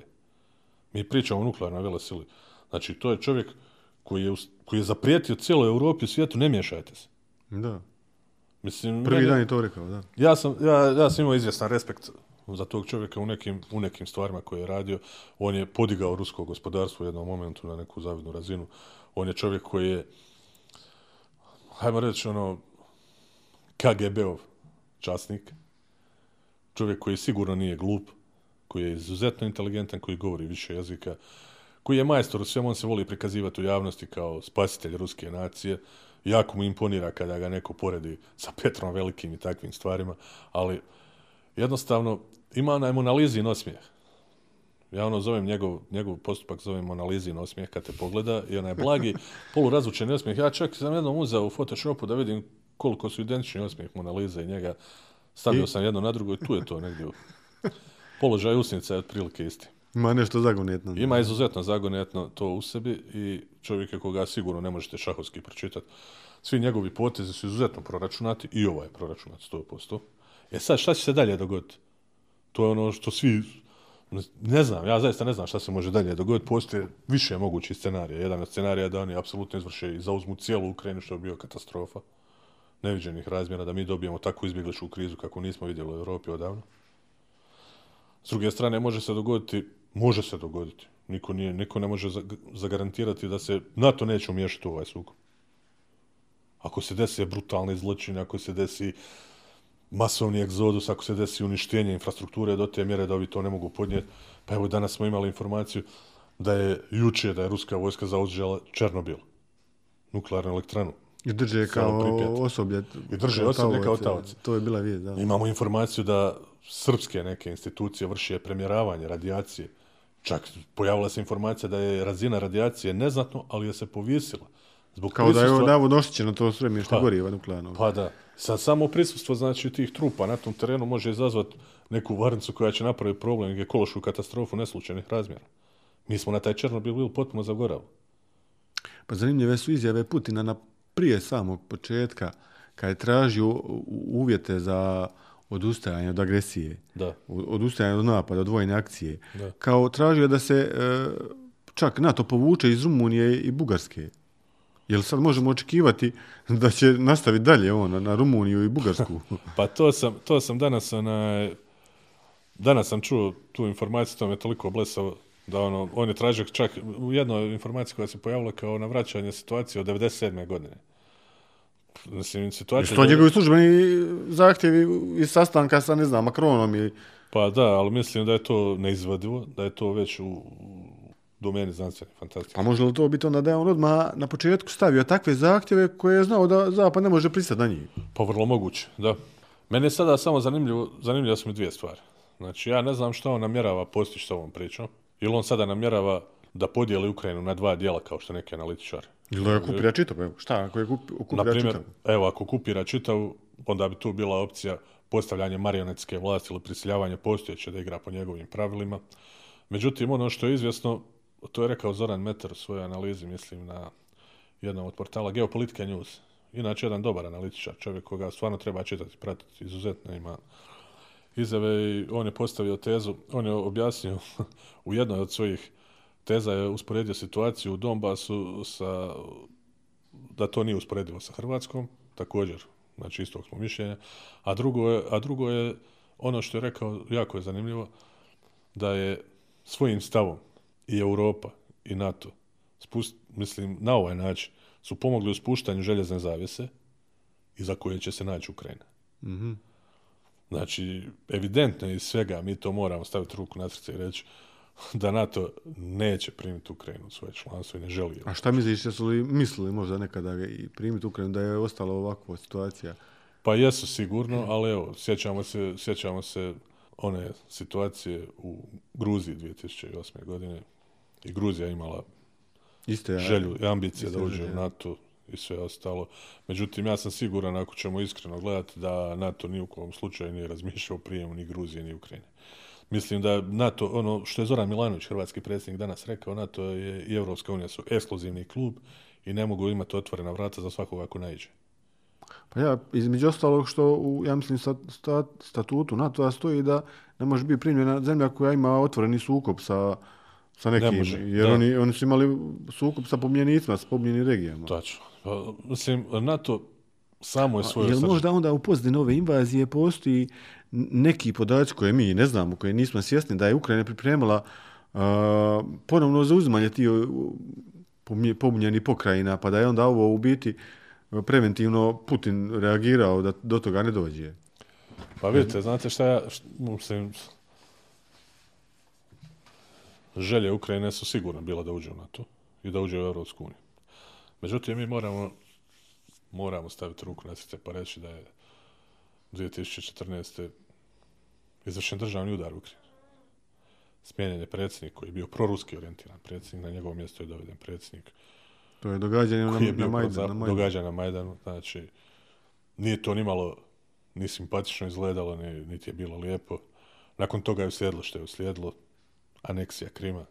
Mi pričamo o nuklearnoj vele sili. Znači, to je čovjek koji je, koji je zaprijetio cijeloj Europi i svijetu, ne miješajte se. Da. Mislim, Prvi meni- dan je to rekao, da. ja sam, ja, ja sam imao izvjestan respekt za tog čovjeka u nekim, u nekim stvarima koje je radio. On je podigao rusko gospodarstvo u jednom momentu na neku zavidnu razinu. On je čovjek koji je, hajmo reći, ono, KGB-ov časnik. Čovjek koji sigurno nije glup, koji je izuzetno inteligentan, koji govori više jezika, koji je majstor u svemu, on se voli prikazivati u javnosti kao spasitelj ruske nacije. Jako mu imponira kada ga neko poredi sa Petrom Velikim i takvim stvarima, ali jednostavno ima onaj Monalizin osmijeh. Ja ono zovem njegov, njegov postupak zovem Monalizin osmijeh kad te pogleda i onaj blagi polurazvučeni osmijeh. Ja čak sam jednom uzeo u Photoshopu da vidim koliko su identični osmijeh Monaliza i njega. Stavio I? sam jedno na drugo i tu je to negdje. u- Položaj usnica je otprilike isti. Ima nešto zagonetno. Ima izuzetno zagonetno to u sebi i čovjeka koga sigurno ne možete šahovski pročitati. Svi njegovi potezi su izuzetno proračunati i ovaj je proračunat 100%. E sad, šta će se dalje dogoditi? To je ono što svi... Ne znam, ja zaista ne znam šta se može dalje dogoditi. Postoje više mogućih scenarija. Jedan od scenarija je da oni apsolutno izvrše i zauzmu cijelu Ukrajinu, što je bio katastrofa neviđenih razmjera, da mi dobijemo takvu izbjegličku krizu kako nismo vidjeli u Europi odavno. S druge strane, može se dogoditi, može se dogoditi, niko, nije, niko ne može zag- zagarantirati da se NATO neće umiješati u ovaj sukob. Ako se desi brutalni zločin, ako se desi masovni egzodus, ako se desi uništenje infrastrukture do te mjere da ovi to ne mogu podnijeti, pa evo danas smo imali informaciju da je juče da je ruska vojska zauzela Černobil, nuklearnu elektranu. I drže Selo kao osoblje. I drže kao osoblje kao taoci. To je bila vijest, da. Imamo informaciju da srpske neke institucije vrše premjeravanje radijacije. Čak pojavila se informacija da je razina radijacije neznatno, ali je se povisila. Zbog Kao da je prisustva- navodno oštećeno to sremište Pa. goriva nuklearnog. Pa da. Sad samo prisustvo znači tih trupa na tom terenu može izazvati neku varnicu koja će napraviti problem i ekološku katastrofu neslučajnih razmjera. Mi smo na taj Černobil bili potpuno zagorav. Pa zanimljive su izjave Putina na prije samog početka, kad je tražio u- uvjete za odustajanje od agresije, Da. odustajanje od napada, od vojne akcije. Da. Kao tražio da se e, čak NATO povuče iz Rumunije i Bugarske. Jel sad možemo očekivati da će nastaviti dalje on na- na Rumuniju i Bugarsku? Pa to sam, to sam danas, onaj, danas sam čuo tu informaciju, to me toliko blesao da ono, on je tražio čak u jednoj informaciji koja se pojavila kao na vraćanje situacije od 97. godine. Mislim, situacija... Što njegovi službeni zahtjevi iz sastanka sa, ne znam, Makronom i Pa da, ali mislim da je to neizvadivo, da je to već u, domeni znanstvene fantastike. Pa može li to biti onda da je on odmah na početku stavio takve zahtjeve koje je znao da Zapad ne može pristati na njih? Pa vrlo moguće, da. Mene je sada samo zanimljivo, zanimljivo su mi dvije stvari. Znači, ja ne znam šta on namjerava postići s ovom pričom. Ili on sada namjerava da podijeli Ukrajinu na dva dijela kao što neki analitičari. Ili da je okupira čitav, evo, šta ako je kup, Na okupira primjer, čitav? evo, ako kupira čitavu, onda bi tu bila opcija postavljanje marionetske vlasti ili prisiljavanje postojeće da igra po njegovim pravilima. Međutim, ono što je izvjesno, to je rekao Zoran Meter u svojoj analizi, mislim, na jednom od portala Geopolitika News. Inače, jedan dobar analitičar, čovjek koga stvarno treba čitati, pratiti, izuzetno ima izjave i on je postavio tezu, on je objasnio u jednoj od svojih teza je usporedio situaciju u Donbasu sa da to nije usporedivo sa Hrvatskom, također, znači istog smo mišljenja, a drugo je, a drugo je ono što je rekao, jako je zanimljivo, da je svojim stavom i Europa i NATO, spust, mislim, na ovaj način, su pomogli u spuštanju željezne zavjese iza koje će se naći Ukrajina. Mhm. Znači, evidentno je iz svega, mi to moramo staviti ruku na srce i reći da NATO neće primiti Ukrajinu svoje članstvo i ne želi. A šta misliš, jesu li mislili možda nekada i primiti Ukrajinu da je ostala ovakva situacija? Pa jesu sigurno, ali evo, sjećamo se, sjećamo se one situacije u Gruziji 2008. godine i Gruzija imala Isto ja. želju i ambicije da Iste uđe želje, u. NATO i sve ostalo. Međutim, ja sam siguran, ako ćemo iskreno gledati, da NATO ni u kom slučaju nije razmišljao o prijemu ni Gruzije, ni Ukrajine. Mislim da NATO, ono što je Zoran Milanović, hrvatski predsjednik, danas rekao, NATO je i Evropska unija su ekskluzivni klub i ne mogu imati otvorena vrata za svakoga ako naiđe. Pa ja, između ostalog što u, ja mislim, stat, stat, statutu NATO-a stoji da ne može biti primljena zemlja koja ima otvoreni sukob sa, sa nekim, može, jer da. oni, oni su imali sukob sa pobunjenicima, sa pobunjenim regijama. Tačno. Pa, mislim, NATO samo je svoje Jel možda onda u pozadini ove invazije postoji neki podaci koje mi ne znamo, koje nismo svjesni da je Ukrajina pripremala uh, ponovno zauzimanje tih pobunjeni pokrajina, pa da je onda ovo u biti e, preventivno Putin reagirao da do toga ne dođe. Pa vidite, znate šta ja, šta, mislim, želje Ukrajine su sigurno bila da uđe u NATO i da uđe u Evropsku uniju. Međutim, mi moramo, moramo staviti ruku na srce pa reći da je 2014 izvršen državni udar u Ukrajini. Smijenjen je predsjednik koji je bio proruski orijentiran predsjednik, na njegovo mjesto je doveden predsjednik To je događanje na, je na, Majdan, na Majdanu. događa na Majdanu, znači nije to nimalo ni simpatično izgledalo, ni, niti je bilo lijepo. Nakon toga je uslijedilo što je uslijedilo, aneksija Krima,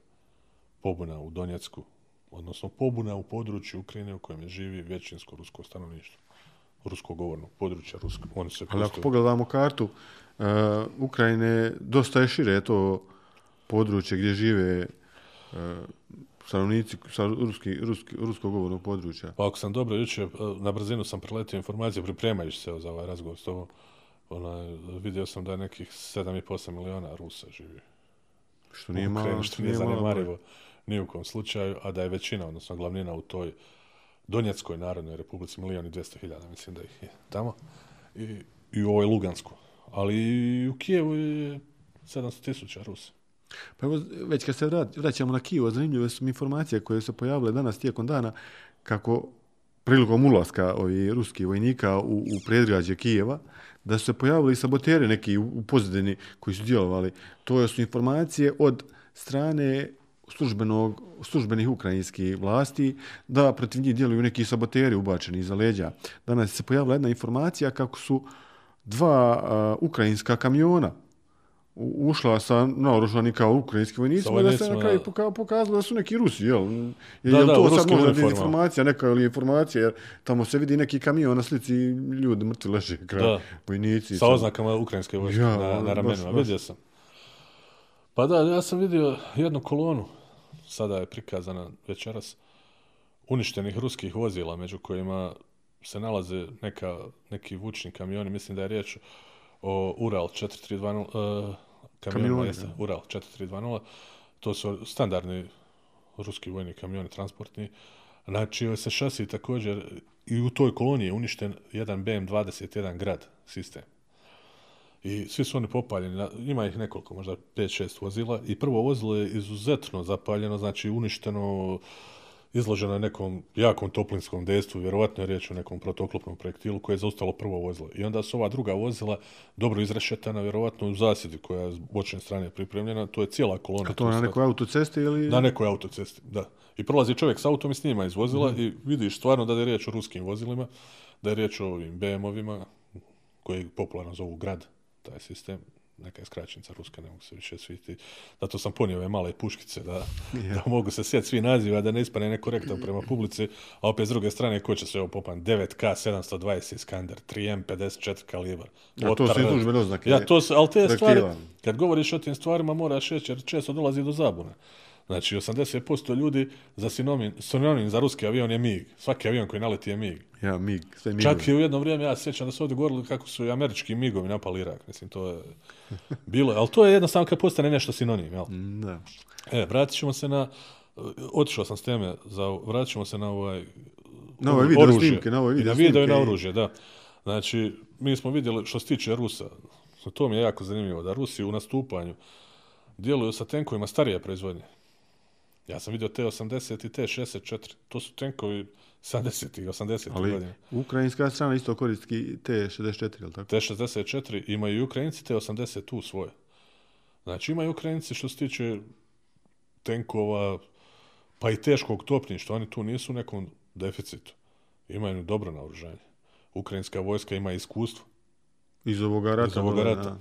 pobuna u Donjecku, odnosno pobuna u području Ukrajine u kojem živi većinsko rusko stanovništvo, ruskogovornog područja, rusko, oni se Ali ako pogledamo kartu uh, Ukrajine, dosta je šire to područje gdje žive uh, stanovnici sa ruski, ruski, ruskogovornog područja. Pa ako sam dobro jučer, na brzinu sam preletio informacije pripremajući se za ovaj razgovor s tobom, onaj, vidio sam da je nekih 7,5 miliona Rusa živi. Što nije malo, što nije malo broj. zanemarivo ni u kom slučaju, a da je većina, odnosno glavnina u toj Donjeckoj narodnoj republici, milijon i dvjesto hiljada, mislim da ih je tamo, i, i u ovoj Lugansku. Ali i u Kijevu je 700 tisuća Rusa. Pa evo, već kad se vrat, vraćamo na Kijevo, zanimljive su mi informacije koje su pojavile danas tijekom dana, kako prilikom ulaska ovih ruskih vojnika u, u predgrađe Kijeva, da su se pojavili saboteri neki u, u pozadini koji su djelovali. To su informacije od strane službenog, službenih ukrajinskih vlasti da protiv njih djeluju neki saboteri ubačeni iza leđa. Danas se pojavila jedna informacija kako su dva uh, ukrajinska kamiona u- ušla sa naoružani kao ukrajinski vojnici, da se na kraju poka- pokazalo da su neki Rusi, jel? Je, Da, jel da, to sad možda informacija, neka ili informacija, jer tamo se vidi neki kamion na slici ljudi mrtvi leže kraj Da. vojnici. Sa oznakama ukrajinske vojske Ja, na, na ramenima, baš. vidio sam. Pa da, ja sam vidio jednu kolonu, sada je prikazana večeras, uništenih ruskih vozila, među kojima se nalaze neka, neki vučni kamioni, mislim da je riječ o Ural 4320, uh, kamioni, Kamioni, jeste. Ural 4320, to su standardni ruski vojni kamioni transportni, znači se šasi također i u toj koloniji je uništen jedan BM21 grad sistem. I svi su oni popaljeni, ima ih nekoliko, možda 5-6 vozila i prvo vozilo je izuzetno zapaljeno, znači uništeno, izloženo je nekom jakom toplinskom dejstvu, vjerovatno je riječ o nekom protoklopnom projektilu koje je zaustalo prvo vozilo. I onda su ova druga vozila dobro izrešetana, vjerovatno u zasjedi koja je s bočne strane pripremljena, to je cijela kolona. A to na nekoj autocesti ili... Na nekoj autocesti, da. I prolazi čovjek s autom i snima iz vozila mm. i vidiš stvarno da je riječ o ruskim vozilima, da je riječ o ovim BM-ovima, koji popularno zovu grad, taj sistem, neka je skraćenica ruska, ne mogu se više sviti. Zato sam ponio ove male puškice, da, da mogu se sjeti svi naziva, da ne ispane nekorektan prema publici, a opet s druge strane, ko će se ovo popan? 9K 720 Iskander, 3M 54 kalibar. A to su i Otar- službene oznake. Ja, to su, ali te stvari, kad govoriš o tim stvarima, moraš reći, jer često dolazi do zabune. Znači, 80% ljudi za sinonim, sinonim za ruski avion je MiG. Svaki avion koji naleti je MiG. Ja, MiG, sve MiG. Čak i u jedno vrijeme, ja se sjećam da su ovdje govorili kako su i američki MiGovi napali Irak. Mislim, to je bilo. Ali to je jednostavno kad postane nešto sinonim, jel? Da. E, vratit ćemo se na... Otišao sam s teme, za, vratit ćemo se na ovaj... Na ove video oružje. snimke, na ove I video na video i na oružje, da. Znači, mi smo vidjeli što se tiče Rusa, to mi je jako zanimljivo, da Rusi u nastupanju djeluju sa tenkovima starije proizvodnje. Ja sam vidio T-80 i T-64, to su tenkovi 70. i 80. Ali godine. ukrajinska strana isto koristi T64, je li tako? T-64 imaju i Ukrajinci T-80 u svoje. Znači imaju Ukrajinci što se tiče tenkova, pa i teškog topništva, oni tu nisu u nekom deficitu. Imaju dobro naoružanje. Ukrajinska vojska ima iskustvo. Iz ovoga rata. Iz ovoga da, rata. da.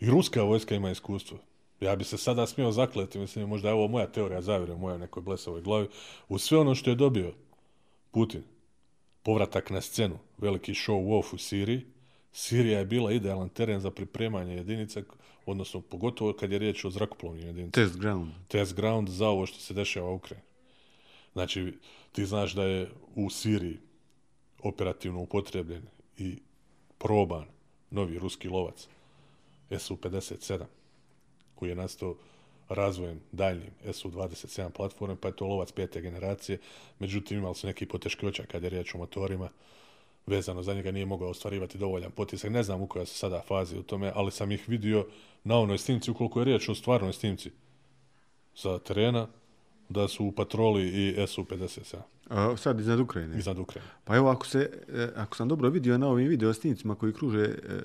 I ruska vojska ima iskustvo. Ja bi se sada smio zakleti, mislim, možda je ovo moja teorija zavire u mojoj nekoj blesavoj glavi, u sve ono što je dobio Putin, povratak na scenu, veliki show off u Siriji, Sirija je bila idealan teren za pripremanje jedinica, odnosno pogotovo kad je riječ o zrakoplovnim jedinicama Test ground. test ground za ovo što se dešava u Ukrajini. Znači, ti znaš da je u Siriji operativno upotrebljen i proban novi ruski lovac Su-57 koji je nastao razvojem daljnjim Su-27 platforme, pa je to lovac pete generacije. Međutim, imali su neki poteškoća kad je riječ o motorima, vezano za njega nije mogao ostvarivati dovoljan potisak. Ne znam u kojoj su sada fazi u tome, ali sam ih vidio na onoj snimci, ukoliko je riječ o stvarnoj snimci sa terena, da su u patroli i Su-57 A, sad iznad Ukrajine. iznad Ukrajine. Pa evo, ako, se, e, ako sam dobro vidio na ovim video snimcima koji kruže e,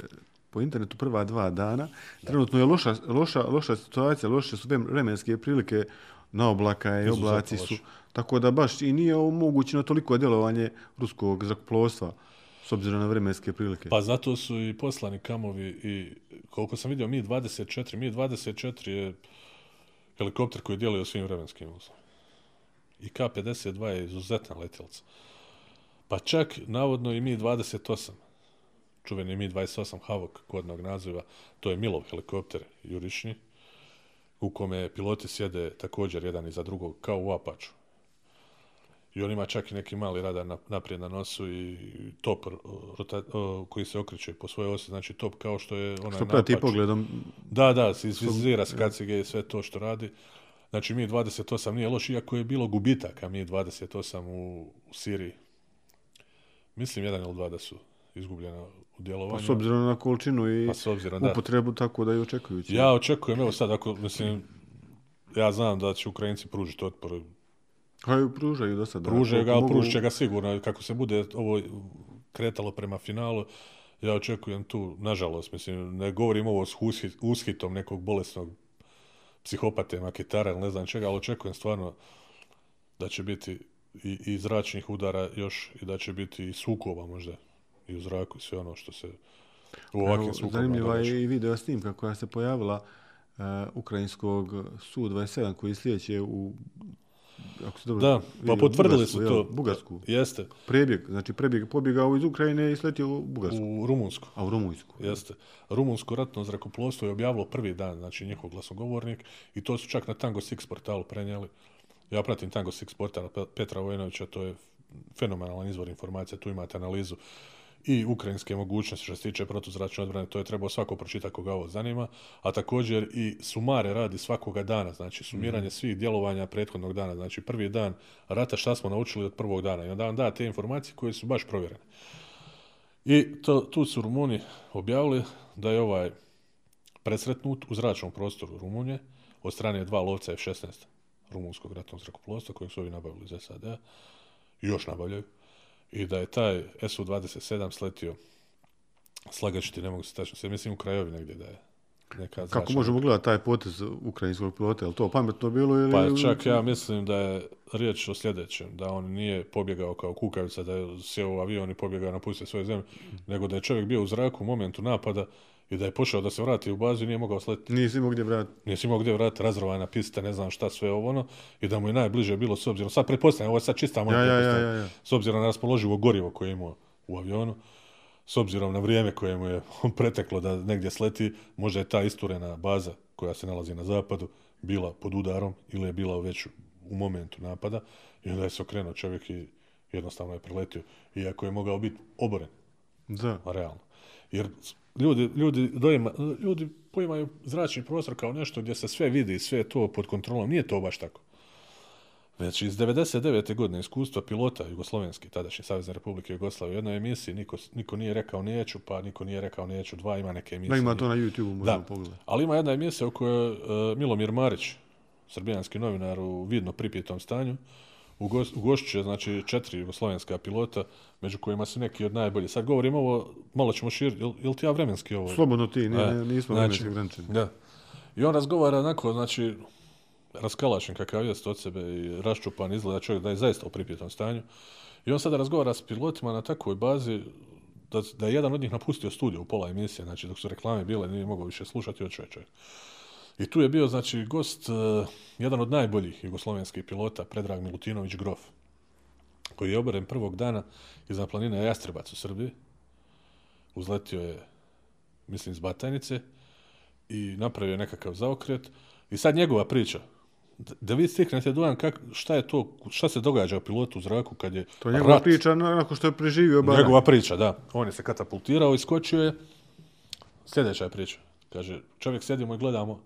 po internetu prva dva dana, trenutno je loša, loša, loša situacija, loše su vrem- vremenske prilike na oblaka i oblaci su. Tako da baš i nije omogućeno toliko djelovanje ruskog zrakoplovstva s obzirom na vremenske prilike. Pa zato su i poslani kamovi i koliko sam vidio Mi-24, Mi-24 je helikopter koji djeluje u svim vremenskim uslovima. I K-52 je izuzetna letjelca. Pa čak navodno i Mi-28, čuveni Mi-28 Havok kodnog naziva, to je Milov helikopter jurišni, u kome piloti sjede također jedan iza drugog, kao u Apaču. I on ima čak i neki mali radar na- naprijed na nosu i top rota, koji se okreće po svojoj osi, znači top kao što je onaj Što prati pogledom, Da, da, se izvizira se kacige i sve to što radi. Znači Mi 28 nije loš, iako je bilo gubitaka Mi 28 u, u Siriji. Mislim jedan ili dva da su izgubljena u pa djelovanju. s obzirom na količinu i Pa s obzirom, da. upotrebu, tako da i očekujući. Ja očekujem, evo sad, ako, mislim, ja znam da će Ukrajinci pružiti otpor. Haju, pružaju do sada. Pružaju ga, ali mogu- pružit će ga sigurno. Kako se bude ovo kretalo prema finalu, ja očekujem tu, nažalost, mislim, ne govorim ovo s ushi- ushitom nekog bolesnog psihopate, maketara ili ne znam čega, ali očekujem stvarno da će biti i, i zračnih udara još i da će biti i sukoba možda i u zraku i sve ono što se u ovakvim Evo, sukobima Zanimljiva događa. je i video snimka koja se pojavila uh, ukrajinskog Su-27 koji slijeće u ako se dobro Da, pa vidio, potvrdili Bugarsku, su jel? to. Bugarsku. Jeste, Prebjeg, znači prebjeg, pobjegao iz Ukrajine i sletio u Bugarsku. u Rumunsku. A u Rumunjsku. Jeste. Rumunsko ratno zrakoplovstvo je objavilo prvi dan, znači njihov glasnogovornik, i to su čak na Tango Six portalu prenijeli. Ja pratim Tango Six portala Pe- Petra Vojnovića, to je fenomenalan izvor informacija, tu imate analizu i ukrajinske mogućnosti što se tiče protuzračne odbrane, to je trebao svako pročitati koga ovo zanima, a također i sumare radi svakoga dana, znači sumiranje svih djelovanja prethodnog dana, znači prvi dan rata šta smo naučili od prvog dana? I onda vam da te informacije koje su baš provjerene. I to, tu su Rumuni objavili da je ovaj presretnut u zračnom prostoru Rumunje od strane dva lovca F-16 rumunskog ratnog zrakoplovstva kojeg su ovi nabavili iz SAD-a i još nabavljaju i da je taj Su-27 sletio slagačiti, ne mogu se tačno se mislim u krajovi negdje da je neka Kako zračna možemo gledati taj potez ukrajinskog pilota? Je to pametno bilo ili... Pa čak ja mislim da je riječ o sljedećem, da on nije pobjegao kao kukavica, da je sjeo u avion i pobjegao napustio svoje zemlje, nego da je čovjek bio u zraku u momentu napada i da je pošao da se vrati u bazu nije mogao sletiti. Nisi imao gdje brati. Nije se imao gdje vratiti, razrovana pista, ne znam šta sve ovo ono, i da mu je najbliže bilo s obzirom, sad pretpostavljam, ovo je sad čista moja Ja, ja, ja, ja, ja. s obzirom na raspoloživo gorivo koje je imao u avionu, s obzirom na vrijeme koje mu je preteklo da negdje sleti, možda je ta isturena baza koja se nalazi na zapadu bila pod udarom ili je bila već u momentu napada i onda je se okrenuo čovjek i jednostavno je preletio. Iako je mogao biti oboren, Da. realno. Jer ljudi, ljudi, dojma, ljudi poimaju zračni prostor kao nešto gdje se sve vidi, sve to pod kontrolom. Nije to baš tako. Već iz 99. godine iskustva pilota Jugoslovenski, tadašnje Savezne Republike Jugoslavije, u jednoj emisiji niko, niko nije rekao neću, pa niko nije rekao neću, dva ima neke emisije. Da ima to na YouTube-u, možemo Da, pogledati. ali ima jedna emisija u kojoj uh, Milomir Marić, srbijanski novinar u vidno pripijetom stanju, ugo- ugošćuje znači četiri jugoslovenska pilota, među kojima su neki od najboljih. Sad govorim ovo, malo ćemo širiti, jel, jel ti ja vremenski ovo? Slobodno ti, nije, E, nismo znači, vremenski ograničeni. Da. I on razgovara onako, znači, raskalašen kakav jest od sebe i raščupan izgleda čovjek da je zaista u pripijetom stanju. I on sada razgovara s pilotima na takvoj bazi da, da je jedan od njih napustio studiju u pola emisije, znači dok su reklame bile, nije mogao više slušati, je čovjek. I tu je bio, znači, gost, uh, jedan od najboljih jugoslovenskih pilota, Predrag Milutinović Grof, koji je oboren prvog dana iznad planine Jastrebac u Srbiji. Uzletio je, mislim, s Batajnice i napravio je nekakav zaokret. I sad njegova priča, da, vi stiknete dojam kak, šta je to, šta se događa pilotu u zraku kad je To je njegova rat. priča nakon što je preživio baraj. Njegova priča, da. On je se katapultirao, iskočio je. Sljedeća je priča. Kaže, čovjek sjedimo i gledamo,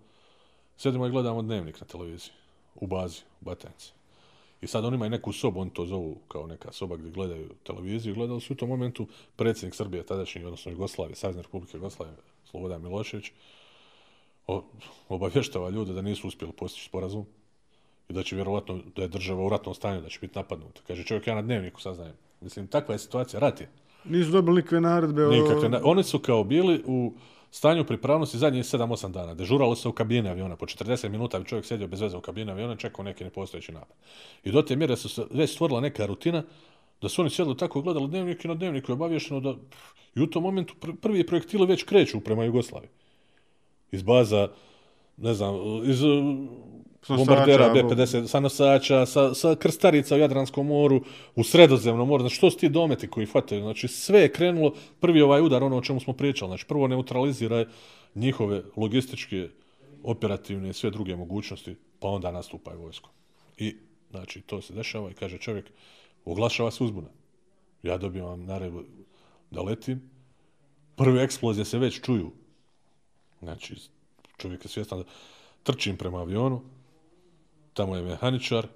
sjedimo i gledamo dnevnik na televiziji, u bazi, u Batajnici. I sad oni imaju neku sobu, oni to zovu kao neka soba gdje gledaju televiziju. Gledali su u tom momentu predsjednik Srbije, tadašnji, odnosno Jugoslavije, Savezne Republike Jugoslavije, Slobodan Milošević, obavještava ljude da nisu uspjeli postići sporazum i da će vjerovatno da je država u ratnom stanju, da će biti napadnuta. Kaže čovjek ja na dnevniku saznajem. Mislim, takva je situacija, rat je. Nisu dobili nikakve naredbe. Nikakve, oni su kao bili u stanju pripravnosti zadnjih 7-8 dana. Dežuralo se u kabine aviona. Po 40 minuta bi čovjek sjedio bez veze u kabini aviona i čekao neki nepostojeći napad. I do te mjere su se već stvorila neka rutina da su oni sjedli tako gledali dnevnik i na dnevniku je obavješeno da i u tom momentu pr- prvi projektili već kreću prema Jugoslaviji. Iz baza, ne znam, iz bombardera nosača, B-50, sa nosača, sa, sa krstarica u Jadranskom moru, u Sredozemnom moru, znači što su ti dometi koji hvataju, znači sve je krenulo, prvi ovaj udar, ono o čemu smo pričali, znači prvo neutraliziraj njihove logističke, operativne i sve druge mogućnosti, pa onda nastupaj vojsko. I, znači, to se dešava i kaže čovjek, oglašava se uzbuna. Ja dobivam naredbu da letim, prve eksplozije se već čuju. Znači, čovjek je svjestan da trčim prema avionu, tamo je mehaničar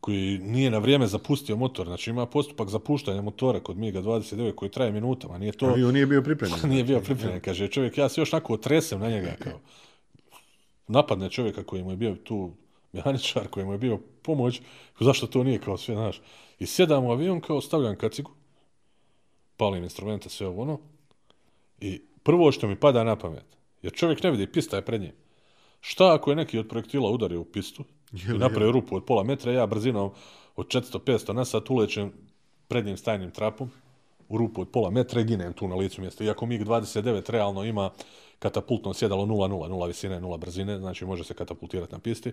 koji nije na vrijeme zapustio motor, znači ima postupak zapuštanja motora kod Miga 29 koji traje minutama, nije to... Avion nije bio pripremljen. Nije bio pripremljen, kaže čovjek, ja se još onako otresem na njega kao. Napadne čovjeka koji mu je bio tu mehaničar koji mu je bio pomoć, zašto to nije kao sve, znaš. I sjedam u avion, kao stavljam kacigu, palim instrumente, sve ovo ono, i prvo što mi pada na pamet, jer čovjek ne vidi, pista je pred njim. Šta ako je neki od projektila udario u pistu i napravio rupu od pola metra, ja brzinom od 400-500 na sat ulećem prednjim stajnim trapom u rupu od pola metra i ginem tu na licu mjesta. Iako MiG-29 realno ima katapultno sjedalo 0-0, 0 visine, 0 brzine, znači može se katapultirati na pisti.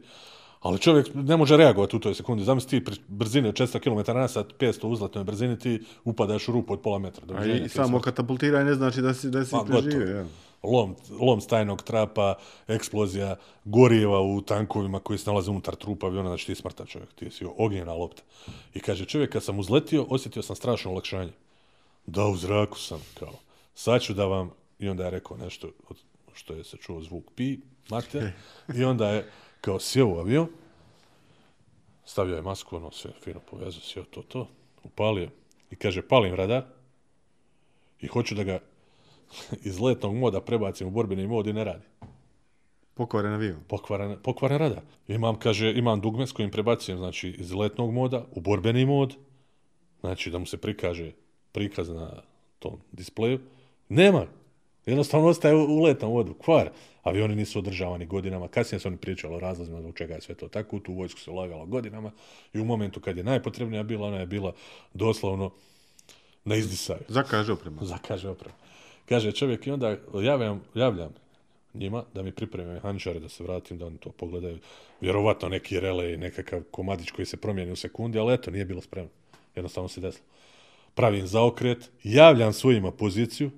Ali čovjek ne može reagovati u toj sekundi. Zamisli ti pri brzini od 400 km na sat, 500 uzlatnoj brzini, ti upadaš u rupu od pola metra. A i samo katapultiranje ne znači da si, da si Pa, preživio. Ja. Lom, lom stajnog trapa, eksplozija, gorijeva u tankovima koji se nalaze unutar trupa aviona, znači ti je smrta čovjek, ti si ognjena lopta. I kaže, čovjek, kad sam uzletio, osjetio sam strašno olakšanje. Da, u zraku sam, kao, sad ću da vam, i onda je rekao nešto od, što je se čuo zvuk pi, mate, i onda je kao sjeo u avion, stavio je masku, ono sve fino povezao, sjeo to, to, upalio i kaže, palim radar i hoću da ga iz letnog moda prebacim u borbeni mod i ne radi. Pokvaren avion. Pokvaren, pokvaren radar. Imam, kaže, imam dugme s kojim prebacujem, znači, iz letnog moda u borbeni mod, znači, da mu se prikaže prikaz na tom displeju. Nema. Jednostavno ostaje u, u letnom modu. Kvar. Avioni nisu održavani godinama. Kasnije su oni pričali o razlozima zbog čega je sve to tako. U tu vojsku se ulagalo godinama i u momentu kad je najpotrebnija bila, ona je bila doslovno na izdisaju. Zakaže oprema. Zakaže oprema. Kaže čovjek i onda javljam, javljam njima da mi pripreme mehaničare da se vratim, da oni to pogledaju. Vjerovatno neki relej, nekakav komadić koji se promijeni u sekundi, ali eto, nije bilo spremno. Jednostavno se desilo. Pravim zaokret, javljam svojima poziciju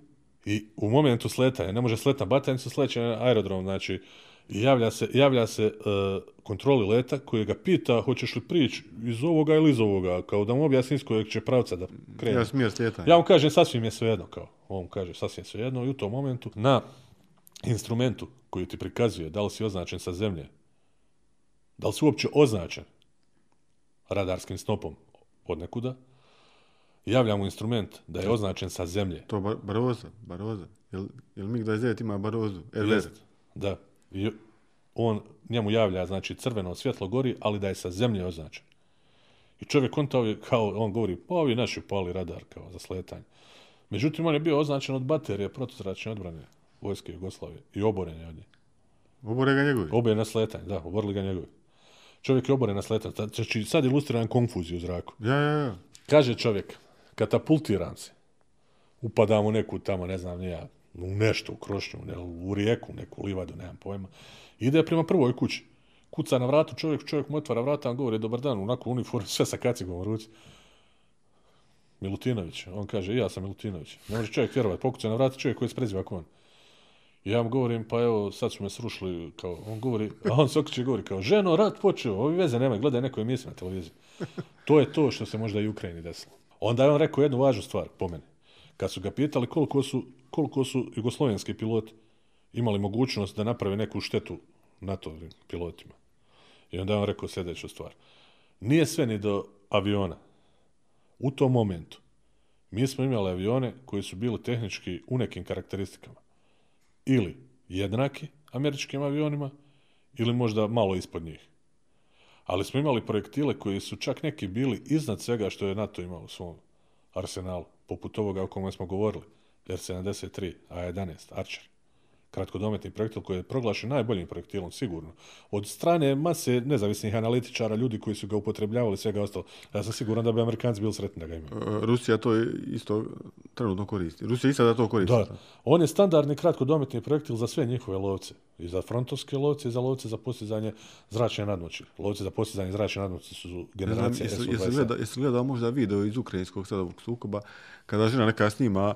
i u momentu sletanja, ne može sletna batajnica, sleće na aerodrom, znači javlja se, javlja se uh, kontroli leta koji ga pita hoćeš li prići iz ovoga ili iz ovoga, kao da mu objasni iz kojeg će pravca da krene. Ja smjer. Ja mu kažem sasvim je svejedno kao. On kaže sasvim svejedno i u tom momentu na instrumentu koji ti prikazuje da li si označen sa zemlje, da li si uopće označen radarskim snopom od nekuda, javlja mu instrument da je označen sa zemlje. To bar, Baroza, Baroza. Jel, jel MiG-29 ima Barozu? Jest, Da. I on njemu javlja, znači crveno svjetlo gori, ali da je sa zemlje označen. I čovjek on to kao, on govori, pa ovi naši pali radar kao za sletanje. Međutim, on je bio označen od baterije protuzračne odbrane vojske Jugoslavije i oboren je od nje. Obore ga njegovi. Oboje na sletanje, da, oborili ga njegovi. Čovjek je oboren na sletanje. Znači, sad ilustriram konfuziju u zraku. Ja, ja, ja. Kaže čovjek, katapultiram se. Upadam u neku tamo, ne znam, nije, u nešto, u krošnju, ne, u rijeku, neku livadu, nemam pojma. Ide prema prvoj kući. Kuca na vratu čovjek, čovjek mu otvara vrata, on govori, dobar dan, onako u uniformu, sve sa kacigom u ruci. Milutinović. On kaže, ja sam Milutinović. Ne može čovjek vjerovati. Pokuca na vrati čovjek koji se preziva kao on. I ja mu govorim, pa evo, sad su me srušili, kao, on govori, a on se okreće govori, kao, ženo, rat počeo, ovi veze nema, gledaj neko emisiju na televiziji. To je to što se možda i u Ukrajini desilo. Onda je on rekao jednu važnu stvar, po meni. Kad su ga pitali koliko su, koliko su jugoslovenski piloti imali mogućnost da naprave neku štetu NATO pilotima. I onda je on rekao sljedeću stvar. Nije sve ni do aviona. U tom momentu mi smo imali avione koji su bili tehnički u nekim karakteristikama. Ili jednaki američkim avionima, ili možda malo ispod njih. Ali smo imali projektile koji su čak neki bili iznad svega što je NATO imao u svom arsenalu, poput ovoga o kome smo govorili, R-73, A-11, Archer kratkodometni projektil koji je proglašen najboljim projektilom, sigurno. Od strane mase nezavisnih analitičara, ljudi koji su ga upotrebljavali, svega ostalo. Ja sam siguran da bi Amerikanci bili sretni da ga imaju. E, Rusija to isto trenutno koristi. Rusija i sada to koristi. Da, on je standardni kratkodometni projektil za sve njihove lovce. I za frontovske lovce i za lovce za postizanje zračne nadmoći. Lovce za postizanje zračne nadmoći su Ne znam, generacije jesi, SU-27. jesi, gleda, jesi gledao možda video iz ukrajinskog sada ovog sukoba, kada žena neka snima,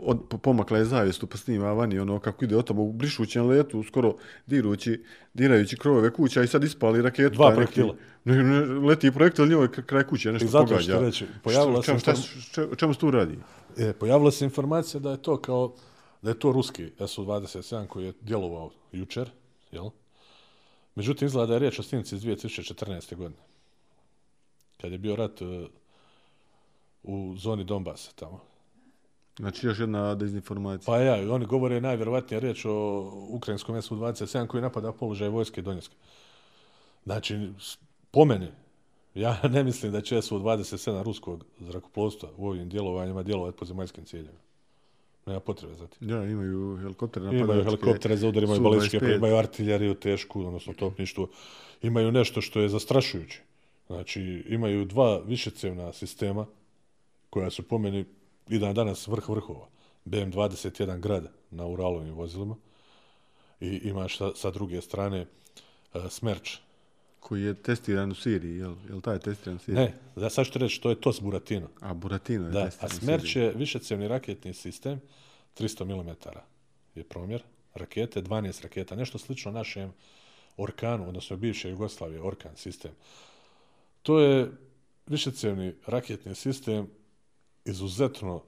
od, po- pomakla je zavijestu pa snima vani ono kako ide od tamo u brišućem letu, skoro dirući, dirajući krovove kuća i sad ispali raketu. Dva projektila. Ne, ne, leti projektil njoj kraj kuće, nešto I zato pogađa. što reći, pojavila se šta, šta, čemu se tu radi? E, pojavila se informacija da je to kao da je to ruski SU-27 koji je djelovao jučer, jel? Međutim, izgleda da je riječ o snimci iz 2014. godine. Kad je bio rat e, u zoni Donbasa tamo. Znači još jedna dezinformacija. Pa ja, oni govore najvjerovatnije riječ o ukrajinskom SU-27 koji napada položaj vojske Donjeska. Znači, po meni, ja ne mislim da će Su-27 ruskog zrakoplovstva u ovim djelovanjima djelovati po zemaljskim ciljevima. Nema potrebe za tim. Da, imaju helikoptere Imaju napadačke. helikoptere za udar, imaju Su-25. balističke, imaju artiljeriju tešku, odnosno topništvo. Imaju nešto što je zastrašujuće. Znači, imaju dva višecevna sistema koja su po meni i dan danas vrh vrhova. BM21 grad na Uralovim vozilima i imaš sa, sa druge strane uh, Smerč. Koji je testiran u Siriji, jel? Jel taj je testiran u Siriji? Ne, da sad ti reći, to je TOS Buratino. A Buratino je Da, a testiran u Smerč je višecevni raketni sistem, 300 mm je promjer, rakete, 12 raketa, nešto slično našem Orkanu, odnosno bivše Jugoslavije, Orkan sistem. To je višecevni raketni sistem izuzetno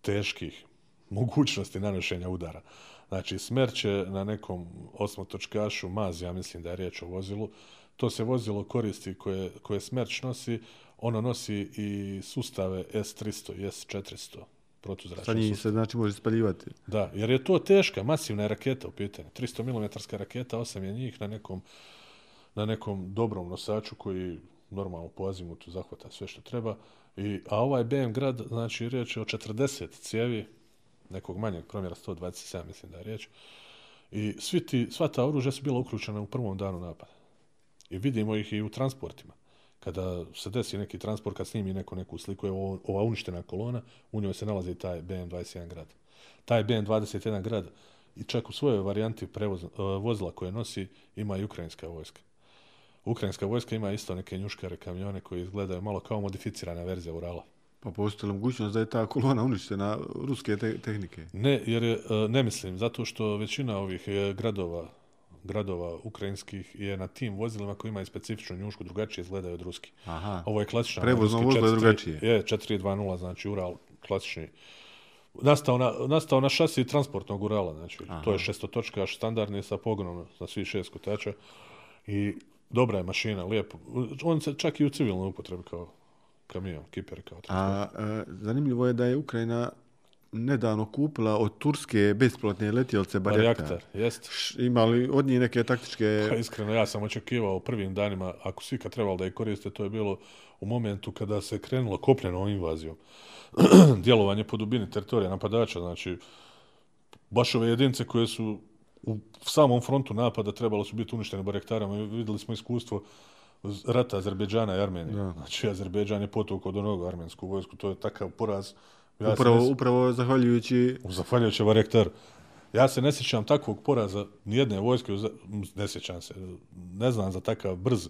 teških mogućnosti nanošenja udara. Znači, Smerč je na nekom osmotočkašu Maz, ja mislim da je riječ o vozilu. To se vozilo koristi koje, koje Smerč nosi, ono nosi i sustave S-300 i S-400 Sa protuzračne njih sustave. se znači može spaljivati. Da, jer je to teška, masivna je raketa u pitanju. 300 mm raketa, osam je njih na nekom, na nekom dobrom nosaču koji normalno po azimutu zahvata sve što treba. I, a ovaj BM grad, znači riječ je o 40 cijevi, nekog manjeg promjera 127 mislim da je riječ. I svi ti, sva ta oružja su bila uključena u prvom danu napada. I vidimo ih i u transportima. Kada se desi neki transport, kad snimi neko neku sliku, je ova uništena kolona, u njoj se nalazi taj BM21 grad. Taj BM21 grad i čak u svojoj varijanti prevoz, eh, vozila koje nosi ima i ukrajinska vojska. Ukrajinska vojska ima isto neke njuškare kamione koji izgledaju malo kao modificirana verzija Urala. Pa postoji li mogućnost da je ta kolona uništena ruske te tehnike? Ne, jer je, e, ne mislim, zato što većina ovih e, gradova gradova ukrajinskih je na tim vozilima koji imaju specifičnu njušku, drugačije izgledaju od ruski. Aha. Ovo je klasičan Prevozno vozilo je 4.3 drugačije. Je, 4.2.0, znači Ural, klasični. Nastao na, nastao na šasi transportnog Urala, znači Aha. to je šestotočkaš standardni sa pogonom za svih šest kotača i dobra je mašina, lijepo. On se čak i u civilnoj upotrebi kao kamion, kiper kao transport. A e, zanimljivo je da je Ukrajina nedavno kupila od Turske bespilotne letjelce Barjaktar. Barjaktar, jest. Š- Ima li od njih neke taktičke... Pa iskreno, ja sam očekivao u prvim danima, ako svi kad trebalo da ih koriste, to je bilo u momentu kada se krenulo kopnenom invazijom. Djelovanje po dubini teritorija napadača, znači, baš ove jedinice koje su u samom frontu napada trebalo su biti uništene barektarama. I Vidjeli smo iskustvo rata Azerbejdžana i Armenije. Da. Znači, Azerbejdžan je potukao do nogu armensku vojsku. To je takav poraz. Ja upravo, ne s- upravo zahvaljujući... Zahvaljujući Varektar. Ja se ne sjećam takvog poraza nijedne vojske, ne sjećam se, ne znam za takav brz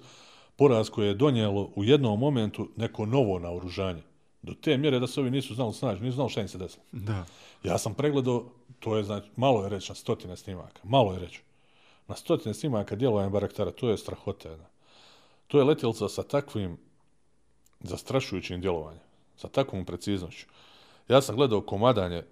poraz koji je donijelo u jednom momentu neko novo naoružanje. Do te mjere da se ovi nisu znali snaći, nisu znali šta im se desilo. Da. Ja sam pregledao, to je znači, malo je reći na stotine snimaka, malo je reći. Na stotine snimaka djelovanja Baraktara, to je strahota jedna. To je letjelca sa takvim zastrašujućim djelovanjem, sa takvom preciznošću. Ja sam gledao komadanje,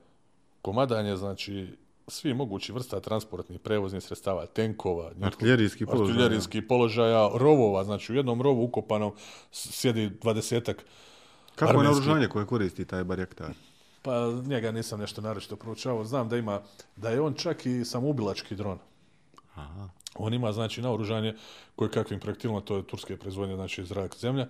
komadanje znači svi mogući vrsta transportnih prevoznih sredstava, tenkova, Artiljerijski položaj. artiljerijskih položaja, rovova, znači u jednom rovu ukopanom sjedi dvadesetak Kako je armenski- naoružanje koje koristi taj Barjaktar? Pa njega nisam nešto naročito proučavao. Znam da ima, da je on čak i samoubilački dron. Aha. On ima, znači, naoružanje koje kakvim projektilima, to je turske proizvodnje, znači zrak, zemlja,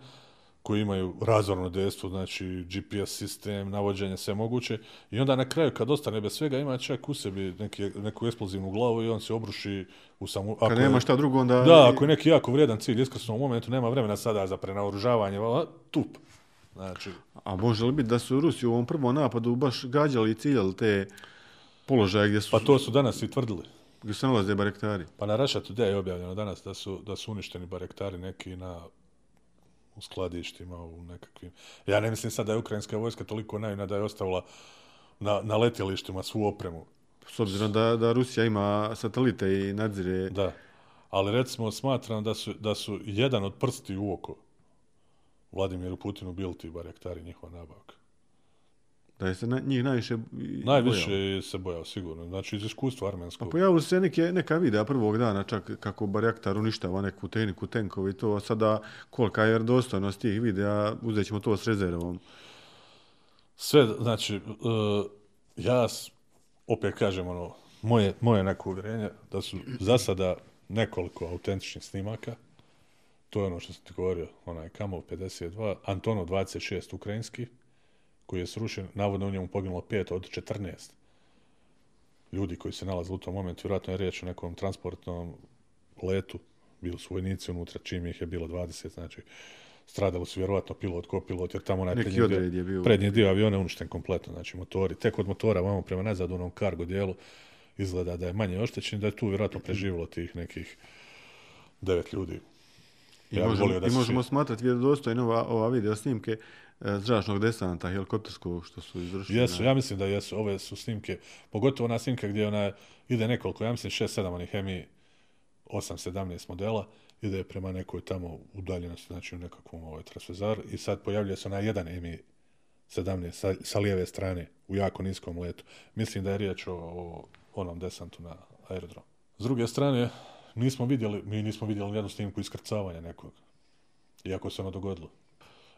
koji imaju razorno dejstvo, znači GPS sistem, navođenje, sve moguće. I onda na kraju, kad ostane bez svega, ima čak u sebi neki, neku eksplozivnu glavu i on se obruši u samu... Ako Kad nema šta drugo, onda... Da, ako je neki jako vrijedan cilj iskrsno u momentu, nema vremena sada za prenaoružavanje, vala, tup. Znači, A može li biti da su Rusi u ovom prvom napadu baš gađali i ciljali te položaje gdje su, pa to su danas i tvrdili. gdje se nalaze Barjaktari? Pa na Russia Today je objavljeno danas da su, da su uništeni barektari neki na u skladištima, u nekakvim... Ja ne mislim sad da je ukrajinska vojska toliko naivna da je ostavila na, na letjelištima svu opremu. S obzirom da, da Rusija ima satelite i nadzire... Da. Ali recimo smatram da su, da su jedan od prsti u oko Vladimiru Putinu bili ti barektari njihova nabavka. Da je se na, njih najviše i Najviše bojao. se bojao sigurno. Znači iz iskustva A armenskog. pojavili su se neke, neka videa prvog dana čak kako Barjaktar uništava neku tehniku, tenkovi i to, a sada kolika je dostojnost tih videa, uzet ćemo to s rezervom. Sve, znači, uh, ja opet kažem ono, moje, moje neko uvjerenje da su za sada nekoliko autentičnih snimaka To je ono što sam ti govorio, onaj Kamov 52, Antonov 26 ukrajinski, koji je srušen, navodno u njemu poginulo 5 od 14 ljudi koji se nalaze u tom momentu, vjerojatno je riječ o nekom transportnom letu, bili su vojnici unutra, čim ih je bilo 20, znači stradali su vjerovatno pilot, kopilot, jer tamo onaj Neki prednji odred dio, je bio. prednji dio aviona je uništen kompletno, znači motori, tek od motora vamo prema nazad u onom kargo dijelu izgleda da je manje oštećen, da je tu vjerojatno preživjelo tih nekih devet ljudi. I, Ja možemo, volio da i možemo smatrati vjerodostojno ova, ova video snimke e, zračnog desanta helikopterskog što su izvršili. Jesu, ja mislim da jesu. Ove su snimke, pogotovo ona snimka gdje ona ide nekoliko, ja mislim 6-7 onih Hemi 8-17 modela, ide prema nekoj tamo udaljenosti, znači u nekakvom ovaj transvezaru i sad pojavljuje se onaj jedan Hemi 17 sa, sa lijeve strane u jako niskom letu. Mislim da je riječ o, o onom desantu na aerodrom. S druge strane, nismo vidjeli, mi nismo vidjeli jednu snimku iskrcavanja nekog, iako se ono dogodilo.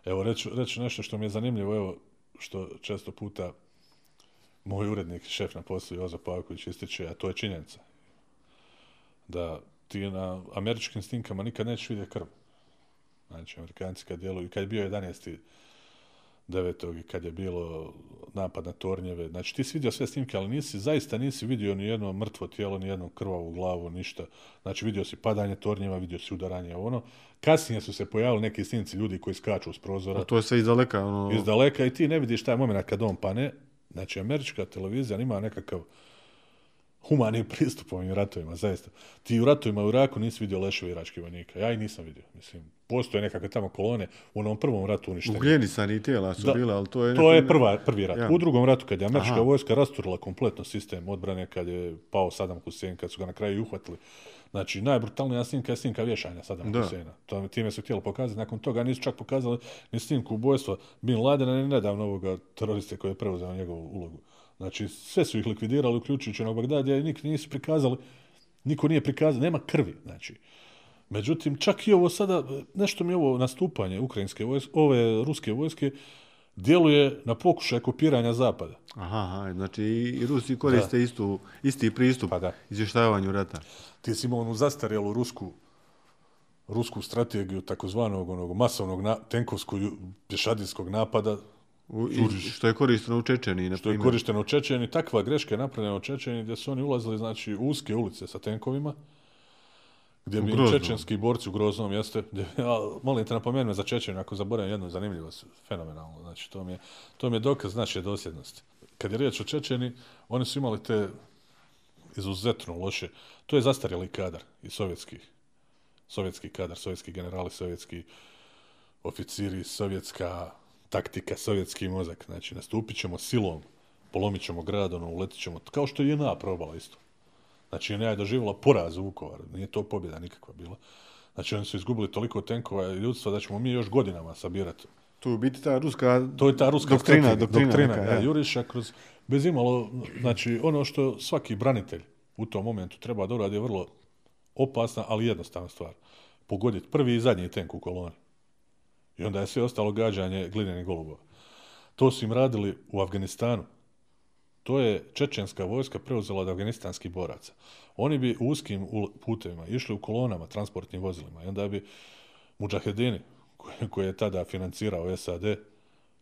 Evo, reću, reću nešto što mi je zanimljivo, evo, što često puta moj urednik, šef na poslu, Jozo Pavković, ističe, a to je činjenica. Da ti na američkim snimkama nikad nećeš vidjeti krv. Znači, amerikanci kad djeluju, kad je bio 11. 9. i kad je bilo napad na tornjeve, znači ti si vidio sve snimke, ali nisi, zaista nisi vidio ni jedno mrtvo tijelo, ni jednu krvavu glavu, ništa. Znači vidio si padanje tornjeva, vidio si udaranje, ono. Kasnije su se pojavili neki snimci ljudi koji skaču s prozora A to je sve iz daleka. Ono, iz daleka i ti ne vidiš taj moment kad on pane. Znači, američka televizija ima nekakav humani pristup ovim ratovima, zaista. Ti u ratovima u Iraku nisi vidio leševe iračkih vojnika. Ja ih nisam vidio. Mislim, postoje nekakve tamo kolone u onom prvom ratu uništenja. Ugljenisani tijela su Da. bile, ali to je... To je prva, prvi rat. Ja. U drugom ratu, kad je američka Aha. vojska rasturila kompletno sistem odbrane, kad je pao Saddam Hussein, kad su ga na kraju i uhvatili. Znači, najbrutalnija snimka je snimka vješanja Saddam Da. Husseina. To, time su htjeli pokazati. Nakon toga nisu čak pokazali ni snimku ubojstva Bin Ladena, ni nedavno ovoga teroriste koji je preuzeo njegovu ulogu. Znači, sve su ih likvidirali, uključujući onog Bagdadija i nik nisu prikazali, niko nije prikazao, nema krvi, znači. Međutim, čak i ovo sada, nešto mi ovo nastupanje ukrajinske vojske, ove ruske vojske, djeluje na pokušaj kopiranja zapada. Aha, aha, znači i i Rusi koriste istu, isti pristup Pa da. izvještavanju rata. Ti si imao onu zastarjelu rusku rusku strategiju takozvanog onog masovnog na, tenkovskog pješadijskog napada U, i, što je koristeno u Čečeniji, na što je primjer. korišteno u Čečeni, takva greška je napravljena u Čečeni gdje su oni ulazili znači, u uske ulice sa tenkovima, gdje bi čečenski borci u groznom jeste, gdje, ja, molim te napomeni me za Čečenju, ako zaboravim jednu zanimljivost, fenomenalno, znači to mi je, to mi je dokaz naše dosljednosti. Kad je riječ o Čečeni, oni su imali te izuzetno loše, to je zastarjeli kadar iz sovjetskih, sovjetski kadar, sovjetski generali, sovjetski oficiri, sovjetska taktika, sovjetski mozak. Znači, nastupit ćemo silom, polomit ćemo grad, ono, uletit ćemo, kao što je JNA probala isto. Znači, JNA je doživjela poraz u Vukovaru, nije to pobjeda nikakva bila. Znači, oni su izgubili toliko tenkova i ljudstva da ćemo mi još godinama sabirati. Tu je biti ta ruska To je ta ruska doktrina, strategija, doktrina, doktrina neka, ja, ja. juriša kroz, bez imalo, znači, ono što svaki branitelj u tom momentu treba da uradi je vrlo opasna, ali jednostavna stvar. Pogoditi prvi i zadnji tenk u koloni. I onda je sve ostalo gađanje glinenih golubova. To su im radili u Afganistanu. To je čečenska vojska preuzela od afganistanskih boraca. Oni bi u uskim putevima išli u kolonama, transportnim vozilima i onda bi muđahedini, koje, koje je tada financirao SAD,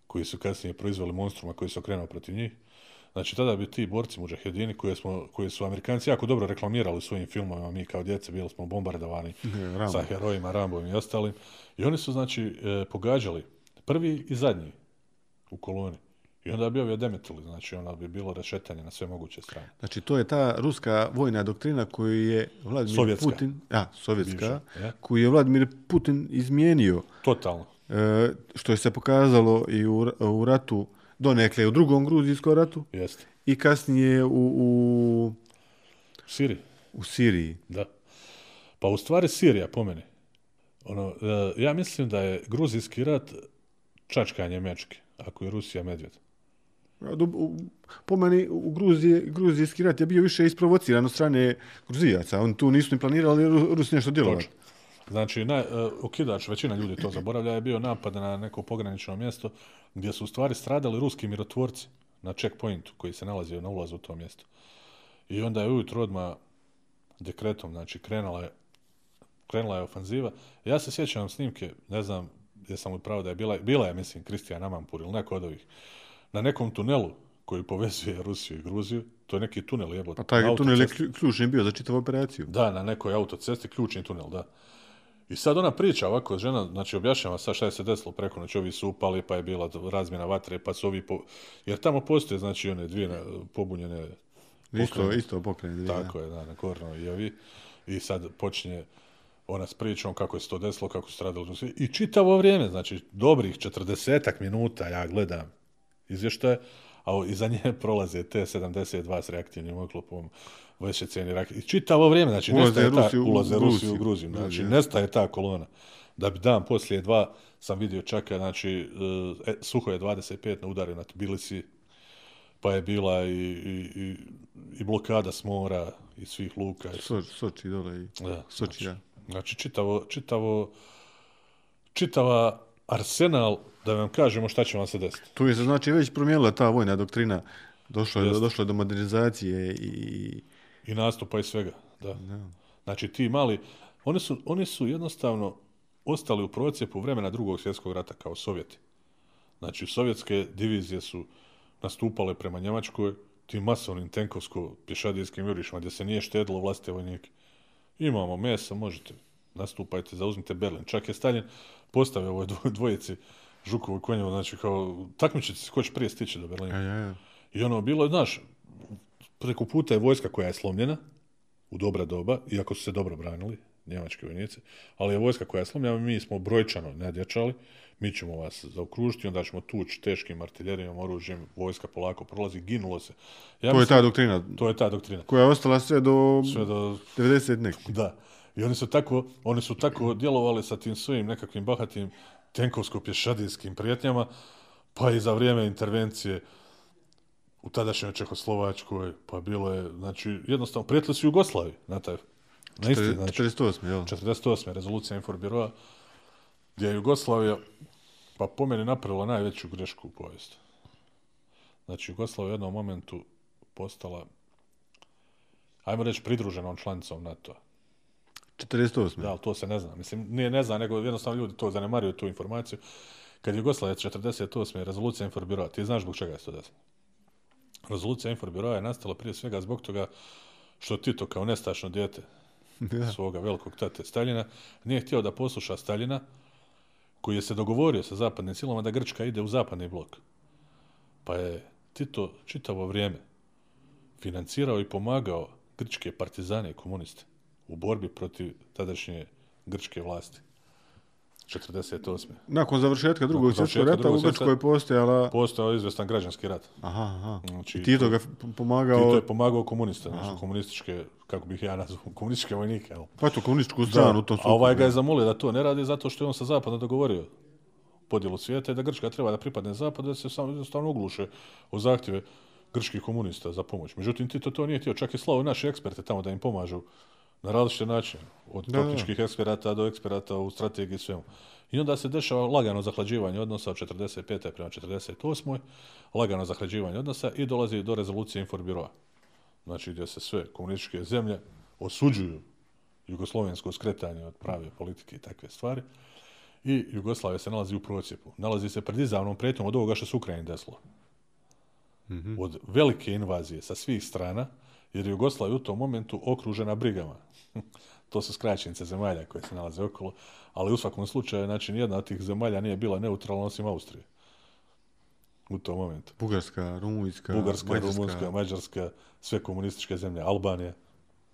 koji su kasnije proizveli monstruma koji se okrenuo protiv njih, Znači, tada bi ti borci muđahedini, koje, smo, koje su Amerikanci jako dobro reklamirali u svojim filmovima, mi kao djece bili smo bombardovani Rambo. sa herojima, Rambom i ostalim. I oni su, znači, e, pogađali prvi i zadnji u koloni. I onda bi ovi odemetili, znači, onda bi bilo rešetanje na sve moguće strane. Znači, to je ta ruska vojna doktrina koju je Vladimir Sovjetska. Putin, a, sovjetska, Bivša, ja. koju je Vladimir Putin izmijenio, Totalno. e, što je se pokazalo i u, u ratu, donekle u drugom gruzijskom ratu Jeste. i kasnije u, u, Siri, u Siriji. da. Pa u stvari Sirija, po meni. Ono, e, ja mislim da je gruzijski rat čačkanje mečke, ako je Rusija medvjed. U- Po meni u Gruziji, gruzijski rat je bio više isprovociran od strane Gruzijaca. Oni tu nisu ni planirali Ru- Rusi nešto djelovati. Točno. Znači, naj, uh, okidač, većina ljudi to zaboravlja, je bio napad na neko pogranično mjesto gdje su u stvari stradali ruski mirotvorci na checkpointu koji se nalazio na ulazu u to mjesto. I onda je ujutro odmah dekretom, znači krenula je krenula je ofanziva. Ja se sjećam snimke, ne znam, jesam li pravo da je bila, bila je, mislim, Kristijan Amampur ili neko od ovih, na nekom tunelu koji povezuje Rusiju i Gruziju, to je neki tunel jebote. Pa taj na tunel je ključni bio za čitavu operaciju. Da, na nekoj autocesti, ključni tunel, da. I sad ona priča ovako, žena, znači objašnjava sad šta je se desilo preko noći, ovi su upali, pa je bila razmjena vatre, pa su ovi, po... jer tamo postoje, znači, one dvije na- pobunjene Isto, pokrene. isto pokrene. dvije. Tako je, da, na Korno i ovi. I sad počinje ona s pričom kako je se to desilo, kako su stradali svi. I čitavo vrijeme, znači dobrih 40 minuta ja gledam izvještaje, a iza nje prolaze T-72 s reaktivnim oklopom, vešeceni rak. I čitavo vrijeme, znači Ulaze nestaje ta, Rusi u ulaze Gruziju. Rusi u Gruziju, znači Gruziju. nestaje ta kolona. Da bi dan poslije dva sam vidio čak, znači, e, Suho je 25 na udario na Tbilisi, pa je bila i, i, i, i blokada s mora i svih luka. i So, Soči dole i da, Soči, da. Znači, čitavo, čitavo, čitava arsenal, da vam kažemo šta će vam se desiti. Tu je se znači već promijenila ta vojna doktrina. Došlo je, došlo je do modernizacije i... I nastupa i svega. Da. Da. Znači, ti mali, oni su, oni su jednostavno ostali u procijepu vremena drugog svjetskog rata kao Sovjeti. Znači, sovjetske divizije su nastupale prema Njemačkoj, tim masovnim tenkovsko-pješadijskim jurišima, gdje se nije štedilo vlastite vojnike. Imamo mesa, možete, nastupajte, zauzmite Berlin. Čak je Stalin postavio ovoj dvo- dvojici Žukovu i Konjevu, znači kao takmičite se ko će prije stići do Berlina. Ja, ja, ja. I ono, bilo je, znaš, preko puta je vojska koja je slomljena, u dobra doba, iako su se dobro branili, njemački vojnici, ali je vojska koja je slomljena, mi smo brojčano nadjačali, mi ćemo vas zaokružiti, onda ćemo tući teškim artiljerijom, oružjem, vojska polako prolazi, ginulo se. Ja To je mislim- ta doktrina to je ta doktrina. koja je ostala sve do Sve do 90 neki. Da. I oni su tako, oni su tako djelovali sa tim svojim nekakvim bahatim tenkovsko-pješadijskim prijetnjama, pa i za vrijeme intervencije u tadašnjoj Čehoslovačkoj, pa bilo je, znači, jednostavno, prijetili su Jugoslaviji na taj, na isti, znači, 48, jel? 48. rezolucija Inforbiroa, gdje je Jugoslavija, pa po meni napravila najveću grešku u povijesti. Znači, Jugoslavija u jednom momentu postala, ajmo reći, pridruženom članicom NATO-a. 48. Da, ali to se ne zna. Mislim, nije ne zna, nego jednostavno ljudi to zanemaruju tu informaciju. Kad je Jugoslavija 48. rezolucija Inforbiroa, ti znaš zbog čega je to desilo? Rezolucija Inforbiroa je nastala prije svega zbog toga što Tito kao nestašno dijete Da. svoga velikog tate Staljina nije htio da posluša Staljina koji je se dogovorio sa zapadnim silama da Grčka ide u zapadni blok. Pa je Tito čitavo vrijeme financirao i pomagao grčke partizane i komuniste u borbi protiv tadašnje grčke vlasti. 48. Nakon završetka drugog svjetskog rata u Grčkoj je postojala... Postao je izvestan građanski rat. Aha, aha. Znači, I Tito ga pomagao... Tito je pomagao komuniste, znači komunističke, kako bih ja nazvao, komunističke vojnike. Jel? Pa to komunističku stranu u tom a ovaj ga je zamolio da to ne radi zato što je on sa zapada dogovorio podjelu svijeta i da Grčka treba da pripadne zapadu, da se samo jednostavno ogluše o zahtjeve grčkih komunista za pomoć. Međutim, Tito to nije htio, čak je slao naše eksperte tamo da im pomažu na različite načine, od Da, taktičkih eksperata do eksperata u strategiji i svemu. I onda se dešava lagano zahlađivanje odnosa od 45. prema 48. lagano zahlađivanje odnosa i dolazi do rezolucije Inforbiroa. Znači gdje se sve komunističke zemlje osuđuju jugoslovensko skretanje od prave politike i takve stvari. I Jugoslavija se nalazi u procijepu. Nalazi se pred izravnom prijetnjom od ovoga što se Ukrajini desilo. Od velike invazije sa svih strana, jer je Jugoslavija u tom momentu okružena brigama. to su skraćenice zemalja koje se nalaze okolo, ali u svakom slučaju, znači, nijedna od tih zemalja nije bila neutralna osim Austrije. U tom momentu. Bugarska, Rumunjska, Bugarska, Mađarska. Rumunjska, Mađarska, sve komunističke zemlje, Albanija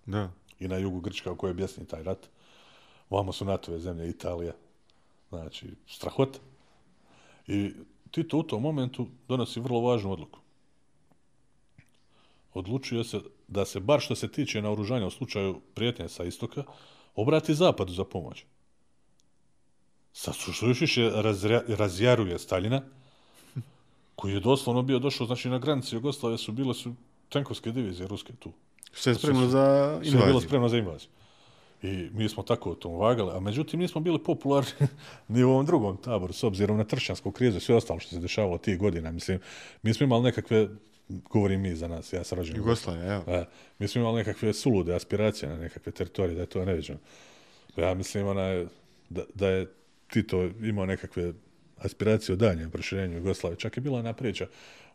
Da. i na jugu Grčka u kojoj je bjesni taj rat. Vamo su NATO-ve zemlje, Italija. Znači, strahota. I Tito u tom momentu donosi vrlo važnu odluku. Odlučuje se da se, bar što se tiče naoružanja u slučaju prijetnje sa istoka, obrati zapadu za pomoć. Sad su što još više razra- razjaruje Staljina, koji je doslovno bio došao, znači na granici Jugoslavije su bile su tenkovske divizije ruske tu. Sve je spremno za Sve je bilo invaziju. spremno za invaziju. I mi smo tako o tom vagali, a međutim nismo bili popularni ni u ovom drugom taboru, s obzirom na tršćansku krizu i sve ostalo što se dešavalo tih godina. Mislim, mi smo imali nekakve, govorim mi za nas, ja sam rođen. Jugoslavija, evo. E, mi smo imali nekakve sulude aspiracije na nekakve teritorije, da je to neviđeno. Ja mislim onaj, da, da je Tito imao nekakve aspiracije o danjem proširenju Jugoslavije. Čak je bila ona priča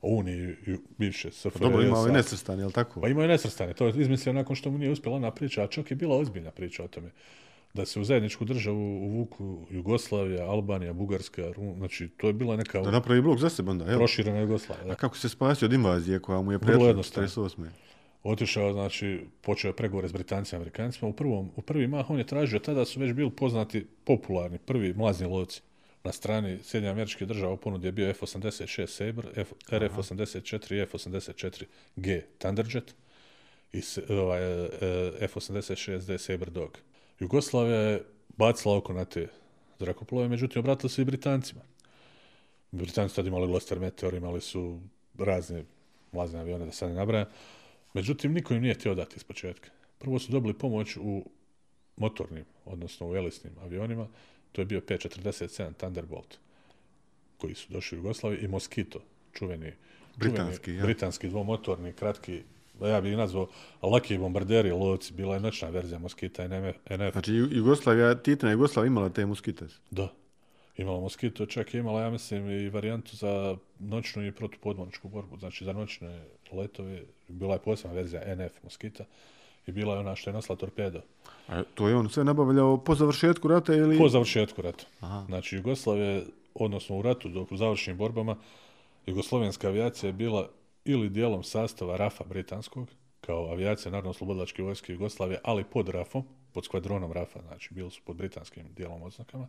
o Uniji i bivše SFRJ. Pa dobro, ima sa- ovaj nesrstan, je li tako? Pa imao je nesrstane, to je izmislio nakon što mu nije uspjela ona priča, a čak je bila ozbiljna priča o tome. Da se u zajedničku državu uvuku Jugoslavija, Albanija, Bugarska, Rum, znači to je bila neka Da napravi blok za sebe onda, jel? proširena Jugoslavija. Da. A kako se spasio od invazije koja mu je pretila jednostavno. 48. Otišao, znači, počeo je pregovore s Britancima i Amerikancima. U, prvom, u prvi mah on je tražio, tada su već bili poznati, popularni, prvi mlazni lovci. Na strani Sjedinja američke država u ponudi je bio F-86 Sabre, F, RF-84 i F-84G Thunderjet i ovaj, e, F-86D Sabre Dog. Jugoslavija je bacila oko na te zrakoplove, međutim, obratili su i Britancima. Britanci tad imali Gloster Meteor, imali su razne mlazne avione, da sad ne nabrajam. Međutim, niko im nije htio dati iz početka. Prvo su dobili pomoć u motornim, odnosno u elisnim avionima. To je bio P-47 Thunderbolt, koji su došli u Jugoslaviju, i Mosquito, čuveni, Britanski, čuveni ja. britanski dvomotorni, kratki, ja bih ih nazvao laki bombarderi, lovci, bila je noćna verzija Moskita NF, Znači, Ju- Jugoslavija, Titina Jugoslavija imala te muskites. Da. Imala Moskito, čak je imala, ja mislim, i varijantu za noćnu i protupodmorničku borbu. Znači, za noćne letove bila je posebna verzija NF Moskita i bila je ona što je nosila torpedo. A to je on sve nabavljao po završetku rata ili... Po završetku rata. Aha. Znači, Jugoslavije, odnosno u ratu, dok u završnim borbama, jugoslovenska avijacija je bila ili dijelom sastava RAFA britanskog, kao avijacija Narodno-slobodilačke vojske Jugoslavije, ali pod RAFom, pod skvadronom RAFA, znači bili su pod britanskim dijelom oznakama,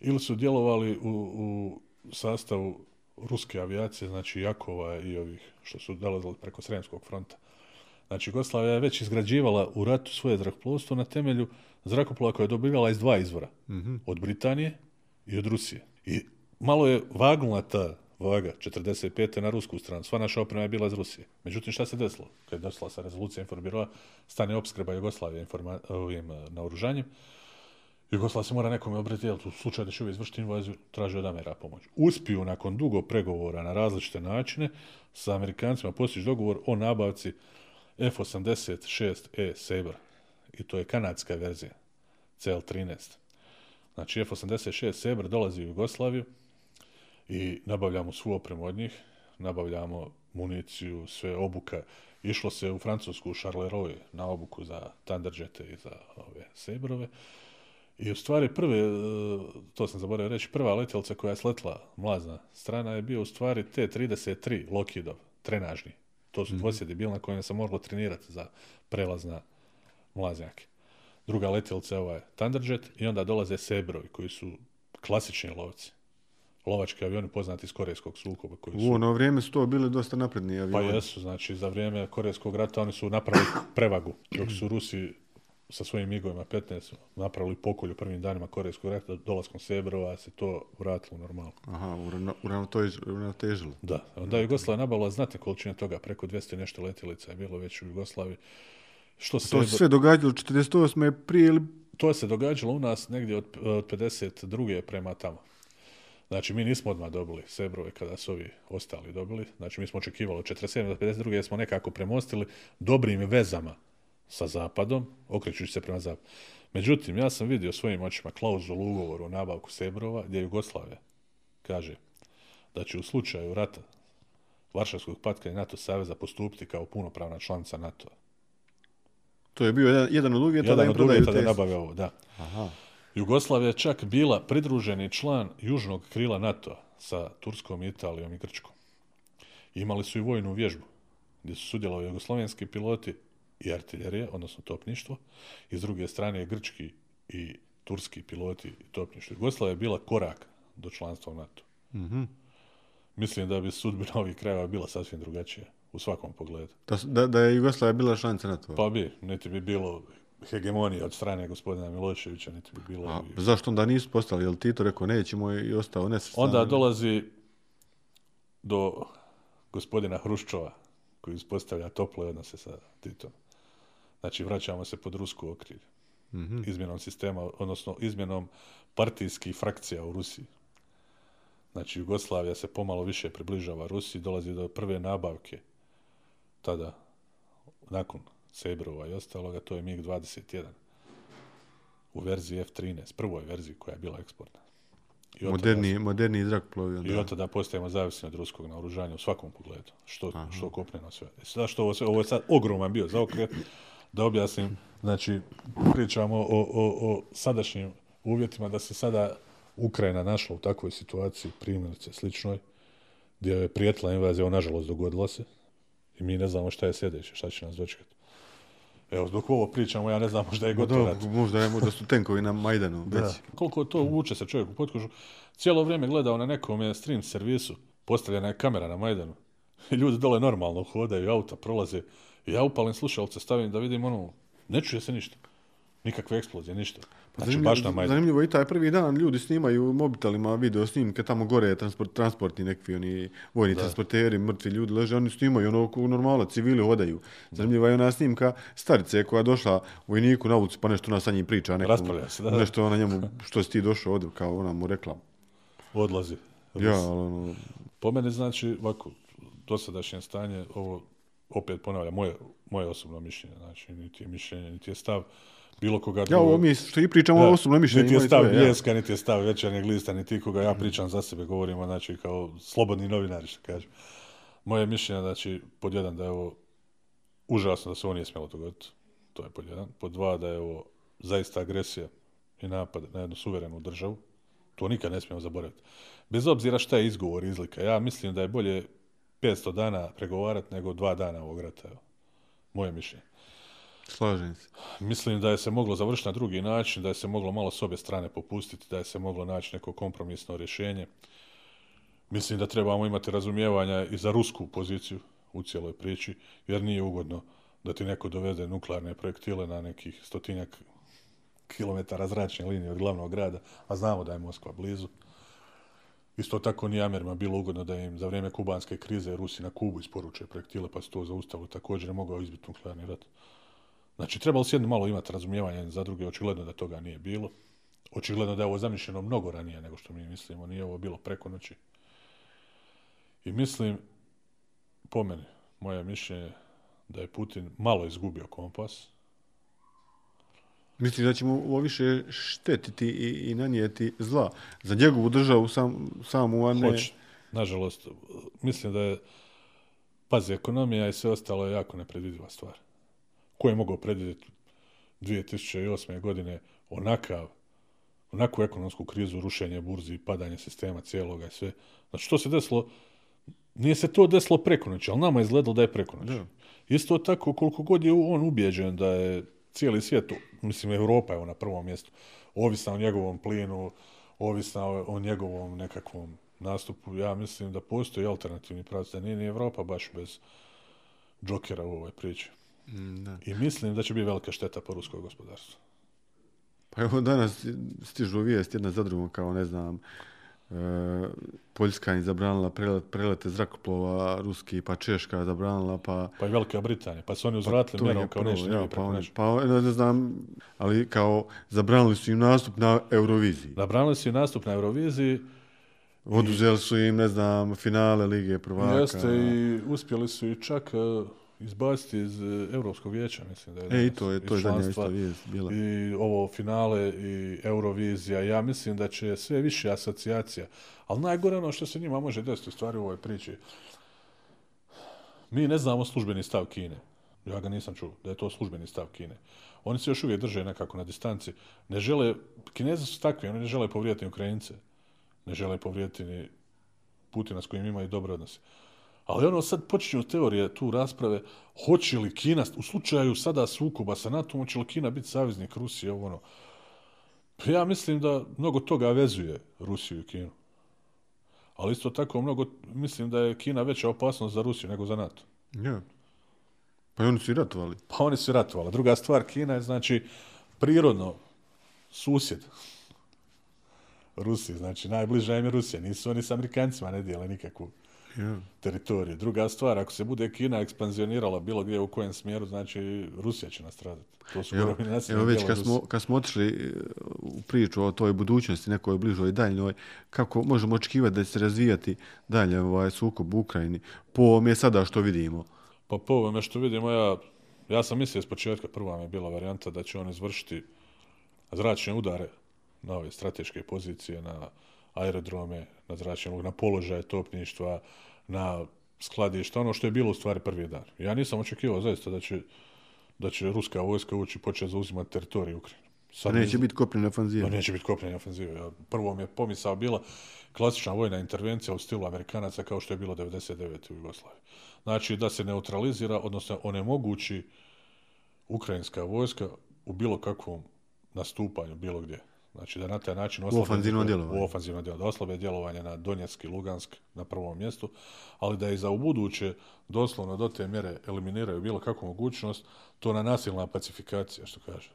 ili su djelovali u, u sastavu ruske avijacije, znači Jakova i ovih što su dolazili preko Sremskog fronta. Znači, Jugoslavija je već izgrađivala u ratu svoje zrakoplovstvo na temelju zrakoplova koje je dobivala iz dva izvora. Od Britanije i od Rusije. I malo je vagnula ta vaga 45. na rusku stranu. Sva naša oprema je bila iz Rusije. Međutim, šta se desilo? Kad je došla sa rezolucija informirova, stane opskreba Jugoslavije informa, ovim eh, naoružanjem, Jugoslavija se mora nekome obratiti, u slučaju da će uvijek izvršiti invaziju, traži od Amera pomoć. Uspiju nakon dugo pregovora na različite načine sa Amerikancima postići dogovor o nabavci F-86E Sabre. I to je kanadska verzija, CL-13. Znači F-86 Sabre dolazi u Jugoslaviju i nabavljamo svu opremu od njih, nabavljamo municiju, sve obuka. Išlo se u Francusku, u Charleroi, na obuku za Thunderjete i za ove Sabrove. I u stvari prve, e, to sam zaboravio reći, prva letjelica koja je sletla mlazna strana je bio u stvari T-33 Lockheedov, trenažni. To su dvosjedi bili na kojem se moglo trenirati za prelaz na mlaznjake. Druga letjelica je ovaj Thunderjet i onda dolaze Sebrovi koji su klasični lovci. Lovački avioni poznati iz Korejskog sukoba koji su U ono vrijeme su to bili dosta napredni pa avioni. jesu, znači za vrijeme Korejskog rata oni su napravili prevagu, dok su Rusi sa svojim migovima 15 napravili pokolj u prvim danima Korejskog rata, dolaskom Sebrova se to vratilo normalno. Aha, urano- uravnotež- uravnotežilo. Da, onda je Jugoslavia nabavila znatne količine toga, preko 200 i nešto letjelica je bilo već u Jugoslaviji. Što To se, se sve događalo 48. prije ili... to se događalo u nas negdje od, od 52. prema tamo. Znači, mi nismo odmah dobili Sebrove kada su ovi ostali dobili. Znači, mi smo očekivali od 47. do 52. jer smo nekako premostili dobrim vezama sa Zapadom, okrećući se prema Zapadu. Međutim, ja sam vidio svojim očima klauzulu ugovoru o nabavku Sebrova, gdje Jugoslavija kaže da će u slučaju rata Varšavskog patka i NATO saveza postupiti kao punopravna članica NATO-a. To je bio jedan, jedan od uvjeta da Jedan im od prodaju uvjeta da te... nabave ovo, da. Aha. Jugoslavija je čak bila pridruženi član južnog krila NATO sa Turskom, Italijom i Grčkom. Imali su i vojnu vježbu gdje su sudjelovali jugoslovenski piloti i artiljerije, odnosno topništvo, i s druge strane grčki i turski piloti i topništvo. Jugoslavija je bila korak do članstva u NATO. Mhm. Mislim da bi sudbina ovih krajeva bila sasvim drugačija u svakom pogledu. Da, da, da je Jugoslavija bila članica NATO. Pa bi, niti bi bilo hegemonije od strane gospodina Miloševića, niti bi bilo... A ovih- zašto onda nisu postali? Jel Tito rekao nećemo i ostao nesrstan? Onda dolazi do gospodina Hruščova, koji uspostavlja tople odnose sa Titom. Znači, vraćamo se pod rusku okrilje. Mhm. Izmjenom sistema, odnosno izmjenom partijskih frakcija u Rusiji. Znači, Jugoslavija se pomalo više približava Rusiji, dolazi do prve nabavke tada, nakon Sebrova i ostaloga, to je MiG-21. u verziji F-13, prvoj verziji koja je bila eksportna. I od Moderni, moderni zrakoplovi. tada- I od tada postajemo zavisni od ruskog naoružanja u svakom pogledu. Što, što kopneno sve. E, Sada što ovo, sve, ovo je sad ogroman bio zaokret. Da objasnim, znači, pričamo o, o, o sadašnjim uvjetima da se sada Ukrajina našla u takvoj situaciji, primjerice sličnoj, gdje je prijetila invazija, nažalost, dogodila se. I mi ne znamo šta je sljedeće, šta će nas dočekati. Evo, dok ovo pričamo, ja ne znam možda je gotovo dobro, možda, je, možda su tenkovi na Majdanu već. da. Koliko to uvuče se čovjek u potkožu. Cijelo vrijeme gledao na nekom je stream servisu, postavljena je kamera na Majdanu. Ljudi dole normalno hodaju, auta prolaze. Ja upalim slušalce, stavim da vidim ono, ne čuje se ništa. Nikakve eksplozije, ništa. Znači, Zanimljivo, baš na Majdanu. zanimljivo i taj prvi dan ljudi snimaju mobitelima video snimke, tamo gore je transport, transportni nekakvi oni vojni transporteri, mrtvi ljudi leže, oni snimaju ono ko normalo, civili hodaju. Zanimljiva je ona snimka starice koja je došla vojniku na ulicu pa nešto ona sa njim priča, neko, Raspravlja se, da, da. nešto ona njemu, što si ti došao ovdje, kao ona mu rekla. Odlazi. Ja, ali ono, Po meni znači, ovako, dosadašnje stanje, ovo opet ponavljam, moje, moje osobno mišljenje, znači, niti je mišljenje, niti je stav bilo koga ja ovo mi što i pričamo Da, o osobnom mišljenju. Niti je stav tvoje, ja. Bljeska, niti je stav Večernjeg lista, niti koga ja pričam za sebe, govorimo, znači, kao slobodni novinari, što kažem. Moje mišljenje, znači, pod jedan, da je ovo užasno da se ovo nije smjelo dogoditi. To je pod jedan. Pod dva, da je ovo zaista agresija i napad na jednu suverenu državu. To nikad ne smijemo zaboraviti. Bez obzira šta je izgovor, izlika. Ja mislim da je bolje 500 dana pregovarati nego dva dana ovog rata. Evo. Moje mišljenje. Slažem se. Mislim da je se moglo završiti na drugi način, da je se moglo malo s obje strane popustiti, da je se moglo naći neko kompromisno rješenje. Mislim da trebamo imati razumijevanja i za rusku poziciju u cijeloj priči, jer nije ugodno da ti neko dovede nuklearne projektile na nekih stotinjak kilometara zračne linije od glavnog grada, a znamo da je Moskva blizu. Isto tako ni Amerima bilo ugodno da im za vrijeme kubanske krize Rusi na Kubu isporuče projektile, pa su to zaustavili. Također ne mogao izbiti nuklearni rat. Znači, trebalo se jedno malo imati razumijevanja jedni za druge, očigledno da toga nije bilo. Očigledno da je ovo zamišljeno mnogo ranije nego što mi mislimo, nije ovo bilo preko noći. I mislim, po meni, moje mišljenje da je Putin malo izgubio kompas. Mislim da ćemo ovo više štetiti i, i nanijeti zla za njegovu državu sam, samu, a ne... Hoće. Nažalost, mislim da je, pazi, ekonomija i sve ostalo je jako nepredvidiva stvar. Ko je mogao predvidjeti 2008. godine onakav, onakvu ekonomsku krizu, rušenje burzi, padanje sistema cijeloga i sve. Znači, što se desilo, nije se to desilo preko noći, ali nama je izgledalo da je preko noći. Isto tako, koliko god je on ubjeđen da je cijeli svijet, mislim, Europa je na prvom mjestu, ovisna o njegovom plinu, ovisna o njegovom nekakvom nastupu, ja mislim da postoji alternativni pravac, da nije ni Evropa baš bez džokera u ovoj priči. Mm, Da. I mislim da će biti velika šteta po ruskoj gospodarstvu. Pa evo danas stižu vijesti jedna za drugom, kao ne znam, e, Poljska im zabranila prelet, prelete zrakoplova ruski, pa Češka zabranila, pa... Pa i Velika Britanija, pa su oni uzvratili to mjerom je kao prvo, nešto ja, pa, oni, noći. pa ne, ne znam, ali kao zabranili su im nastup na Euroviziji. Zabranili su i nastup na Euroviziji, Oduzeli su im, ne znam, finale Lige prvaka. jeste i uspjeli su i čak uh, izbaciti iz uh, Europskog vijeća, mislim da je. E, i to je, to je zadnja isto vijest bila. I ovo finale i Eurovizija, ja mislim da će sve više asocijacija. Ali najgore ono što se njima može desiti u stvari u ovoj priči. Mi ne znamo službeni stav Kine. Ja ga nisam čuo, da je to službeni stav Kine. Oni se još uvijek drže nekako na distanci. Ne žele, Kinezi su takvi, oni ne žele povrijediti Ukrajince. Ne žele povrijediti ni Putina s kojim imaju dobre odnose. Ali ono sad počinju teorije tu rasprave, hoće li Kina, u slučaju sada sukoba sa NATO, hoće li Kina biti saveznik Rusije, ovo ono. Pa ja mislim da mnogo toga vezuje Rusiju i Kinu. Ali isto tako mnogo, mislim da je Kina veća opasnost za Rusiju nego za NATO. Ja. Pa i oni su i ratovali. Pa oni su ratovali. Druga stvar, Kina je znači prirodno susjed Rusije, znači najbliža im je Rusija. Nisu oni s Amerikancima, ne dijele nikakvu Ja. teritoriju. Druga stvar, ako se bude Kina ekspanzionirala bilo gdje u kojem smjeru, znači Rusija će nastradati. To su Evo, nacionalne evo već kad smo, kad smo otišli e, u priču o toj budućnosti, nekoj bližoj i daljnjoj, kako možemo očekivati da će se razvijati dalje ovaj sukob u Ukrajini, po ovome sada što vidimo. Pa po ovome što vidimo, ja, ja sam mislio s početka, prva mi je bila varijanta da će on izvršiti zračne udare na ove strateške pozicije, na aerodrome, na zračne luke, na položaje topništva, na skladišta, ono što je bilo u stvari prvi dan. Ja nisam očekivao zaista da će, da će ruska vojska ući i početi zauzimati teritoriju Ukrajine. Sad neće biti kopljena ofenziva. Pa neće biti kopljena ofenziva. Ja, prvo mi je pomisao bila klasična vojna intervencija u stilu Amerikanaca kao što je bilo 99. u Jugoslaviji. Znači da se neutralizira, odnosno onemogući ukrajinska vojska u bilo kakvom nastupanju, bilo gdje. Znači da na taj način u ofanzivno djelovanje. U ofanzivno djelovanje. Da oslabe djelovanje na Donetsk i Lugansk na prvom mjestu, ali da i za ubuduće doslovno do te mjere eliminiraju bilo kakvu mogućnost, to na nasilna pacifikacija, što kaže.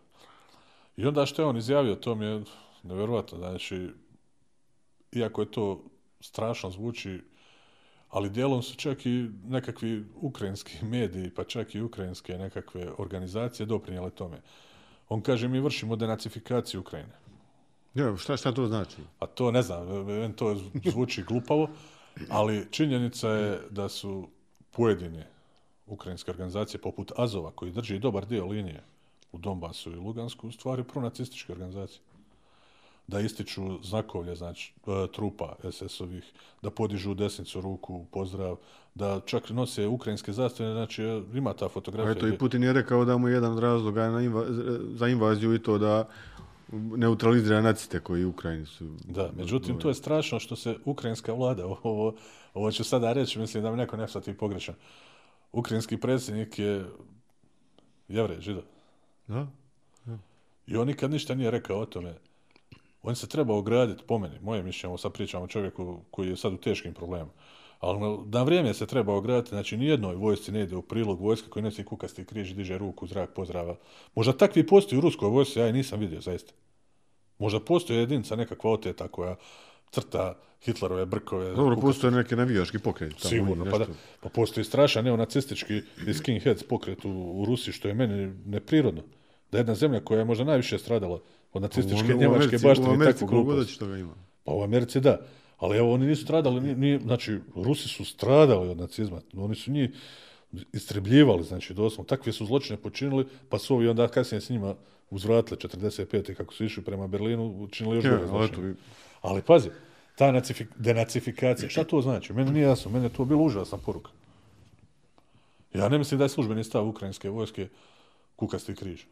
I onda što je on izjavio, to mi je nevjerovatno. Znači, iako je to strašno zvuči, ali dijelom su čak i nekakvi ukrajinski mediji, pa čak i ukrajinske nekakve organizacije doprinjele tome. On kaže, mi vršimo denacifikaciju Ukrajine. Ja, šta, šta to znači? Pa to ne znam, meni to zvuči glupavo, ali činjenica je da su pojedine ukrajinske organizacije poput Azova, koji drži dobar dio linije u Donbasu i Lugansku, u stvari pronacističke organizacije. Da ističu znakovlje, znači, e, trupa SS-ovih, da podižu desnicu ruku u pozdrav, da čak nose ukrajinske zastave, znači, ima ta fotografija. A eto, i Putin je rekao da mu je jedan razlog za invaziju i to da neutralizira naciste koji u Ukrajini su... Da, međutim, to je strašno što se ukrajinska vlada, ovo, ovo ću sada reći, mislim da mi neko ne ti pogrešan. Ukrajinski predsjednik je jevre, židov. Da? da. I on nikad ništa nije rekao o tome. On se treba ograditi, po meni, moje mišljenje, sad pričamo o čovjeku koji je sad u teškim problemima. Ali na vrijeme se treba ograditi, znači nijednoj vojsci ne ide u prilog vojska koji nosi kukasti križ i diže ruku u zrak pozdrava. Možda takvi postoji u ruskoj vojsci, ja je nisam vidio, zaista. Možda postoji jedinca nekakva oteta koja crta Hitlerove brkove. Dobro, postoje neke navijaški pokret. Tamo Sigurno, pa, da, pa postoji strašan neonacistički i skinheads pokret u, u Rusiji, što je meni neprirodno. Da jedna zemlja koja je možda najviše stradala od nacističke njemačke baštine i takvu glupost. Što ga ima. Pa u Americi da. Ali evo, oni nisu stradali, ni, ni, znači, Rusi su stradali od nacizma. Oni su njih istrebljivali, znači, doslovno. Takve su zločine počinili, pa su ovi onda kasnije s njima uzvratili 45. kako su išli prema Berlinu, učinili još gore zločine. Ali pazi, ta nacifik, denacifikacija, šta to znači? Meni nije jasno, meni je to bilo užasna poruka. Ja ne mislim da je službeni stav ukrajinske vojske kukasti križ.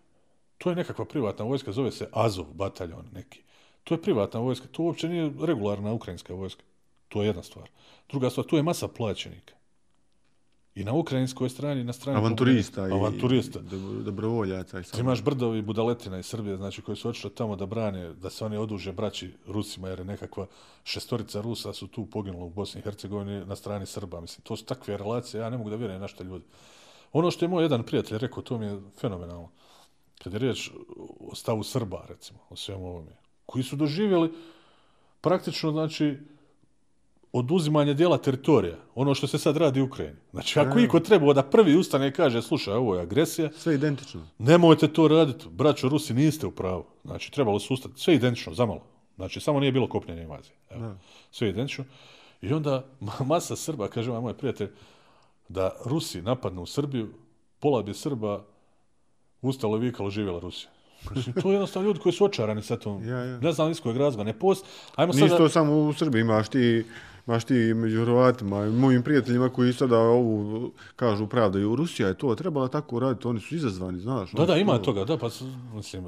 To je nekakva privatna vojska, zove se Azov bataljon neki. To je privatna vojska, to uopće nije regularna ukrajinska vojska. To je jedna stvar. Druga stvar, tu je masa plaćenika. I na ukrajinskoj strani, na strani... Avanturista. I avanturista. Dobrovoljaca. I Ti imaš brdovi budaletina iz Srbije, znači koji su očito tamo da brane, da se oni oduže braći Rusima, jer je nekakva šestorica Rusa su tu poginula u Bosni i Hercegovini na strani Srba. Mislim, to su takve relacije, ja ne mogu da vjerujem na ljudi. Ono što je moj jedan prijatelj rekao, to mi je fenomenalno. Kad je riječ o stavu Srba, recimo, o svemu ovome, koji su doživjeli praktično, znači, oduzimanje dijela teritorija, ono što se sad radi u Ukrajini. Znači, ako iko treba da prvi ustane i kaže, slušaj, ovo je agresija, sve identično. Nemojte to raditi, braćo Rusi, niste u pravu. Znači, trebalo su ustati, sve identično, zamalo. Znači, samo nije bilo kopnjenja invazije. Evo. Sve identično. I onda masa Srba, kaže moj prijatelj, da Rusi napadnu u Srbiju, pola bi Srba ustalo i vikalo živjela Rusija. Mislim, to je jednostavno ljudi koji su očarani sa tom. Ja, ja. Ne znam iz kojeg razloga. Ne post... Ajmo sada... Nisto samo u Srbiji, imaš ti, imaš ti među Hrvatima i mojim prijateljima koji sada ovu kažu pravda i u Rusija je to trebala tako raditi, oni su izazvani, znaš. Da, da, ima to... toga, da, pa mislim,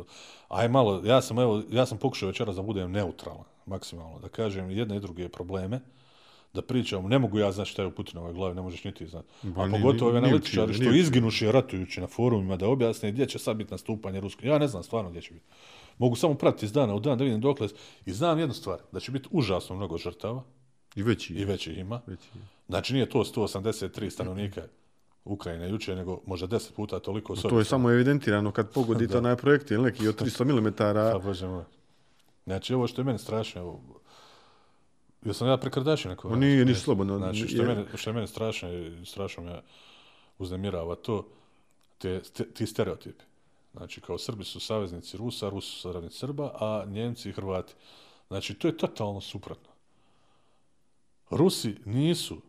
aj malo, ja sam, evo, ja sam pokušao večeras da budem neutralan, maksimalno, da kažem jedne i druge probleme, da pričam, ne mogu ja znati šta je u Putinovoj glavi, ne možeš niti znati. A pogotovo ove analitičari što izginuši ratujući na forumima da objasne gdje će sad biti nastupanje Ruske. Ja ne znam stvarno gdje će biti. Mogu samo pratiti iz dana u dan da vidim dokle. I znam jednu stvar, da će biti užasno mnogo žrtava. I veći. I veći ima. Veći. Znači nije to 183 stanovnika Ukrajine juče, nego možda 10 puta toliko. To je samo evidentirano kad pogodite onaj projekt ili neki od 300 mm. Pa bože moj. Znači ovo što je meni strašno, Ja sam ja prekrdačio neko. On nije ni slobodno. Znači, što je, mene, što je mene strašno, strašno me uznemirava to, te, te, ti stereotipi. Znači, kao Srbi su saveznici Rusa, Rusi su saveznici Srba, a Njemci i Hrvati. Znači, to je totalno suprotno. Rusi nisu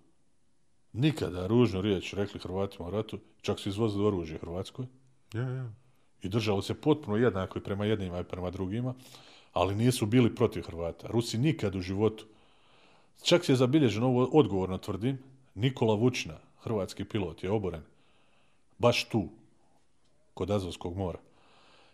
nikada ružnu riječ rekli Hrvatima u ratu, čak su izvozili oružje Hrvatskoj. Ja, ja. i držali se potpuno jednako i prema jednima i prema drugima, ali nisu bili protiv Hrvata. Rusi nikad u životu. Čak je zabilježeno, ovo odgovorno tvrdim, Nikola Vučina, hrvatski pilot, je oboren baš tu, kod Azovskog mora.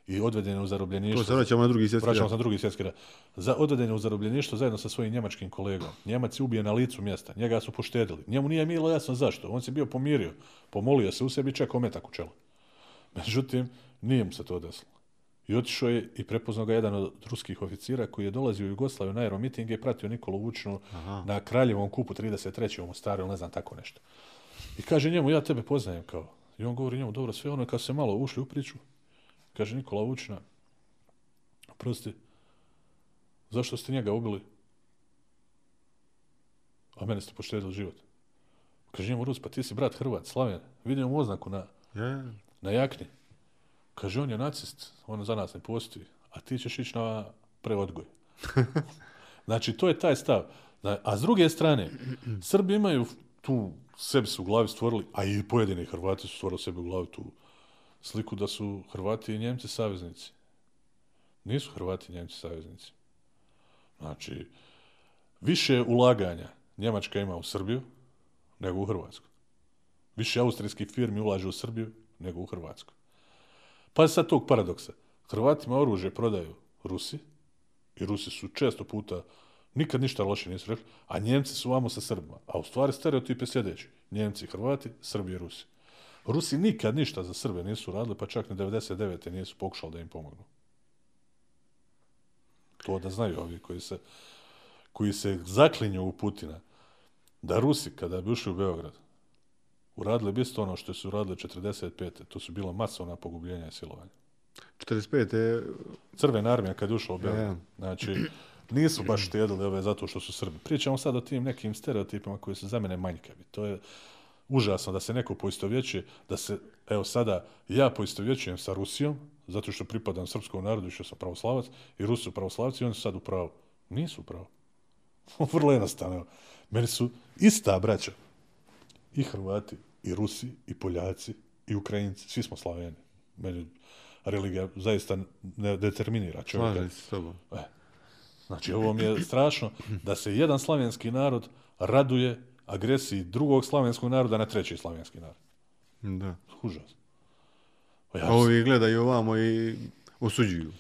I odveden je u zarobljeništvo. To se vraćamo na drugi svjetski Vraćamo se na drugi svjetski rat. Za, odveden je u zarobljeništvo zajedno sa svojim njemačkim kolegom. Njemac je ubije na licu mjesta. Njega su poštedili. Njemu nije bilo jasno zašto. On se bio pomirio. Pomolio se u sebi i čekao metak u čelo. Međutim, nije mu se to desilo. I otišao je i prepoznao ga jedan od ruskih oficira koji je dolazio u Jugoslaviju na aeromitinge i pratio Nikolu Vučinu Aha. na Kraljevom kupu 33. u Mostaru ili ne znam tako nešto. I kaže njemu, ja tebe poznajem kao. I on govori njemu, dobro, sve ono, kad se malo ušli u priču, kaže Nikola Vučina, prosti, zašto ste njega ubili? A mene ste poštedili život. Kaže njemu Rus, pa ti si brat Hrvat, Slaven, vidim mu oznaku na, Ja, na jakni. Kaže, on je nacist, on za nas ne postoji, a ti ćeš ići na preodgoj. znači, to je taj stav. A s druge strane, Srbi imaju tu, sebi su u glavi stvorili, a i pojedini Hrvati su stvorili sebi u glavi tu sliku da su Hrvati i Njemci saveznici. Nisu Hrvati i Njemci saveznici. Znači, više ulaganja Njemačka ima u Srbiju nego u Hrvatsku. Više austrijskih firmi ulaže u Srbiju nego u Hrvatsku. Pa sad tog paradoksa. Hrvatima oružje prodaju Rusi i Rusi su često puta nikad ništa loše nisu rekli, a Njemci su vamo sa Srbima. A u stvari stereotipe sljedeći. Njemci, Hrvati, Srbi i Rusi. Rusi nikad ništa za Srbe nisu radili, pa čak ni 99. nisu pokušali da im pomognu. To da znaju ovi koji se, koji se zaklinju u Putina, da Rusi, kada bi ušli u Beograd, uradili bi isto ono što su uradili 45. To su bila masovna pogubljenja i silovanja. 45. je... Crvena armija kad je ušla u Beograd. Znači, nisu baš štedili ove zato što su Srbi. Pričamo sad o tim nekim stereotipima koji su za mene manjkavi. To je užasno da se neko poistovjećuje, da se, evo sada, ja poistovjećujem sa Rusijom, zato što pripadam srpskom narodu i što sam pravoslavac, i Rusi su pravoslavci i oni su sad u pravu. Nisu u pravu. Vrlo jednostavno. Meni su ista braća. I Hrvati, i Rusi, i Poljaci, i Ukrajinci. Svi smo Slaveni. Meni religija zaista ne determinira čovjeka. Slažem se s tobom. E. Znači, ovo mi je strašno da se jedan slavenski narod raduje agresiji drugog slavenskog naroda na treći slavenski narod. Da. Užas. Pa ja, ovi gledaju ovamo i osuđuju.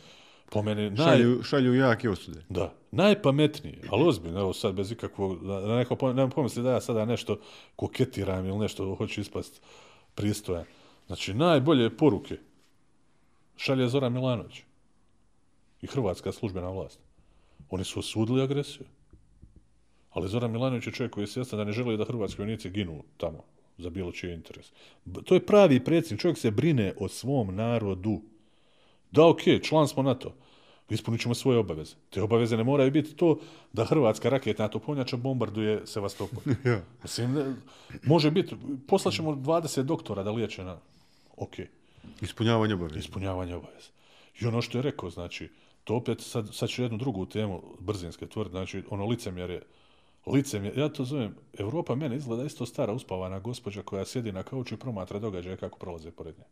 Po meni, naj, Šalju, šalju jake osude. da, najpametniji, ali ozbiljno, evo sad bez ikakvog, da, neko pom- ne pomisli da ja sada nešto koketiram ili nešto hoću ispast pristojan. Znači, najbolje poruke šalje Zoran Milanović i hrvatska službena vlast. Oni su osudili agresiju. Ali Zoran Milanović je čovjek koji je svjestan da ne želi da hrvatski vojnici ginu tamo za bilo čiji interes. To je pravi predsjednik. Čovjek se brine o svom narodu. Da, okej, član smo NATO. Ispunit ćemo svoje obaveze. Te obaveze ne moraju biti to da hrvatska raketna topovnjača bombarduje Sevastopol. Ja. Mislim, ne, može biti, poslaćemo 20 doktora da liječe na... Okej Ispunjavanje obaveza. ispunjavanje obaveza. I ono što je rekao, znači, to opet, sad, sad ću jednu drugu temu brzinske tvrditi, znači, ono licemjerje, licemjerje, ja to zovem, Evropa mene izgleda isto stara uspavana gospođa koja sjedi na kauču i promatra događaje kako prolaze pored nje.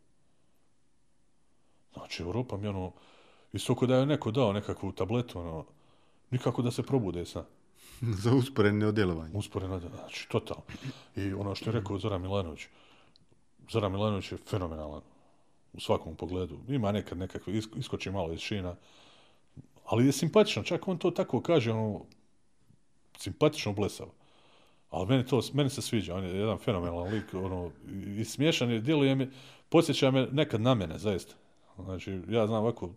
Znači, Evropa mi ono, isto ko da je neko dao nekakvu tabletu, ono, nikako da se probude sna. Za usporedne djelovanje. Usporeno, znači, totalno. I ono što je rekao Zoran Milanović, Zoran Milanović je fenomenalan u svakom pogledu. Ima nekad nekakve, isk- iskoči malo iz šina, ali je simpatično, čak on to tako kaže, ono, simpatično blesavo. Ali meni to, meni se sviđa, on je jedan fenomenalan lik, ono, i- smiješan je, djeluje mi, podsjeća me nekad na mene, zaista. Znači, ja znam ovako,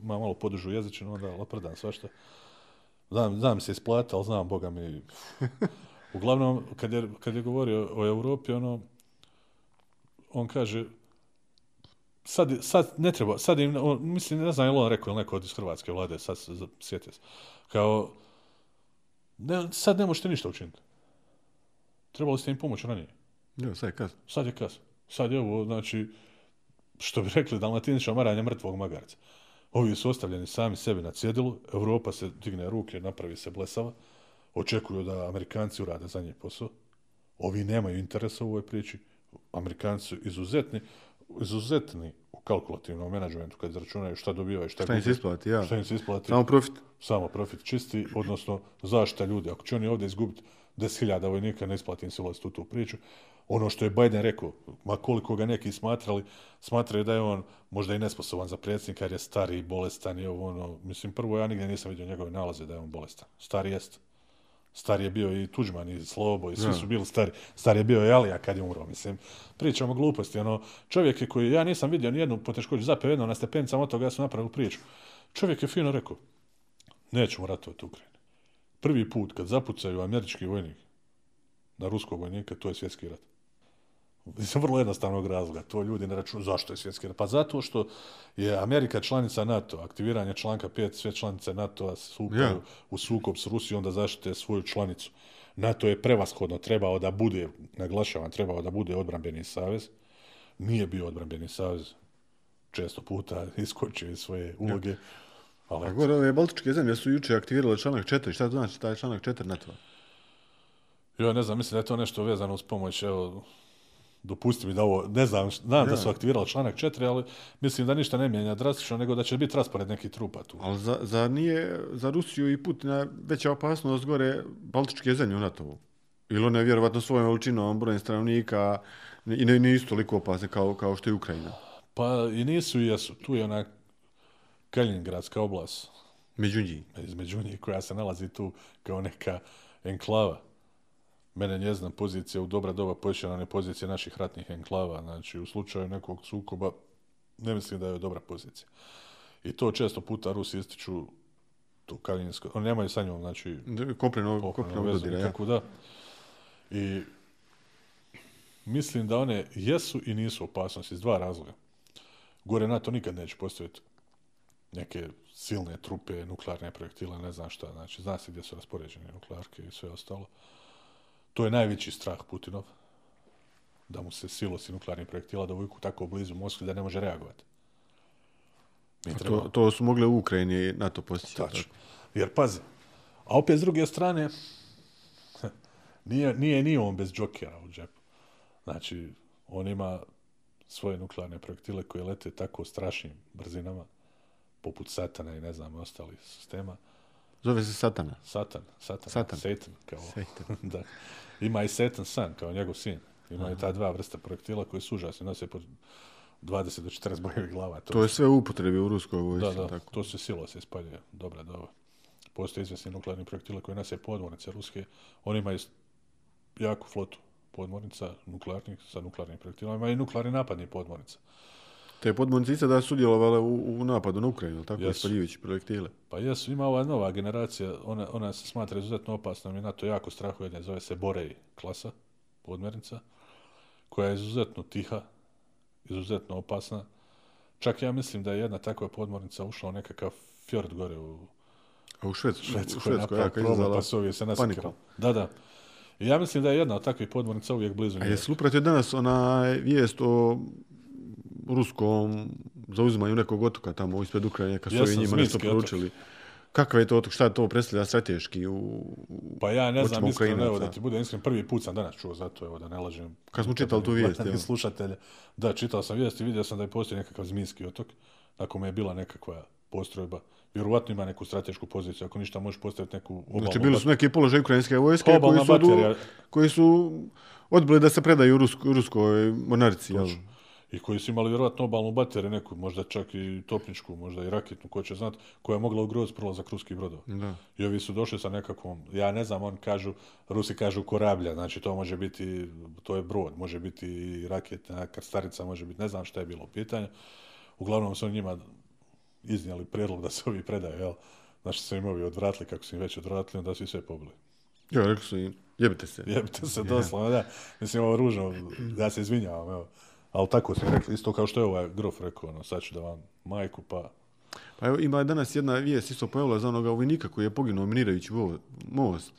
imam malo podužu jezičinu, onda laprdam svašta. Znam, znam se isplata, ali znam, boga mi, Uglavnom, kad je, kad je govorio o Europi, ono, on kaže, sad, sad ne treba, sad im, on, mislim, ne znam je li on rekao ili neko od iz Hrvatske vlade, sad se sjetio se, kao, ne, sad ne možete ništa učiniti. Trebali ste im pomoći ranije. Jo, sad je kasno. Sad je kasno. Sad je ovo, znači, što bi rekli, dalmatinična maranja mrtvog magarca. Ovi su ostavljeni sami sebi na cjedilu, Evropa se digne ruke, napravi se blesava, očekuju da Amerikanci urade za njih posao. Ovi nemaju interesa u ovoj priči, Amerikanci su izuzetni. izuzetni u kalkulativnom menadžmentu kad izračunaju šta dobivaju, šta, Šta im se isplati, ja. šta im se isplati, Samo profit. samo profit čisti, odnosno zaštita ljudi. Ako će oni ovdje izgubiti 10.000 vojnika, ne isplati im se ulaziti u tu priču. Ono što je Biden rekao, ma koliko ga neki smatrali, smatraju da je on možda i nesposoban za predsjednika jer je stari, bolestan i ovo ono. Mislim, prvo ja nigdje nisam vidio njegove nalaze da je on bolestan. Stari jest. Star je bio i Tuđman i Slobo i svi Da. su bili stari. Star je bio i Alija kad je umro, mislim. Pričamo gluposti, ono, čovjek je koji, ja nisam vidio ni jednu poteškoću, zapeo jedno na stepenicama od toga, ja sam napravio priču. Čovjek je fino rekao, nećemo ratovati u Ukrajini. Prvi put kad zapucaju američki vojnik na ruskog vojnika, to je svjetski rat. Iz vrlo jednostavnog razloga. To ljudi ne računaju. Zašto je svjetski rat? Pa zato što je Amerika članica NATO, aktiviranje članka 5, sve članice NATO-a stupaju Ja. u sukob s Rusijom da zaštite svoju članicu. NATO je prevashodno trebao da bude, naglašavam, trebao da bude odbrambeni savez. Nije bio odbrambeni savez. Često puta iskočio iz svoje uloge. Ali A gore ove Baltičke zemlje su juče aktivirale članak 4. Šta to znači taj članak 4 NATO? Ja ne znam, mislim da je to nešto vezano uz pomoć, evo, dopusti mi da ovo, ne znam, znam da su aktivirali članak 4, ali mislim da ništa ne mijenja drastično, nego da će biti raspored nekih trupa tu. Ali za, za nije za Rusiju i Putina veća opasnost gore Baltičke zemlje u NATO-u? Ili one vjerovatno svojom veličinom, brojem stanovnika i ne, nisu toliko opasne kao, kao što je Ukrajina. Pa i nisu i jesu, tu je ona Kaliningradska oblast, Među njih. između njih koja se nalazi tu kao neka enklava. Mene njezna pozicija u dobra doba počela na pozicije naših ratnih enklava, znači u slučaju nekog sukoba ne mislim da je dobra pozicija. I to često puta Rusi ističu tu Kalinjsko, oni nemaju sa njom, znači, Kopneno, kopnenu kopneno vezu nikakvu, da. I mislim da one jesu i nisu opasnosti iz dva razloga. Gore NATO nikad neće postaviti neke silne trupe, nuklearne projektile, ne znam šta. Znači, zna se gdje su raspoređene nuklearke i sve ostalo. To je najveći strah Putinov, da mu se silosi nuklearnih projektila dovuku tako blizu Moskve da ne može reagovati. Mi A trebamo- To, to su mogle u Ukrajini NATO postići. Tačno. Jer pazi, a opet s druge strane, nije, nije ni on bez džokera u džepu. Znači, on ima svoje nuklearne projektile koje lete tako strašnim brzinama, poput Satana i ne znam, ostalih sistema. Zove se Satana. Satan, Satan, Satan. Satan, kao, Satan. da. Ima i Satan san, kao njegov sin. Ima i ta dva vrsta projektila koji su užasni, nose po 20 do 40 bojevih glava. To je sve u upotrebi u ruskoj vojsci. Da, da, Tako. to se silo se spaljuje. Dobra, dobra. Postoje izvesni nuklearni projektile koji nose podmornice ruske. Oni imaju jaku flotu podmornica nuklearnih sa nuklearnim projektilima. Imaju i nuklearni napadni podmornica. Te podmornice i sada sudjelovale u, u napadu na Ukrajinu, tako Jesu. ispaljivajući projektile. Pa jesu, ima ova nova generacija, ona, ona se smatra izuzetno opasnom i NATO jako strahuje, ne zove se Borej klasa podmornica, koja je izuzetno tiha, izuzetno opasna. Čak ja mislim da je jedna takva podmornica ušla u nekakav fjord gore u A u Švedsku, u Švedskoj, Švedskoj jaka problem, izazvala pa su se nasikirali. Da, da. I ja mislim da je jedna od takvih podmornica uvijek blizu A jesi upratio danas onaj vijest o ruskom zauzimanju nekog otoka tamo ispred Ukrajine, kad su ovi Jesam, njima nešto poručili? Kakav je to otok, šta to predstavlja strateški u, Pa ja ne znam, iskreno, evo da ti bude iskren, prvi put sam danas čuo zato, evo da ne lažem. Kad smo čitali tu vijest, jel? slušatelje. Da, čitao sam vijest i vidio sam da je postoji nekakav Zminski otok, na kome je bila nekakva postrojba. Vjerovatno ima neku stratešku poziciju, ako ništa možeš postaviti neku obalnu Znači, bili su neki položaj ukrajinske vojske obalna koji su, baterija. koji su odbili da se predaju rusko, ruskoj monarci. Jel? I koji su imali vjerovatno obalnu bateriju neku, možda čak i topničku, možda i raketnu, ko će znat, koja je mogla ugroziti prolazak ruskih brodova. Da. I ovi su došli sa nekakvom, ja ne znam, on kažu, Rusi kažu korablja, znači to može biti, to je brod, može biti i raketna krstarica, može biti, ne znam šta je bilo u pitanju. Uglavnom su njima iznijeli prijedlog da se ovi predaju, jel? Znači su im ovi odvratili, kako su im već odvratili, onda su ih sve pobili. Jo, rekli su im, jebite se. Jebite se doslovno, da. Mislim, ovo ružno, ja se izvinjavam, evo. Ali tako im rekli, isto kao što je ovaj grof rekao, ono, sad ću da vam majku, pa... Pa evo, ima danas jedna vijest isto pojavila za onoga vojnika koji je poginuo minirajući vo- most.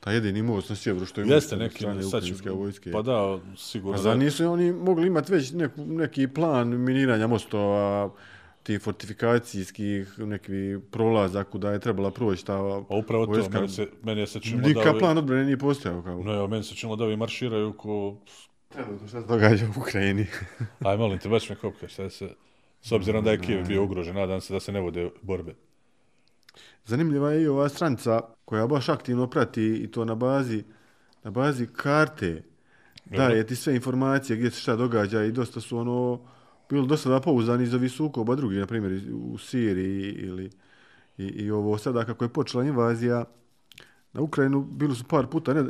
Ta jedini most na sjeveru što je Jeste neki, strane sad ću, vojske. pa da, Pa sigurno. zar da- nisu oni mogli imati već neku, neki plan miniranja mostova, ti fortifikacijskih neki prolaza kuda je trebala proći ta Pa upravo to, vojska. meni se, meni se činilo da... Nikakav ovi- plan odbrane nije postojao. Kao. No, evo, meni se činilo da ovi marširaju ko Trenutno šta se događa u Ukrajini. Aj, molim te, baš me kopka, šta se... S obzirom da je Kijev bio ugrožen, nadam se da se ne vode borbe. Zanimljiva je i ova stranica koja baš aktivno prati i to na bazi, na bazi karte. Daje ti sve informacije gdje se šta događa i dosta su ono bilo dosta da pouzdani iz ovih sukoba drugi, na primjer u Siriji ili i, i ovo sada kako je počela invazija na Ukrajinu, bili su par puta ne,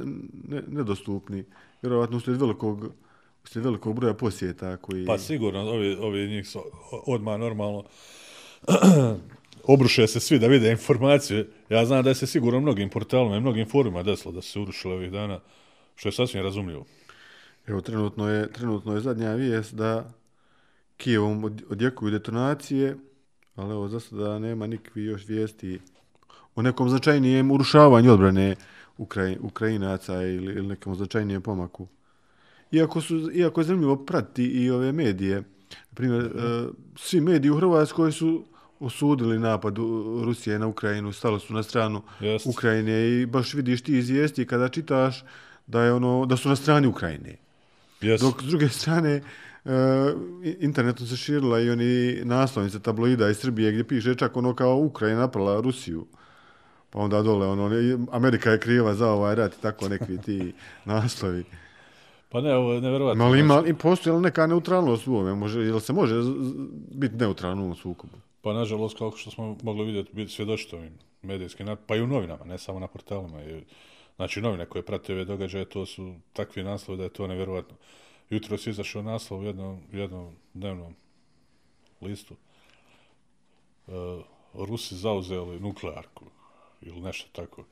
ne, nedostupni. Vjerovatno uslijed velikog, uslijed velikog broja posjeta koji... Pa sigurno, ovi, ovi njih su odmah normalno obruše se svi da vide informacije. Ja znam da se sigurno mnogim portalima i mnogim forumima desilo da se urušilo ovih dana, što je sasvim razumljivo. Evo, trenutno je, trenutno je zadnja vijest da Kijevom odjekuju detonacije, ali evo, za sada nema nikakvi još vijesti o nekom značajnijem urušavanju odbrane Ukraj, Ukrajinaca ili, ili nekom značajnijem pomaku. Iako, su, iako je zanimljivo prati i ove medije, na primjer, mm -hmm. uh, svi mediji u Hrvatskoj su osudili napad Rusije na Ukrajinu, stalo su na stranu Jest. Ukrajine i baš vidiš ti izvijesti kada čitaš da je ono da su na strani Ukrajine. Jest. Dok s druge strane uh, internetom se širila i oni naslovnice tabloida iz Srbije gdje piše čak ono kao Ukrajina naprala Rusiju. Pa onda dole ono Amerika je kriva za ovaj rat i tako neki ti naslovi. Pa ne, ovo je nevjerovatno. Ali ima, i postoji li neka neutralnost u ovome? Može, jel se može biti neutralno u ovom sukobu? Pa nažalost, kako što smo mogli vidjeti, biti svjedočiti ovim medijskim, pa i u novinama, ne samo na portalima. I, znači, novine koje prate ove događaje, to su takvi naslovi da je to nevjerovatno. Jutro si izašao naslov u jednom, jednom dnevnom listu. Uh, Rusi zauzeli nuklearku ili nešto tako.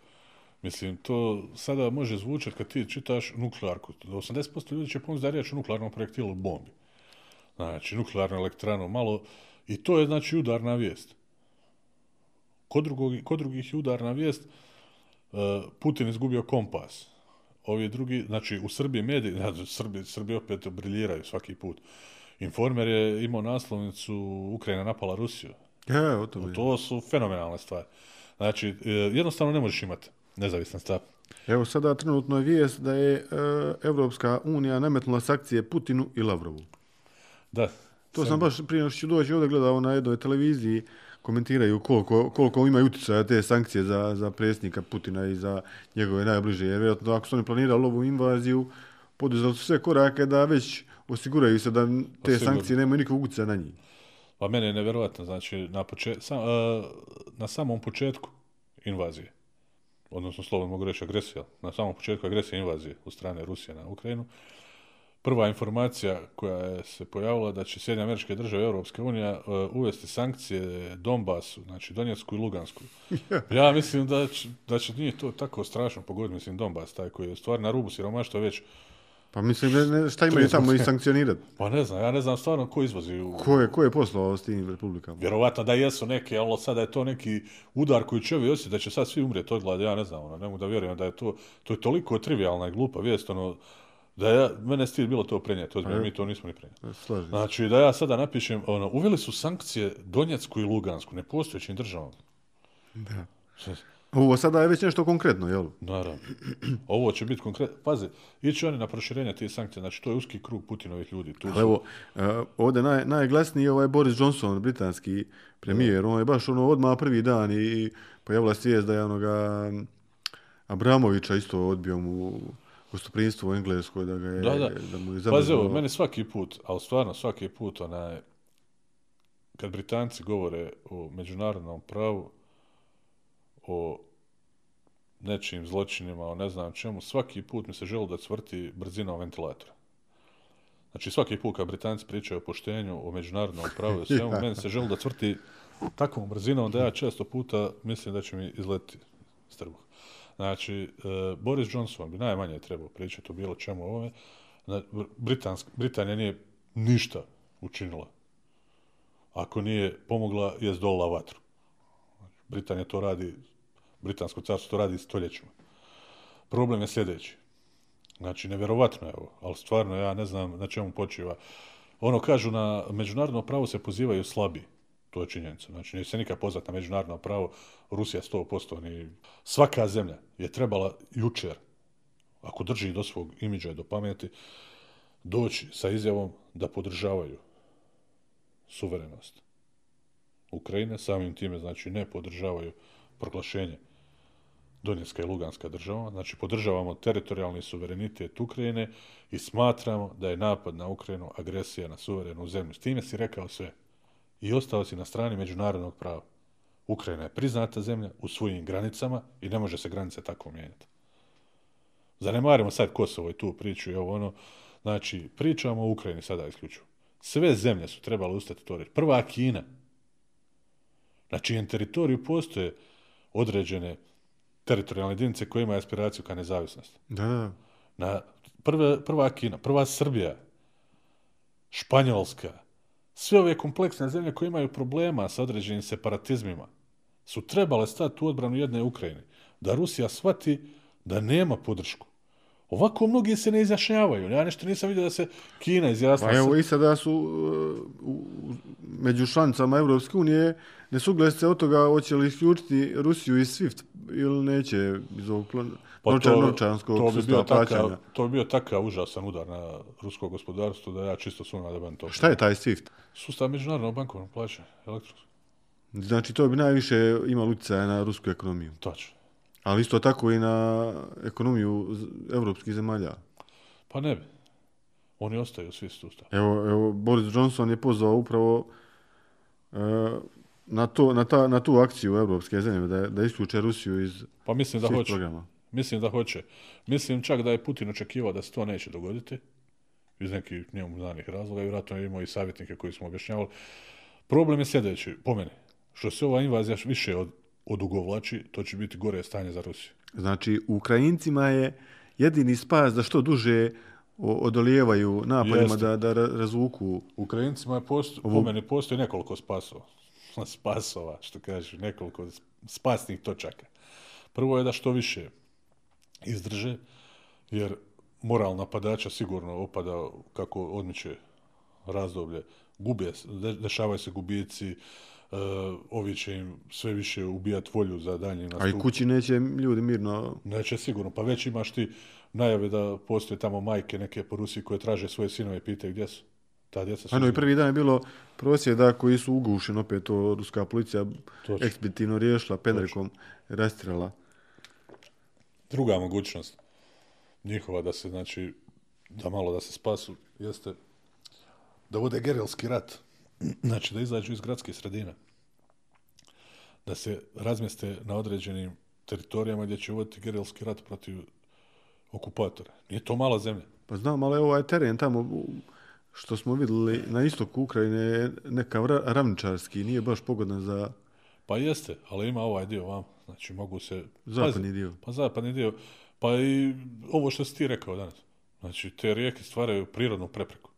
Mislim, to sada može zvučati kad ti čitaš nuklearku. 80% ljudi će pomoći da je riječ o nuklearnom projektilu bombi. Znači, nuklearnu elektranu, malo... I to je, znači, udarna vijest. Kod, drugog, kod drugih je udarna vijest uh, Putin izgubio kompas. Ovi drugi, znači, u Srbiji mediji, znači, Srbi, Srbi opet briljiraju svaki put. Informer je imao naslovnicu Ukrajina napala Rusiju. Ja, o to, to su fenomenalne stvari. Znači, e, jednostavno ne možeš imati nezavisan stav. Evo sada trenutno je vijest da je e, Evropska unija nametnula sankcije Putinu i Lavrovu. Da. To sam, sam baš prije što ću doći ovdje gledao na jednoj televiziji komentiraju koliko, koliko imaju utjecaja te sankcije za, za predsjednika Putina i za njegove najbliže. Jer vjerojatno ako su oni planirali ovu invaziju, poduzeli su sve korake da već osiguraju se da te Osigurno. sankcije nemaju nikakvog utjecaja na njih. Pa mene je nevjerovatno, znači na, počet, sam, uh, na samom početku invazije, odnosno slobodno mogu reći agresija, na samom početku agresije invazije u strane Rusije na Ukrajinu, prva informacija koja je se pojavila da će Sjedinje američke države Europske unije uh, uvesti sankcije Donbasu, znači Donjecku i Lugansku. ja mislim da će, da će nije to tako strašno pogoditi, mislim Donbas, taj koji je stvar na rubu siromaštva već Pa mislim, ne, ne, šta imaju tamo i sankcionirati? Pa ne znam, ja ne znam stvarno ko izvozi u... Ko je, ko je poslao s tim republikama? Vjerovatno da jesu neke, ali sada je to neki udar koji će ovi osjeti da će sad svi umrijeti od glade, ja ne znam, ono, ne mogu da vjerujem da je to, to je toliko trivialna i glupa vijest, ono, da ja, mene stil bilo to prenijeti, ozbiljno, mi to nismo ni prenijeti. Slažim. Znači, da ja sada napišem, ono, uveli su sankcije Donjecku i Lugansku, nepostojećim državama. Da. Ovo sada je već nešto konkretno, jel? Naravno. Ovo će biti konkretno. Pazi, ići oni na proširenje tih sankcija, znači to je uski krug Putinovih ljudi. Tu. Evo, uh, ovdje naj, najglasniji je ovaj Boris Johnson, britanski premijer. On je baš ono odmah prvi dan i pojavila svijest da je onoga Abramovića isto odbio mu gostoprinstvo u Engleskoj, da ga je... Da, da. da mu je Pazi, ovo, meni svaki put, ali stvarno svaki put, onaj, kad Britanci govore o međunarodnom pravu, o nečim zločinima, o ne znam čemu, svaki put mi se želi da cvrti brzinom ventilatora. Znači svaki put kad Britanci pričaju o poštenju, o međunarodnom pravu, svemu, meni se želi da cvrti takvom brzinom da ja često puta mislim da će mi izleti strbuh. Znači, uh, Boris Johnson bi najmanje trebao pričati o bilo čemu ovome. Britansk, Britanija nije ništa učinila. Ako nije pomogla, je zdolila vatru. Britanija to radi Britansko carstvo to radi stoljećima. Problem je sljedeći. Znači, nevjerovatno je ovo, ali stvarno ja ne znam na čemu počiva. Ono kažu na međunarodno pravo se pozivaju slabi. To je činjenica. Znači, nije se nikad pozvat na međunarodno pravo. Rusija 100%. Ni... Svaka zemlja je trebala jučer, ako drži do svog imidža i do pameti, doći sa izjavom da podržavaju suverenost Ukrajine, samim time znači ne podržavaju proglašenje Donjecka i Luganska država, znači podržavamo teritorijalni suverenitet Ukrajine i smatramo da je napad na Ukrajinu agresija na suverenu zemlju. S time si rekao sve i ostao si na strani međunarodnog prava. Ukrajina je priznata zemlja u svojim granicama i ne može se granice tako mijenjati. Zanemarimo sad Kosovo i tu priču i ovo ono. Znači, pričamo o Ukrajini sada isključivo. Sve zemlje su trebale ustati to reći. Prva Kina, na čijem teritoriju postoje određene teritorijalne jedinice koje imaju aspiraciju ka nezavisnosti. Da, da. Na prva, prva Kina, prva Srbija, Španjolska, sve ove kompleksne zemlje koje imaju problema sa određenim separatizmima, su trebale stati u odbranu jedne Ukrajine. Da Rusija shvati da nema podršku. Ovako mnogi se ne izjašnjavaju. Ja nešto nisam vidio da se Kina izjasnila. Pa evo i sada su uh, među članicama Evropske unije nesuglesice od toga hoće li isključiti Rusiju iz SWIFT ili neće iz ovog plan, Pa to, novčanskog to bi bio plaćanja. takav, to bi bio takav užasan udar na rusko gospodarstvo da ja čisto sumnjam da budem to. Šta je taj SWIFT? Sustav međunarodnog bankovnog plaćanja, elektronskog. Znači, to bi najviše imalo utjecaja na rusku ekonomiju. Točno. Ali isto tako i na ekonomiju evropskih zemalja. Pa ne bi. Oni ostaju svi sustav. Evo, evo Boris Johnson je pozvao upravo e, na, to, na, ta, na tu akciju evropske zemlje, da, da isključe Rusiju iz Pa mislim da svih hoće. programa. Mislim da hoće. Mislim čak da je Putin očekivao da se to neće dogoditi. Iz nekih njemu znanih razloga. I vjerojatno je imao i savjetnike koji smo objašnjavali. Problem je sljedeći, po meni. Što se ova invazija više od, odugovlači, to će biti gore stanje za Rusiju. Znači, Ukrajincima je jedini spas da što duže odolijevaju napadima da, da ra- razvuku. Ukrajincima je posto, po meni postoji nekoliko spasova. Spasova, što kažeš, nekoliko spasnih točaka. Prvo je da što više izdrže, jer moral napadača sigurno opada kako odmiče razdoblje. Gube, dešavaju se gubici, uh, ovi će im sve više ubijat volju za daljnji A i nastup. kući neće ljudi mirno... Neće sigurno, pa već imaš ti najave da postoje tamo majke neke po Rusiji koje traže svoje sinove i pitaju gdje su. Ta djeca su Ano, i prvi dan je bilo prosvjeda koji su ugušeni, opet to ruska policija Točno. ekspeditivno riješila, pedrekom rastirala. Druga mogućnost njihova da se, znači, da malo da se spasu, jeste da vode gerilski rat. Znači, da izađu iz gradske sredine. Da se razmjeste na određenim teritorijama gdje će voditi gerilski rat protiv okupatora. Nije to mala zemlja. Pa znam, ali ovaj teren tamo što smo vidjeli na istoku Ukrajine je nekav ra- ravničarski, nije baš pogodan za Pa jeste, ali ima ovaj dio vam. Znači, mogu se... zapadni Pazi, dio. Pa zapadni dio. Pa i ovo što si ti rekao danas. Znači, te rijeke stvaraju prirodnu prepreku.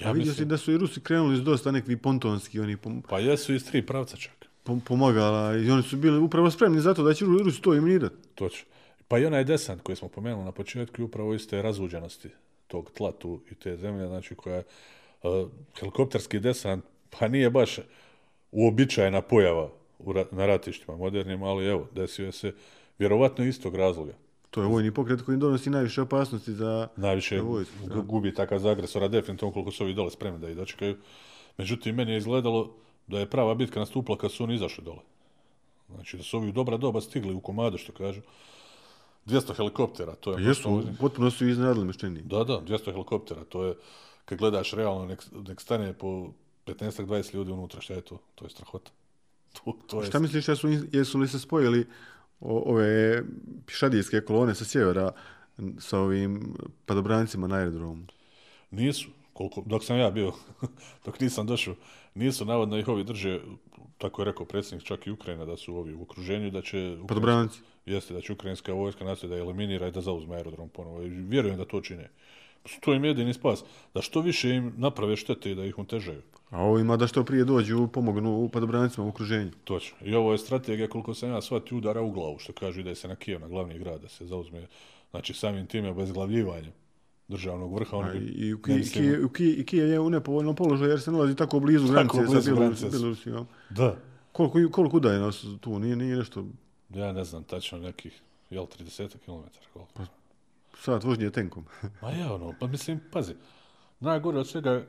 Ja vidio si da su i Rusi krenuli s dosta nekvi pontonski, oni pom, Pa jesu iz tri pravca čak. pom, pomagala i oni su bili upravo spremni za to da će Ru- Rusi to iminirati. Točno. Pa i onaj desant koji smo pomenuli na početku je upravo iz te razuđenosti tog tla tu i te zemlje, znači koja uh, helikopterski desant, pa nije baš uobičajena pojava u ra na ratištima modernim, ali evo, desio je se vjerovatno iz tog razloga. To je vojni pokret koji donosi najviše opasnosti za... Najviše za vojsku, gubi takav za agresora, definitivno koliko su ovi dole spremni da ih dočekaju. Međutim, meni je izgledalo da je prava bitka nastupila kad su oni izašli dole. Znači da su ovi u dobra doba stigli u komadu, što kažu. 200 helikoptera, to je... Pa Jesu, potpuno su iznenadili mešćeni. Da, da, 200 helikoptera, to je, kad gledaš realno, nek, nek stane po 15-20 ljudi unutra, šta je to? To je strahota. To, to je, Šta misliš, jesu, jesu li se spojili o, ove pišadijske kolone sa sjevera sa ovim padobrancima na aerodromu? Nisu, koliko, dok sam ja bio, dok nisam došao, nisu, navodno ih ovi drže, tako je rekao predsjednik čak i Ukrajina, da su ovi u okruženju, da će... Padobranci. Jeste, da će ukrajinska vojska nastoji da eliminira i da zauzme aerodrom ponovo. I vjerujem da to čine. To im je jedini spas. Da što više im naprave štete i da ih untežaju. A ovima da što prije dođu pomognu padobrancima u okruženju. Točno. I ovo je strategija, koliko sam ja shvatio, udara u glavu, što kažu da se na Kijev, na glavni grad, da se zauzme, znači samim time obezglavljivanje državnog vrha. A Oni, i, i, u, ne Ki, mislim- Ki, u, Ki, i Kijev je u nepovoljnom položaju jer se nalazi tako blizu granice blizu sa Bjelorusijom. Da. Koliko, koliko udaljenost tu? Nije, nije nešto... Ja ne znam tačno nekih, jel, 30 km, koliko? Sat vožnje tenkom. Ma je ono, pa mislim, pazi, najgore od svega,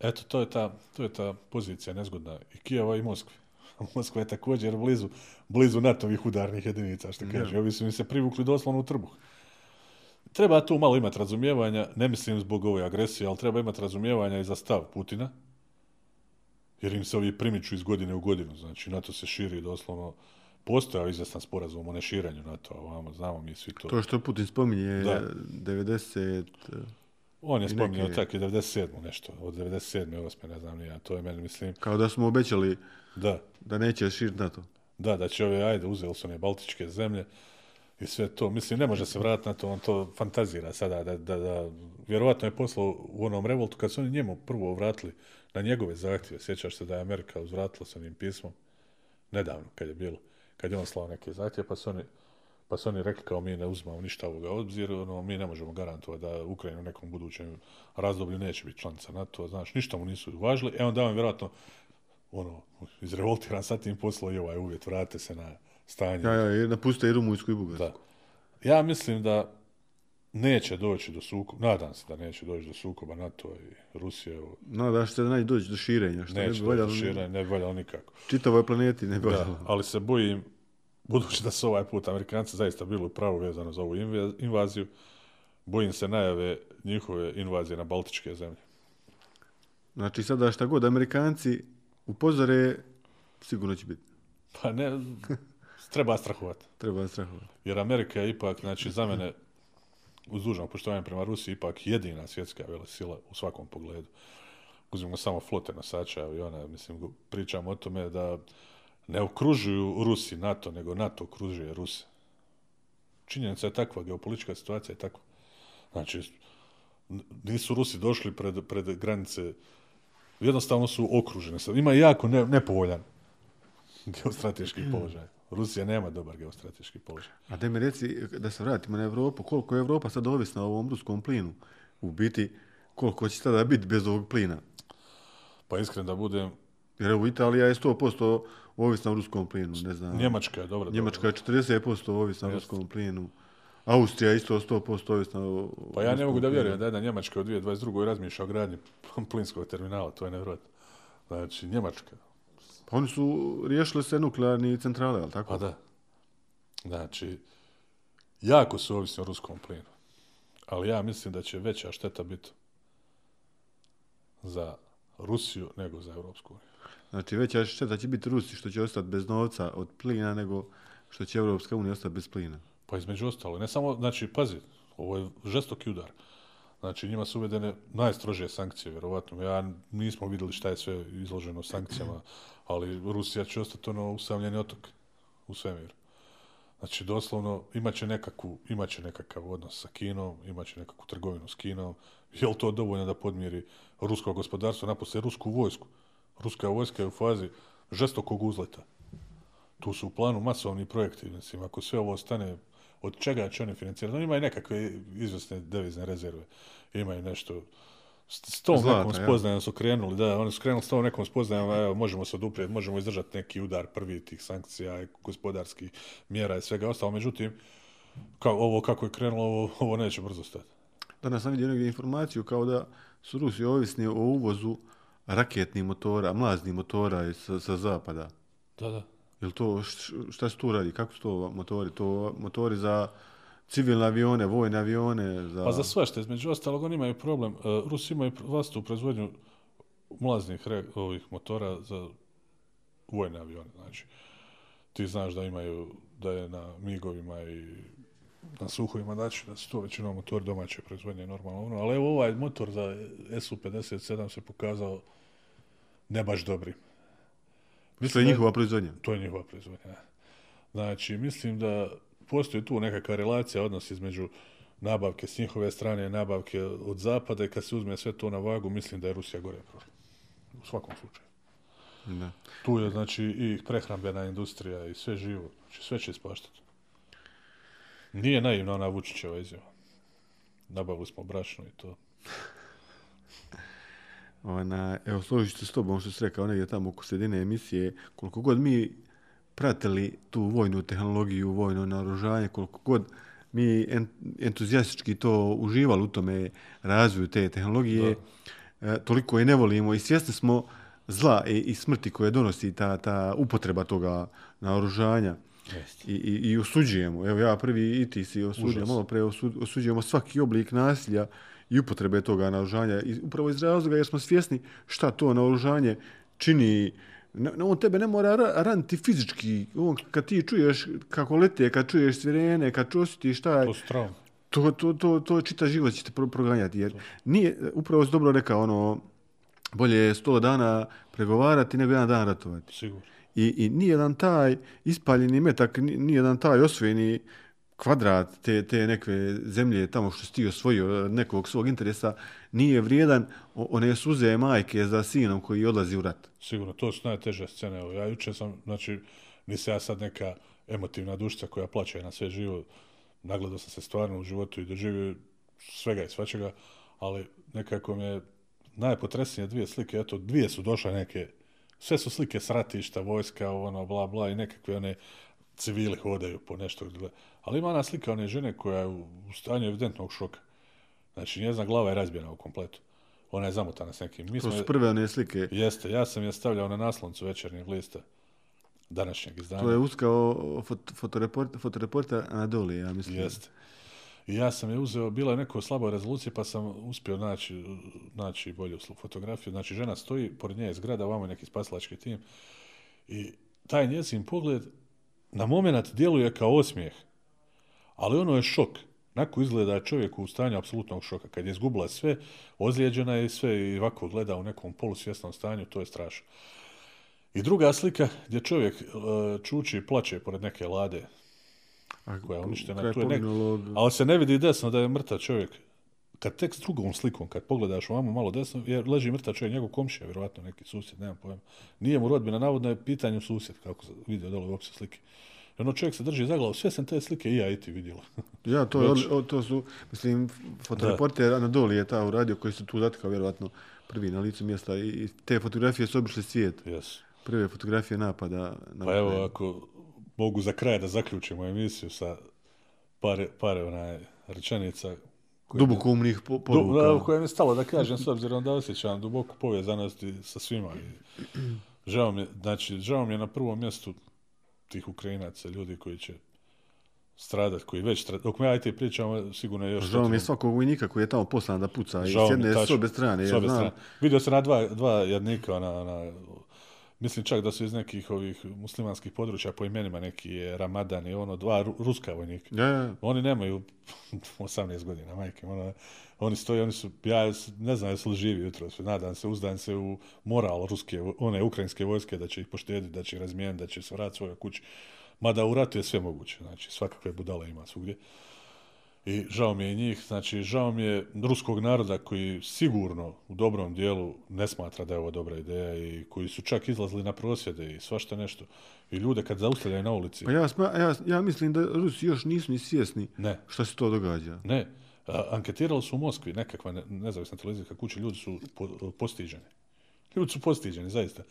eto, to je ta, to je ta pozicija nezgodna i Kijeva i Moskve. Moskva je također blizu, blizu NATO-vih udarnih jedinica, što kaže. Ovi su mi se privukli doslovno u trbuh. Treba tu malo imati razumijevanja, ne mislim zbog ove agresije, ali treba imati razumijevanja i za stav Putina, jer im se ovi primiču iz godine u godinu. Znači, NATO se širi doslovno, postojao izvestan sporazum o neširanju NATO, ovamo, znamo mi svi to. To što Putin spominje, Da. 90... On je i spominjao neke- čak i 97. nešto, od 97. 8. ne znam ja, to je meni, mislim, Kao da smo obećali da, da neće širiti NATO. da, da će ove, ajde, uzeli su one baltičke zemlje i sve to, mislim, ne može se vratiti na to, on to fantazira sada, da, da, da, vjerovatno je poslao u onom revoltu, kad su oni njemu prvo vratili na njegove zahtjeve, sjećaš se da je Amerika uzvratila s onim pismom, nedavno, kad je bilo, kad je on slao neke zahtjeve, pa su oni, pa su oni rekli kao mi ne uzmamo ništa ovoga obzir, ono, mi ne možemo garantovati da Ukrajina u nekom budućem razdoblju neće biti članica NATO, znaš, ništa mu nisu uvažili, e onda on vjerojatno ono, izrevoltiran sa tim poslao i ovaj uvjet, vrate se na stanje. Ja, ja, i napuste i Rumunjsku i Bugarsku. Da. Ja mislim da neće doći do sukoba, nadam se da neće doći do sukoba NATO i Rusije, Nadaš se da neće doći do širenja, što ne neće bi doći do širenja, ne bi valjalo nikako. čitavoj planeti, ne bi Da, valjalo. ali se bojim, budući da su ovaj put Amerikanci zaista bili u pravu vezano za ovu invaziju, bojim se najave njihove invazije na Baltičke zemlje. Znači sada šta god Amerikanci upozore, sigurno će biti. Pa ne, treba strahovati. Treba strahovati. Jer Amerika je ipak, znači za mene, uz dužno poštovanje prema Rusiji, ipak jedina svjetska velesila u svakom pogledu. Uzmimo samo flote nosača aviona, mislim, pričamo o tome da ne okružuju Rusi NATO, nego NATO okružuje Ruse. Činjenica je takva, geopolitička situacija je takva. Znači, nisu Rusi došli pred, pred granice, jednostavno su okružene. Sad, ima jako ne, nepovoljan geostrateški položaj. Rusija nema dobar geostrateški položaj. A da mi reci, da se vratimo na Evropu, koliko je Evropa sad ovisna o ovom ruskom plinu? U biti, koliko će tada biti bez ovog plina? Pa iskren da budem, Jer evo Italija je 100% ovisna o ruskom plinu, ne znam. Njemačka je dobra. Njemačka je 40% ovisna o ruskom plinu. Austrija je isto 100% ovisna o Pa ja ne mogu da vjerujem da jedna Njemačka u 2022. razmišlja o gradnji plinskog terminala, to je nevjerojatno. Znači, Njemačka, Pa oni su riješili se nuklearni centrale, ali tako? pa da. Znači, jako su ovisni o ruskom plinu. Ali ja mislim da će veća šteta biti za Rusiju nego za Europsku uniju. Znači veća šteta će biti Rusi što će ostati bez novca od plina nego što će Evropska unija ostati bez plina. Pa između ostalo, ne samo, znači, pazi, ovo je žestoki udar. Znači, njima su uvedene najstrožije sankcije, vjerovatno. Ja nismo vidjeli šta je sve izloženo sankcijama, ali Rusija će ostati ono usamljeni otok u svemiru. Znači, doslovno, imaće, nekakvu, imaće nekakav odnos sa Kinom, imaće nekakvu trgovinu s Kinom. Je li to dovoljno da podmiri rusko gospodarstvo, naposle rusku vojsku? Ruska vojska je u fazi žestokog uzleta. Tu su u planu masovni projekti, mislim, ako sve ovo stane, od čega će oni financirati? Oni imaju nekakve izvesne devizne rezerve, imaju nešto, s, tom Zlata, nekom ja. spoznajom su krenuli, da, oni su krenuli s tom nekom spoznajom, evo, možemo se oduprijeti, možemo izdržati neki udar prvi tih sankcija, i gospodarskih mjera i svega ostalo, međutim, kao, ovo kako je krenulo, ovo, ovo neće brzo stati. Danas sam vidio negdje informaciju kao da su Rusi ovisni o uvozu raketnih motora, mlaznih motora sa, sa zapada. Da, da. Jel to, šta se tu radi? Kako su to motori? To motori za civilne avione, vojne avione? Za... Pa za svašta, između ostalog, oni imaju problem. Uh, Rusi imaju pr- vlastitu proizvodnju mlaznih re, ovih motora za vojne avione. Znači, ti znaš da imaju, da je na migovima i na suhovima, znači da su to većinom motor domaće proizvodnje normalno. Ono. Ali evo ovaj motor za SU-57 se pokazao ne baš dobrim. To je njihova proizvodnja. To je njihova proizvodnja. Znači, mislim da postoji tu nekakva relacija, odnos između nabavke s njihove strane nabavke od zapada i kad se uzme sve to na vagu, mislim da je Rusija gore prošla. U svakom slučaju. Da. Tu je, znači, i prehrambena industrija i sve živo. Znači, sve će ispaštati. Nije naivna ona Vučićeva izjava. Nabavili smo brašno i to. Ona, evo, složit ću se s tobom što si rekao negdje tamo oko sredine emisije, koliko god mi pratili tu vojnu tehnologiju, vojno naoružanje, koliko god mi en, entuzijastički to uživali u tome razvoju te tehnologije, e, toliko je ne volimo i svjesni smo zla i, i smrti koje donosi ta, ta upotreba toga naoružanja. I, i, I osuđujemo, evo ja prvi i ti si osuđujemo, malo pre osu- osuđujemo svaki oblik nasilja i upotrebe toga naoružanja. I upravo iz razloga jer smo svjesni šta to naoružanje čini ne, on tebe ne mora ra- raniti fizički. On, kad ti čuješ kako lete, kad čuješ sirene, kad osjetiš šta je, To su traume. to, to, to, to čita život će te pro- proganjati. Jer nije, upravo si dobro rekao, ono, bolje je sto dana pregovarati nego jedan dan ratovati. Sigurno. I, i nijedan taj ispaljeni metak, ni- nijedan taj osvojeni kvadrat te, te neke zemlje tamo što si ti osvojio eh, nekog svog interesa nije vrijedan one suze majke za sinom koji odlazi u rat. Sigurno, to su najteže scene. Evo, ja juče sam, znači, nisam ja sad neka emotivna dušica koja plaća na sve živo. Nagledao sam se stvarno u životu i doživio svega i svačega, ali nekako mi je najpotresnije dvije slike, eto, dvije su došle neke, sve su slike s ratišta, vojska, ono, bla, bla, i nekakve one civili hodaju po nešto. Ali ima ona slika one žene koja je u stanju evidentnog šoka. Znači, njezina glava je razbijena u kompletu. Ona je zamotana s nekim. Mi To smo, su prve one slike. Jeste, ja sam je stavljao na nasloncu večernjeg lista današnjeg izdanja. To je uskao fot, fotoreport, fotoreporter Anadoli, ja mislim. Jeste. I ja sam je uzeo, bila je neko slabo rezolucije, pa sam uspio naći, naći bolju fotografiju. Znači, žena stoji, pored nje je zgrada, ovamo je neki spasilački tim. I taj njezin pogled na moment djeluje kao osmijeh. Ali ono je šok. Nako izgleda je čovjek u stanju apsolutnog šoka. Kad je izgubila sve, ozlijeđena je sve i ovako gleda u nekom polusvjesnom stanju, to je strašno. I druga slika gdje čovjek e, čuči i plače pored neke lade koja je uništena. Tu je nek... Ali se ne vidi desno da je mrtav čovjek. Kad tek s drugom slikom, kad pogledaš ovamo malo desno, je, leži mrtav čovjek, njegov komšija, vjerovatno neki susjed, nemam pojma. Nije mu rodbina, navodno je pitanju susjed, kako se vidio dole u opise slike. I ono čovjek se drži za glavu, sve sam te slike i ja i ti vidjela. Ja, to, Već- odli- o, to su, mislim, fotoreporter Anadoli je ta uradio koji su tu zatkao vjerovatno prvi na licu mjesta i, te fotografije su obišle svijet. Jesu. Prve fotografije napada na Pa evo, ako mogu za kraj da zaključimo emisiju sa pare, pare onaj rečenica dubokumnih po, poruka. Du, koje mi je stalo da kažem, s obzirom da osjećam duboku povezanost i sa svima. I žao mi je, znači, žao mi je na prvom mjestu tih Ukrajinaca, ljudi koji će stradat, koji već stradaju. Dok mi ja i ti pričamo, sigurno je još... Žao mi je svakog vojnika koji je tamo poslan da puca i Žao s jedne s tačno. obje strane. S Ja obje znam, strane. Vidio sam na dva, dva jednika, na, na, mislim čak da su iz nekih ovih muslimanskih područja po imenima neki je Ramadan i ono, dva ru, ruska vojnika. Ja, ja. Oni nemaju 18 godina, majke. Ono, oni stoje, oni su, ja ne znam jesu li živi jutro, nadam se, uzdan se u moral ruske, one ukrajinske vojske, da će ih poštediti, da će ih razmijeniti, da će se vratiti svojoj kući. Mada u ratu je sve moguće, znači svakakve budale ima svugdje. I žao mi je njih, znači žao mi je ruskog naroda koji sigurno u dobrom dijelu ne smatra da je ovo dobra ideja i koji su čak izlazili na prosvjede i svašta nešto. I ljude kad zaustavljaju na ulici, Pa ja, sma, ja, ja mislim da Rusi još nisu ni svjesni ne, šta se to događa. Ne, a, anketirali su u Moskvi, nekakva ne, nezavisna televizijska kuća, ljudi su po, postiđeni. Ljudi su postiđeni, zaista.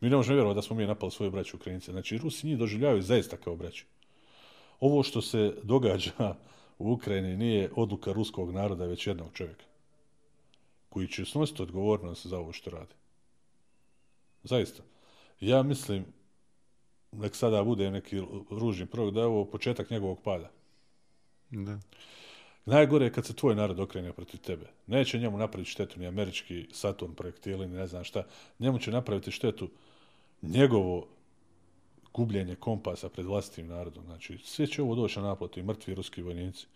Mi ne možemo vjerovati da smo mi napali svoje braće Ukrajince. Znači, Rusi njih doživljavaju zaista kao braću. Ovo što se događa u Ukrajini nije odluka ruskog naroda, već jednog čovjeka. Koji će snositi odgovornost za ovo što radi. Zaista. Ja mislim, nek sada bude neki ružni prorok, da je ovo početak njegovog pada. Da. Najgore je kad se tvoj narod okrene protiv tebe. Neće njemu napraviti štetu ni američki Saturn projektili, ni ne znam šta. Njemu će napraviti štetu njegovo gubljenje kompasa pred vlastitim narodom. Znači, sve će ovo doći na naplatu i mrtvi ruski vojnici.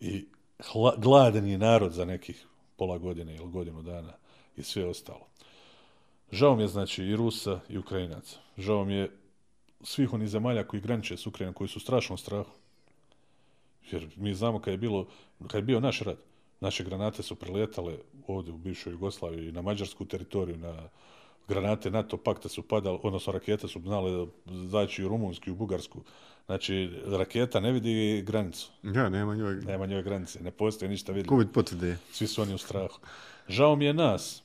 I hla, je narod za nekih pola godine ili godinu dana i sve ostalo. Žao mi je, znači, i Rusa i Ukrajinaca. Žao mi je svih onih zemalja koji graniče s Ukrajinom, koji su strašno strahu. Jer mi znamo kad je, bilo, kad je bio naš rat, naše granate su preletale ovdje u bivšoj Jugoslaviji na mađarsku teritoriju, na granate NATO pakta su padale, odnosno rakete su znale zaći u Rumunsku i u Bugarsku. Znači, raketa ne vidi granicu. Ja, nema njoj. Nema njoj granice, ne postoji ništa vidljivo. Covid potvrde. Svi su oni u strahu. Žao mi je nas,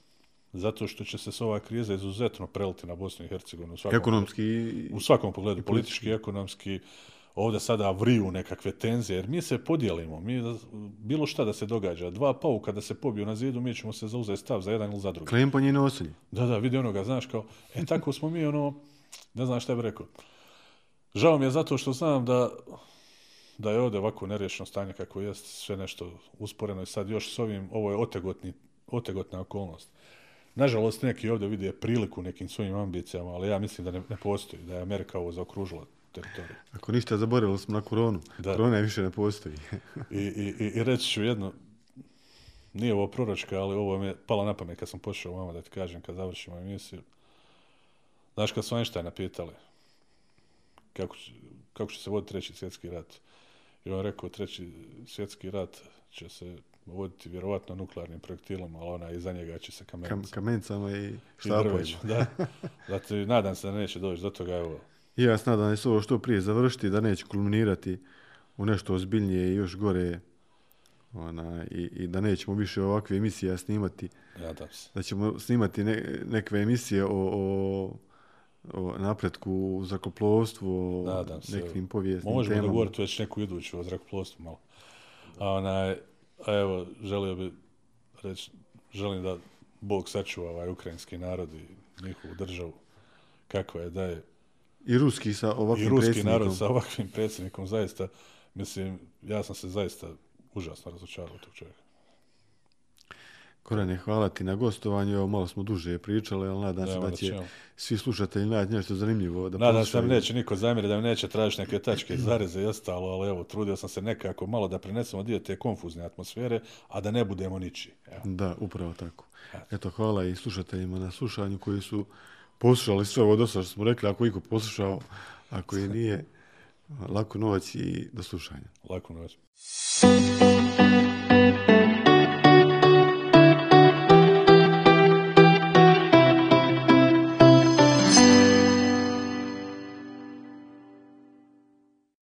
zato što će se s ova kriza izuzetno preliti na Bosnu i Hercegovinu. U svakom, Ekonomski. u svakom pogledu, politički, ekonomski, ovdje sada vriju nekakve tenzije, jer mi se podijelimo, mi, bilo šta da se događa, dva pauka da se pobiju na zidu, mi ćemo se zauzeti stav za jedan ili za drugi. Klempanje i nosilje. Da, da, vidi onoga, znaš, kao, e, tako smo mi, ono, ne znam šta bih rekao. Žao mi je zato što znam da, da je ovdje ovako nerješeno stanje kako jest, sve nešto usporeno i sad još s ovim, ovo je otegotni, otegotna okolnost. Nažalost, neki ovdje vide priliku nekim svojim ambicijama, ali ja mislim da ne, ne postoji, da je Amerika ovo zaokružila teritoriju. Ako ništa, zaboravili smo na koronu. Da. Korona je više ne postoji. I, i, i, I reći ću jedno, nije ovo proročka, ali ovo mi je palo na pamet kad sam pošao vama da ti kažem kad završimo emisiju. Znaš kad su Einsteina pitali kako, kako će se voditi treći svjetski rat. I on rekao treći svjetski rat će se voditi vjerovatno nuklearnim projektilom, ali ona iza njega će se Kam, kamenicama. kamenicama i štapovima. Da. Zato nadam se da neće doći do toga, evo, I ja se nadam da će se ovo što prije završiti, da neće kulminirati u nešto ozbiljnije i još gore ona, i, i da nećemo više ovakve emisije snimati, nadam se. da ćemo snimati ne, neke emisije o, o, o napretku u zrakoplovstvu, o Nadam se. nekim povijesnim Možemo temama. dogovoriti već neku iduću o zrakoplovstvu malo. A onaj, a evo, želio bi reći, želim da Bog sačuva ovaj ukrajinski narod i njihovu državu kakva je da je I ruski sa ovakvim i ruski predsjednikom. narod sa ovakvim predsjednikom zaista, mislim, ja sam se zaista užasno razočarao tog čovjeka. Korane, hvala ti na gostovanju. Evo, malo smo duže pričali, ali nadam se da će čemu. svi slušatelji naći nešto zanimljivo. Da Nadam se da mi neće niko zamjeriti, da mi neće tražiti neke tačke, zareze i ostalo, ali evo, trudio sam se nekako malo da prenesemo dio te konfuzne atmosfere, a da ne budemo niči. Evo. Da, upravo tako. Eto, hvala i slušateljima na slušanju koji su poslušali sve ovo dosta što smo rekli. Ako iko poslušao, ako je nije, lako noć i do slušanja. Lako noć.